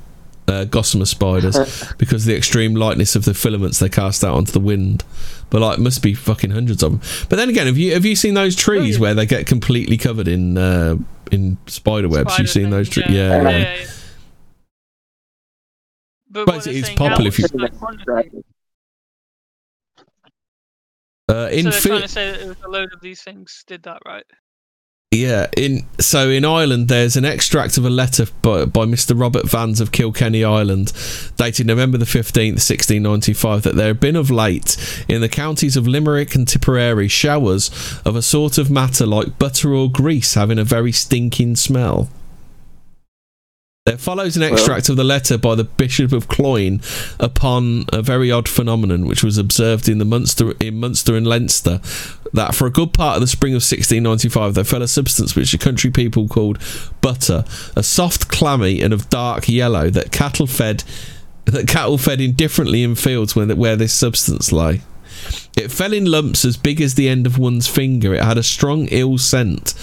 uh, gossamer spiders because of the extreme lightness of the filaments they cast out onto the wind. But like, must be fucking hundreds of them. But then again, have you have you seen those trees yeah. where they get completely covered in uh, in spider webs? Spider You've seen those trees? Yeah, yeah, yeah. yeah. But But it's popular if you- like quantity. Uh, in so they're Fi- trying to say that it was a load of these things did that, right? Yeah, in so in Ireland, there's an extract of a letter by, by Mr. Robert Vans of Kilkenny, Ireland, dated November the fifteenth, sixteen ninety-five, that there have been of late in the counties of Limerick and Tipperary showers of a sort of matter like butter or grease, having a very stinking smell. There follows an extract of the letter by the Bishop of Cloyne upon a very odd phenomenon which was observed in the Munster in Munster and Leinster that for a good part of the spring of 1695 there fell a substance which the country people called butter, a soft, clammy, and of dark yellow that cattle fed that cattle fed indifferently in fields where, where this substance lay. It fell in lumps as big as the end of one's finger. It had a strong ill scent.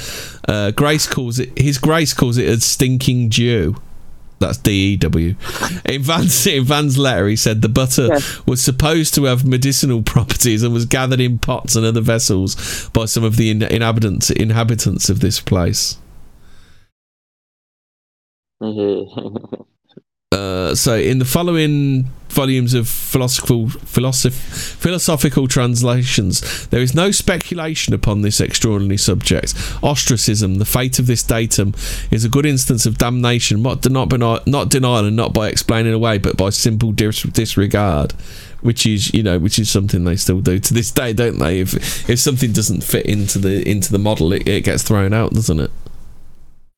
Uh, Grace calls it. His Grace calls it a stinking dew. That's D E W. In Van's, in Van's letter, he said the butter Yeah. was supposed to have medicinal properties and was gathered in pots and other vessels by some of the in- inhabitants inhabitants of this place. Mm-hmm. Uh, so, in the following volumes of philosophical philosoph- philosophical translations, there is no speculation upon this extraordinary subject. Ostracism, the fate of this datum, is a good instance of damnation, not, not, by, not denial and not by explaining away, but by simple dis- disregard. Which is, you know, which is something they still do to this day, don't they? If if something doesn't fit into the into the model, it, it gets thrown out, doesn't it?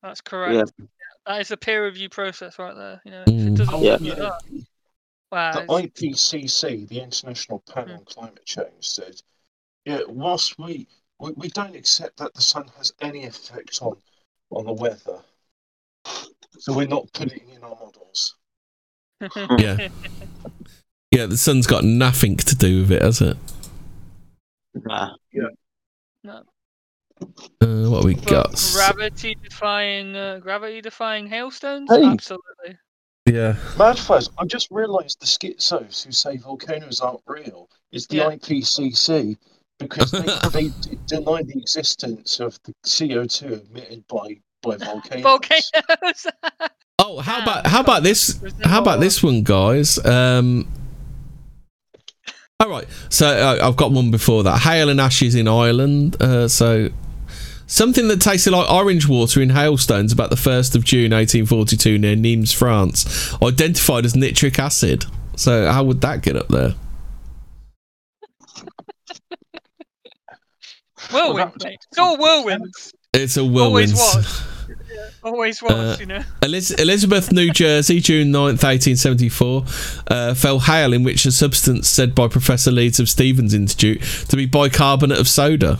That's correct. Yeah. That is a peer review process right there. You know, Mm. if it doesn't Yeah. work that, wow, The it's- IPCC, the International Panel on Climate Change, said, "Yeah, whilst we, we we don't accept that the sun has any effect on on the weather, so we're not putting in our models." Yeah. Yeah, the sun's got nothing to do with it, has it? Nah. Uh, what have we But got? gravity defying uh, gravity defying hailstones? Hey. Absolutely. Yeah. Mad Fuzz, I just realised the schizos who say volcanoes aren't real is the Yeah. IPCC because they, they d- deny the existence of the CO2 emitted by by volcanoes. Volcanoes. Oh, how about how about this? How about this one, guys? Um, all right. So uh, I've got one before that. Hail and ashes in Ireland. Uh, so something that tasted like orange water in hailstones about the first of June, eighteen forty-two, near Nimes, France, identified as nitric acid. So how would that get up there? Whirlwind, that- It's all whirlwinds. It's a whirlwind. Always whirlwind. was. Always was, Uh, you know. Eliz- Elizabeth, New Jersey, June 9th, 1874, uh, fell hail in which a substance said by Professor Leeds of Stevens Institute to be bicarbonate of soda.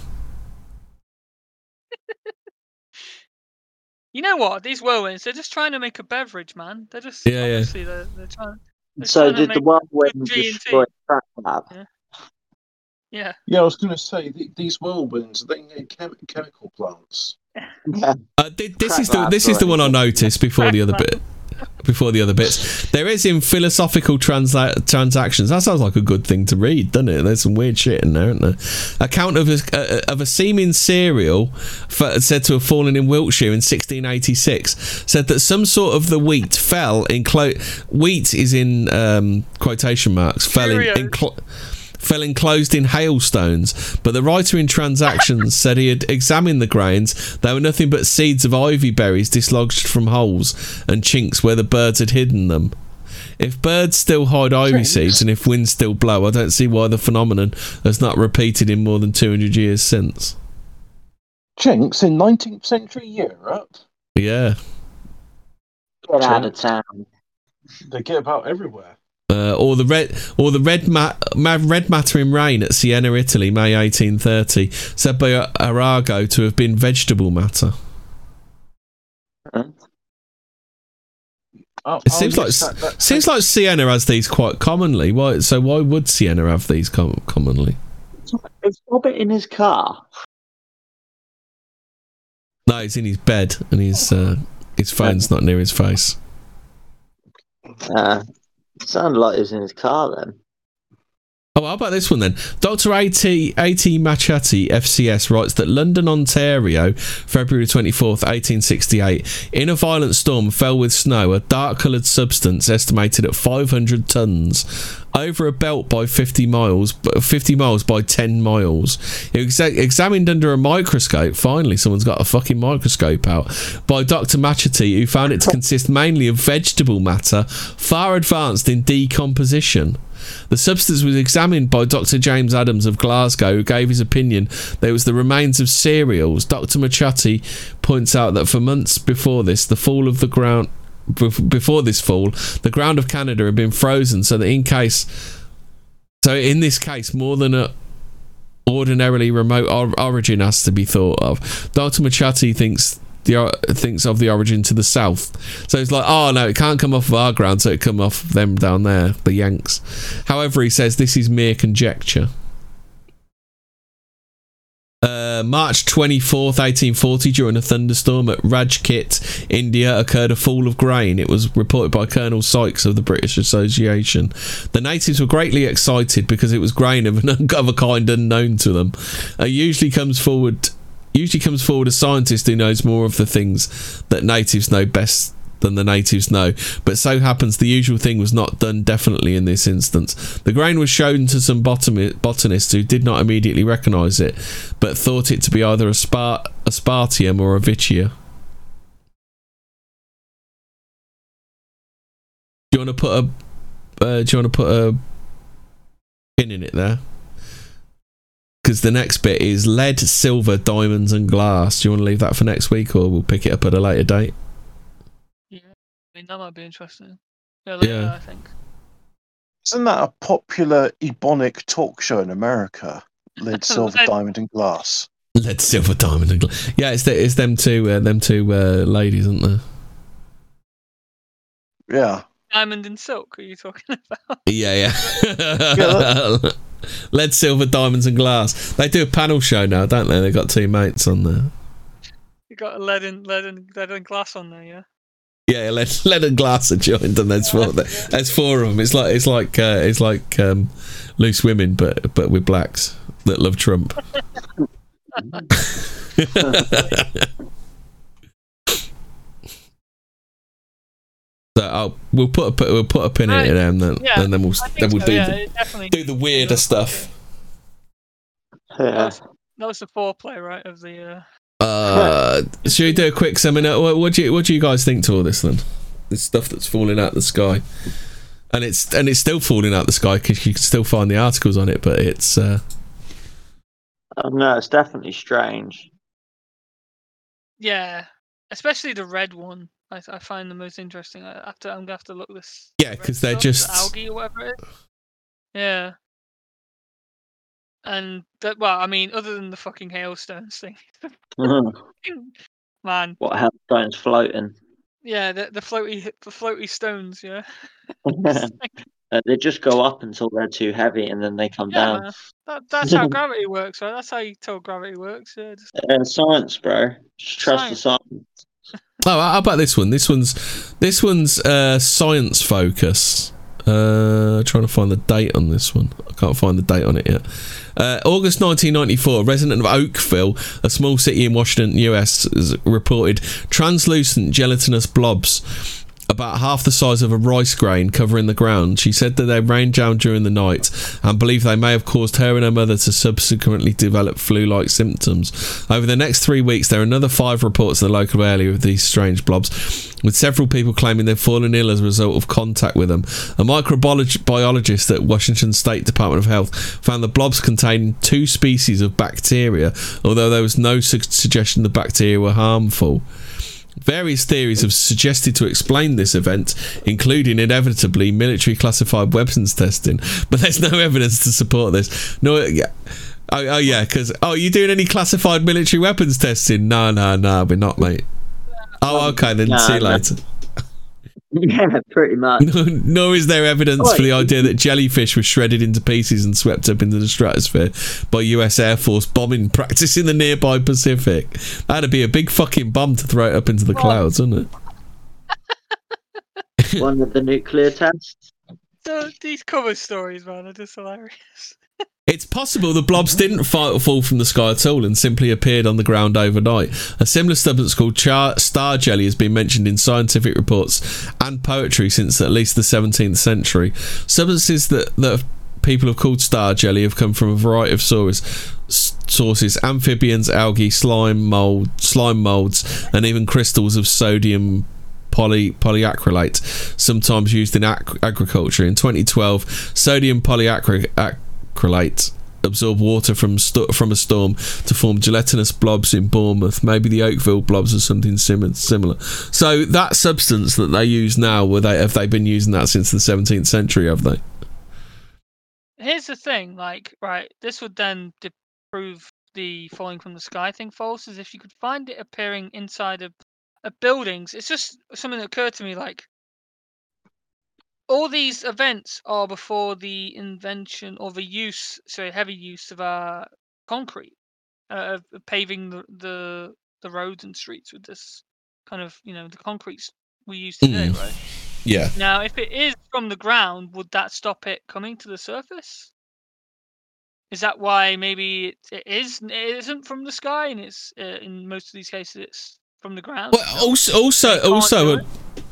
You know what? These whirlwinds, they're just trying to make a beverage, man. They're just Yeah, yeah. They're, they're trying. They're So trying to did the whirlwind good G&T. destroy Trackmap? Yeah. Yeah, I was going to say th- these whirlwinds they need chem- chemical plants. Yeah. Uh, thi- this Crack is the this is the one I noticed before the other Crack bit. Before the other bits, there is in philosophical transactions. That sounds like a good thing to read, doesn't it? There's some weird shit in there, isn't there? Account of a uh, of a seeming cereal fa- said to have fallen in Wiltshire in 1686 said that some sort of the wheat fell in clo- wheat is in um, quotation marks fell in, in Cheerios. Clo- fell enclosed in hailstones, but the writer in Transactions said he had examined the grains. They were nothing but seeds of ivy berries dislodged from holes and chinks where the birds had hidden them. If birds still hide ivy Chinks? seeds and if winds still blow, I don't see why the phenomenon has not repeated in more than 200 years since. Chinks in 19th century Europe, Yeah. Get out of town. they get about everywhere. Uh, or the red, or the red, ma- red matter in rain at Siena, Italy, May 1830, said by Arago to have been vegetable matter. Oh, It oh, seems like that- that- seems like Siena has these quite commonly. Why? So why would Siena have these com- commonly? Is Robert in his car? No, he's in his bed and his uh, his phone's not near his face. Uh, sounded like he was in his car then. Oh, how about this one then? Dr. A.T. A.T. Machattie, FCS, writes that London, Ontario, February 24th, 1868, in a violent storm fell with snow, a dark coloured substance estimated at 500 tons, over a belt by 50 miles, 50 miles by 10 miles. It exa- examined under a microscope. Finally, someone's got a fucking microscope out. By Dr. Machattie, who found it to consist mainly of vegetable matter, far advanced in decomposition. The substance was examined by Dr. James Adams of Glasgow, who gave his opinion that it was the remains of cereals. Dr. Machattie points out that for months before this, the fall of the ground. Before this fall, the ground of Canada had been frozen, so that in case, so in this case, more than a ordinarily remote or- origin has to be thought of. Dr. Machattie thinks the thinks of the origin to the south. So it's like, oh no, it can't come off of our ground, so it come off them down there, the Yanks. However, he says this is mere conjecture. Uh, March 24th, 1840, during a thunderstorm at Rajkit, India, occurred a fall of grain. It was reported by Colonel Sykes of the British Association. The natives were greatly excited because it was grain of, an, of a kind unknown to them. Uh, usually comes forward usually comes forward a scientist who knows more of the things that natives know best than the natives know. But so happens the usual thing was not done definitely in this instance. The grain was shown to some botanists who did not immediately recognise it, but thought it to be either a, spar- a spartium or a vicia. Do you want to put a? Uh, do you want to put a pin in it there? Because the next bit is lead, silver, diamonds, and glass. Do you want to leave that for next week, or we'll pick it up at a later date? Yeah, I mean, that might be interesting. Yeah, later, Yeah. I think. Isn't that a popular ebonic talk show in America? Lead, silver, Lead- diamond, and glass. Lead, silver, diamond, and glass. Yeah, it's the, it's them two uh, them two uh, ladies, aren't they? Yeah. Diamond and silk. Are you talking about? Yeah, yeah. that- Lead, silver, diamonds, and glass. They do a panel show now, don't they? They've got two mates on there. You got a lead and lead and lead and glass on there, yeah. Yeah, lead, lead and glass are joined, and there's four. There's four of them. It's like it's like uh, it's like um, loose women, but but with blacks that love Trump. so I'll, we'll put a put- we'll put a pin in it, and then Yeah, and then we'll then we'll so, do yeah, the, it do the weirder stuff. Yeah. That was the foreplay, right? Of the. Uh... Uh, should we do a quick seminar? What, what do you what do you guys think to all this then? This stuff that's falling out the sky, and it's and it's still falling out the sky because you can still find the articles on it, but it's uh, Oh, no, it's definitely strange. Yeah, especially the red one. I, I find the most interesting. I have to, I'm gonna have to look this. Yeah, because they're stuff, just- the algae or whatever it is. Yeah. And that, well, I mean, other than the fucking hailstones thing, man. what hailstones floating? Yeah, the the floaty the floaty stones. Yeah. Uh, they just go up until they're too heavy and then they come Yeah, down. man. That, that's how gravity works, right? That's how you tell gravity works. Yeah. Just, Uh, science, bro. Just trust the science. Oh, how about this one? This one's this one's uh, science focus. Uh, trying to find the date on this one. I can't find the date on it yet. Uh, August 1994, a resident of Oakville, a small city in Washington, US, reported translucent gelatinous blobs about half the size of a rice grain covering the ground. She said that they rained down during the night and believed they may have caused her and her mother to subsequently develop flu like symptoms. Over the next three weeks, there are another five reports in the local area of these strange blobs, with several people claiming they've fallen ill as a result of contact with them. A microbiologist at Washington State Department of Health found the blobs contained two species of bacteria, although there was no su- suggestion the bacteria were harmful. Various theories have suggested to explain this event, including inevitably military classified weapons testing, but there's no evidence to support this. No, yeah. Oh, oh yeah, because oh, you doing any classified military weapons testing? No, no, no, we're not, mate. Oh, okay, then Nah, see you nah. Later. Yeah, pretty much. Nor, nor is there evidence for the idea that jellyfish were shredded into pieces and swept up into the stratosphere by US Air Force bombing practice in the nearby Pacific. That'd be a big fucking bomb to throw it up into the clouds, wouldn't it? one of the nuclear tests. So these cover stories, man, are just hilarious. It's possible the blobs didn't fall from the sky at all and simply appeared on the ground overnight. A similar substance called char- star jelly has been mentioned in scientific reports and poetry since at least the 17th century. Substances that, that people have called star jelly have come from a variety of sources, sources amphibians, algae, slime, mold, slime molds, and even crystals of sodium poly polyacrylate, sometimes used in ac- agriculture. In 2012, sodium polyacrylate absorbed water from from a storm to form gelatinous blobs in Bournemouth. Maybe the Oakville blobs or something sim- similar. So that substance that they use now, were they have they been using that since the 17th century? Have they? Here's the thing, like, right, this would then di- prove the falling from the sky thing false, is if you could find it appearing inside of, of buildings. It's just something that occurred to me, like, all these events are before the invention or the use, sorry, heavy use of uh, concrete, uh, of paving the, the the roads and streets with this kind of, you know, the concretes we use today, Mm. right? Yeah. Now, if it is from the ground, would that stop it coming to the surface? Is that why maybe it, it is it isn't from the sky, and it's uh, in most of these cases it's from the ground? Well, also, also, also?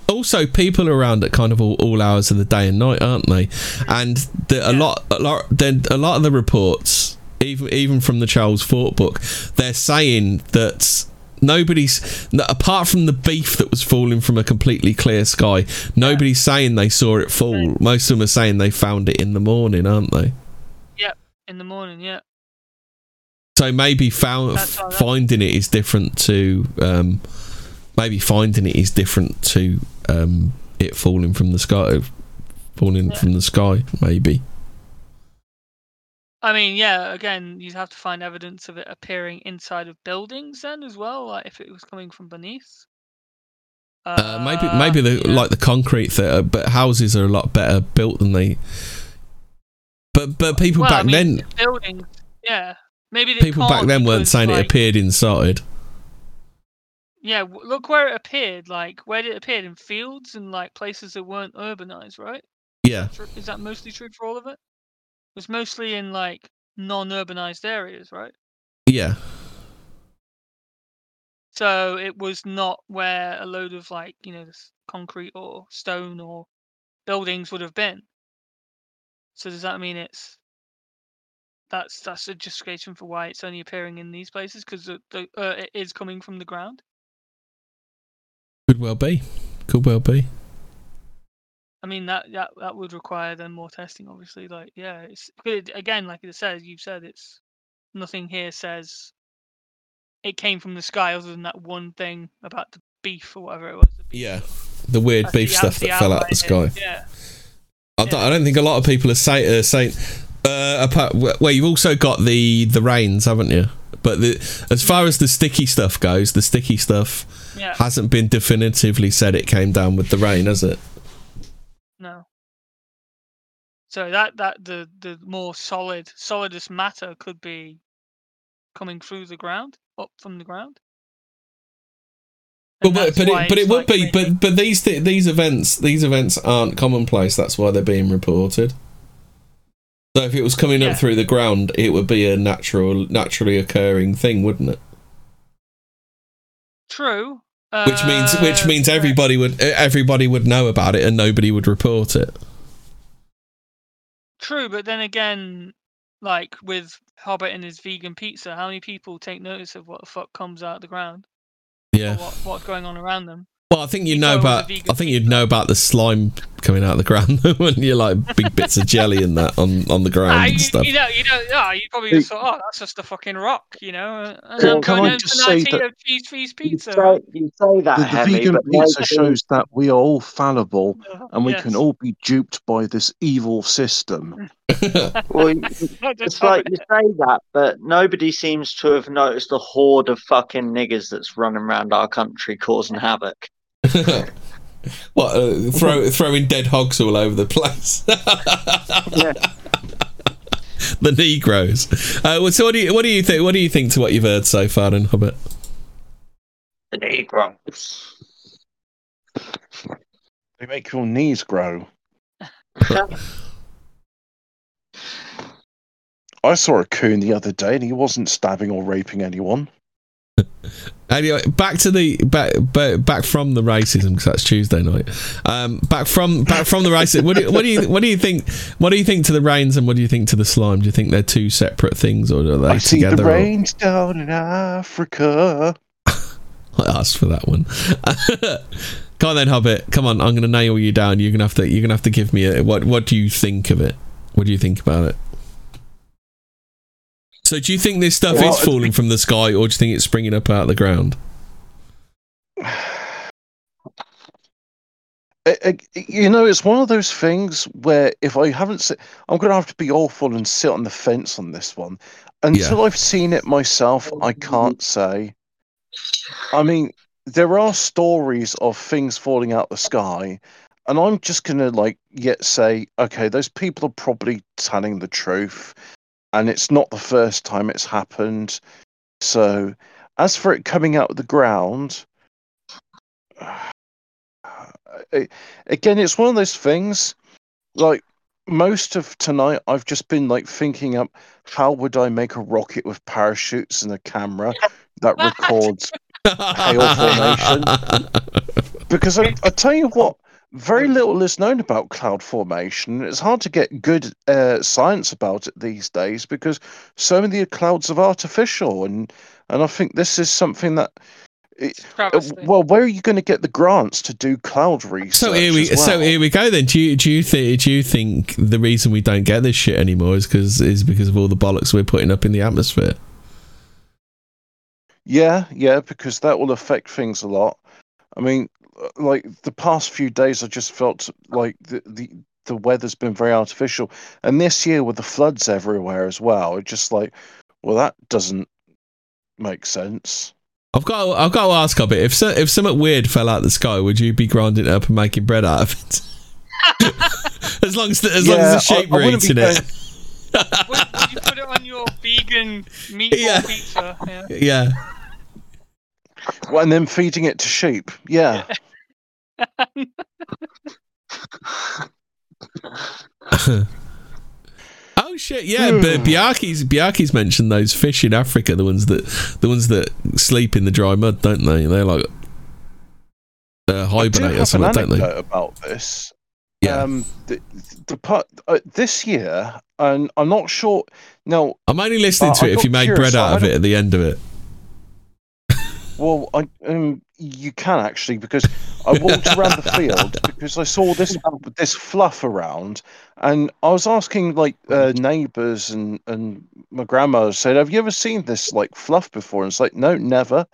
Also, people around at kind of all, all hours of the day and night, aren't they? And the, a lot, a lot, then a lot of the reports, even even from the Charles Fort book, they're saying that nobody's apart from the beef that was falling from a completely clear sky. Nobody's saying they saw it fall. Most of them are saying they found it in the morning, aren't they? Yep, in the morning, yeah. So maybe found, That's all right. finding it is different to um, maybe finding it is different to um, it falling from the sky, falling Yeah. from the sky. Maybe. I mean, yeah. Again, you'd have to find evidence of it appearing inside of buildings then as well, like if it was coming from beneath. Uh, maybe maybe the know, like the concrete that, but houses are a lot better built than they. But but people well, I back mean, then, buildings. Yeah, maybe they people back then weren't saying it appeared inside. Yeah, w- look where it appeared. Like where did it appear in fields and like places that weren't urbanized, right? Yeah, Tr- Is that mostly true for all of it? It was mostly in like non-urbanized areas, right? yeah, So it was not where a load of like you know this concrete or stone or buildings would have been. So does that mean it's that's that's a justification for why it's only appearing in these places because the, the uh, it is coming from the ground? Could well be, could well be. I mean that that that would require then more testing, obviously. Like yeah, it's it, again like it says you've said it's nothing here says it came from the sky other than that one thing about the beef or whatever it was. the Yeah, the weird That's beef the stuff the that fell out of the sky. Yeah. I don't, I don't think a lot of people are say, uh, saying. Uh, apart, well, you've also got the the rains, haven't you? But the, as far as the sticky stuff goes, the sticky stuff Yeah. hasn't been definitively said it came down with the rain, has it? No. So that that the the more solid solidest matter could be coming through the ground, up from the ground. Well, And but but it, but it would like be. really- But but these th- these events these events aren't commonplace. That's why they're being reported. So if it was coming Yeah. up through the ground, it would be a natural, naturally occurring thing, wouldn't it? true. Which means which uh, means everybody would everybody would know about it and nobody would report it. True, but then again, like with Hobbit and his vegan pizza, how many people take notice of what the fuck comes out of the ground Yeah. what, what's going on around them? Well, I think you You know about. the vegan I think you'd know about the slime coming out of the ground when you're like big bits of jelly and that on on the ground and you, stuff. you know, you know, yeah, you probably just thought, oh, that's just a fucking rock, you know. uh, And Can- I'm can going I just say that- eat of cheese feast You say, you say that, The, the Hemi, vegan pizza shows that we are all fallible Uh, and we yes. can all be duped by this evil system. Well, it's like Hobbit. you say that, but nobody seems to have noticed the horde of fucking niggers that's running around our country causing havoc. what? Uh, throw throwing dead hogs all over the place. Yeah. the Negroes. Uh, well, so what do you what do you think? What do you think to what you've heard so far in Hobbit? The Negroes. They make your knees grow. I saw a coon the other day, and he wasn't stabbing or raping anyone. Anyway, back to the back back, back from the racism because that's Tuesday night. Um, back from back from the racism. What do, you, what do you what do you think? What do you think to the rains and what do you think to the slime? Do you think they're two separate things or are they I see together? the or- rains down in Africa. I asked for that one. Come on then, Hobbit. Come on, I'm going to nail you down. You're going to have to. You're going to have to give me a what. What do you think of it? What do you think about it? So, do you think this stuff Well, is falling from the sky, or do you think it's springing up out of the ground? You know, it's one of those things where if I haven't seen, I'm going to have to be awful and sit on the fence on this one. Until I've seen it myself, I can't say. I mean, there are stories of things falling out the sky, and I'm just going to like yet say, okay, those people are probably telling the truth, and it's not the first time it's happened. So, as for it coming out of the ground, again, it's one of those things. Like most of tonight, I've just been like thinking up how would I make a rocket with parachutes and a camera that records. Hail formation. Because I, I tell you what, very little is known about cloud formation. It's hard to get good uh, science about it these days because so many clouds are artificial, and and I think this is something that. it- uh, well, where are you going to get the grants to do cloud research? So here we as so here we go then. Do you do you think do you think the reason we don't get this shit anymore is because is because of all the bollocks we're putting up in the atmosphere? Yeah, yeah, because that will affect things a lot. I mean, like the past few days, I just felt like the the, the weather's been very artificial, and this year with the floods everywhere as well, it's just like, well, that doesn't make sense. I've got I've got to ask Hobbit if so, if something weird fell out of the sky, would you be grinding it up and making bread out of it? as long as the, as long as the sheep I- I were wouldn't eating it. Would, would you put it on your vegan meat Yeah. pizza? Yeah. Yeah. Well, and then feeding it to sheep. Yeah, Oh shit! Yeah, but Byaki's Byaki's mentioned those fish in Africa, the ones that the ones that sleep in the dry mud, don't they? They're like uh, I hibernate or something, don't they? about this. Yeah, Um, the, the part uh, this year, and I'm not sure. Now, I'm only listening uh, to I it if you made bread out of it at the end of it. Well, I um, you can actually because I walked around the field because I saw this this fluff around, and I was asking like uh, neighbours and and my grandma said, "Have you ever seen this like fluff before?" And it's like, "No, never."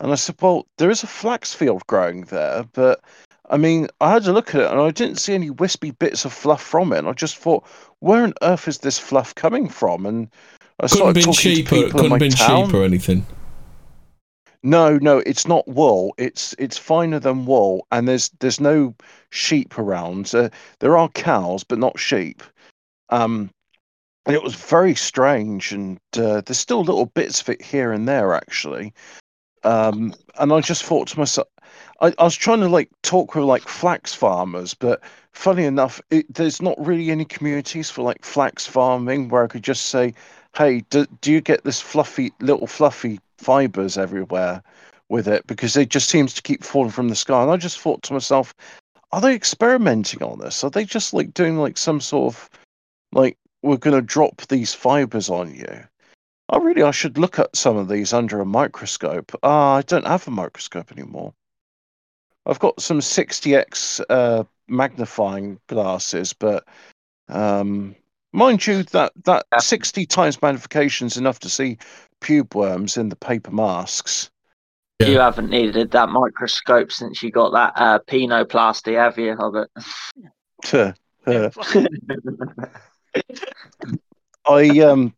And I said, "Well, there is a flax field growing there, but." I mean, I had to look at it and I didn't see any wispy bits of fluff from it. And I just thought, where on earth is this fluff coming from? And I Couldn't started been talking sheep to people couldn't my been town. sheep or anything. No, no, it's not wool. It's it's finer than wool, and there's there's no sheep around. Uh, there are cows, but not sheep. Um, and it was very strange, and uh, there's still little bits of it here and there actually. Um, and I just thought to myself, I, I was trying to like talk with like flax farmers, but funny enough, it, there's not really any communities for like flax farming where I could just say, "Hey, do, do you get this fluffy little fluffy fibers everywhere with it?" Because it just seems to keep falling from the sky. And I just thought to myself, "Are they experimenting on this? Are they just like doing like some sort of like we're going to drop these fibers on you?" I really I should look at some of these under a microscope. Ah, I don't have a microscope anymore. I've got some 60x uh, magnifying glasses, but um, mind you, that that Yeah. 60 times magnification is enough to see pube worms in the paper masks. Yeah. You haven't needed that microscope since you got that uh, penoplasty, have you, Hobbit? Tuh, Yeah, uh, I um,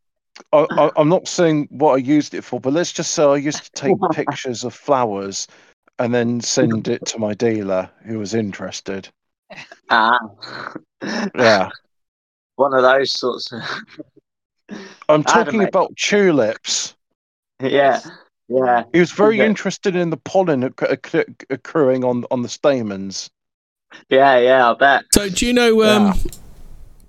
I, I, I'm not saying what I used it for, but let's just say I used to take pictures of flowers and then send it to my dealer who was interested. ah, Yeah. One of those sorts of. I'm I had a talking mate- about tulips. yeah, yeah. He was very Okay. interested in the pollen occ- occ- accruing on on the stamens. Yeah, yeah, I bet. So, do you know um,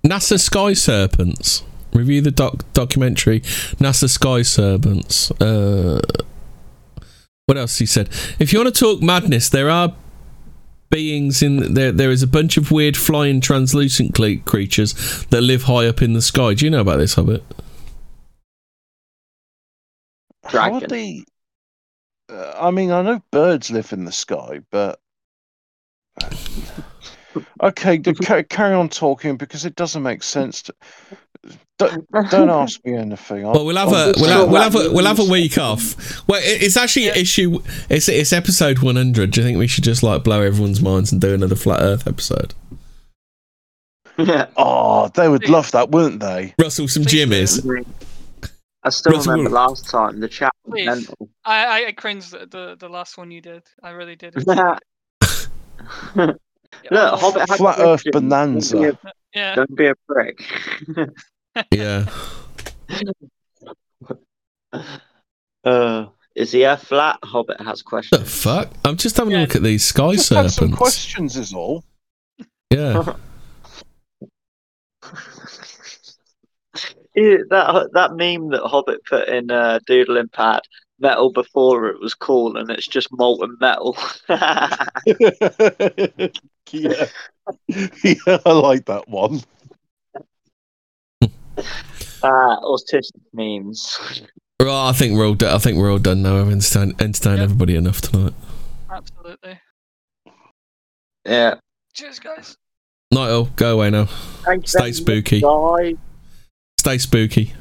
NASA Sky Serpents? Review the doc- documentary NASA Sky Serpents. Uh, what else he said? If you want to talk madness, there are beings in there. There is a bunch of weird flying translucent cle- creatures that live high up in the sky. Do you know about this, Hobbit? How are Dragon. they? Uh, I mean, I know birds live in the sky, but okay, carry on talking because it doesn't make sense. To... Don't, don't ask me anything. I'll- Well, we'll have I'll a we'll tell have, we'll have a we'll have a week off. Well, it- it's actually issue. It's it's episode one hundred. Do you think we should just like blow everyone's minds and do another flat Earth episode? Yeah. Oh, they would love that, wouldn't they? Russell, some Please do. jimmies. I still Russell- remember last time the chat was Please. mental. I, I cringed at the, the last one you did. I really did. Look, Hobbit had Flat Earth question. bonanza. Don't be a, Yeah. don't be a prick. Yeah. uh, is he a flat? Hobbit has The questions. fuck? I'm just having a look at these sky Just had some serpents. questions, is all. Yeah. Yeah, that that meme that Hobbit put in uh, Doodling Pad, metal before it was cool, and it's just molten metal. yeah. yeah, I like that one. uh, autistic memes. Right, I think we're all. Do- I think we're all done now. I've entertained, entertained Yeah. everybody enough tonight. Absolutely. Yeah. Cheers, guys. Night all. Go away now. Thank you Stay spooky. guys. Stay spooky.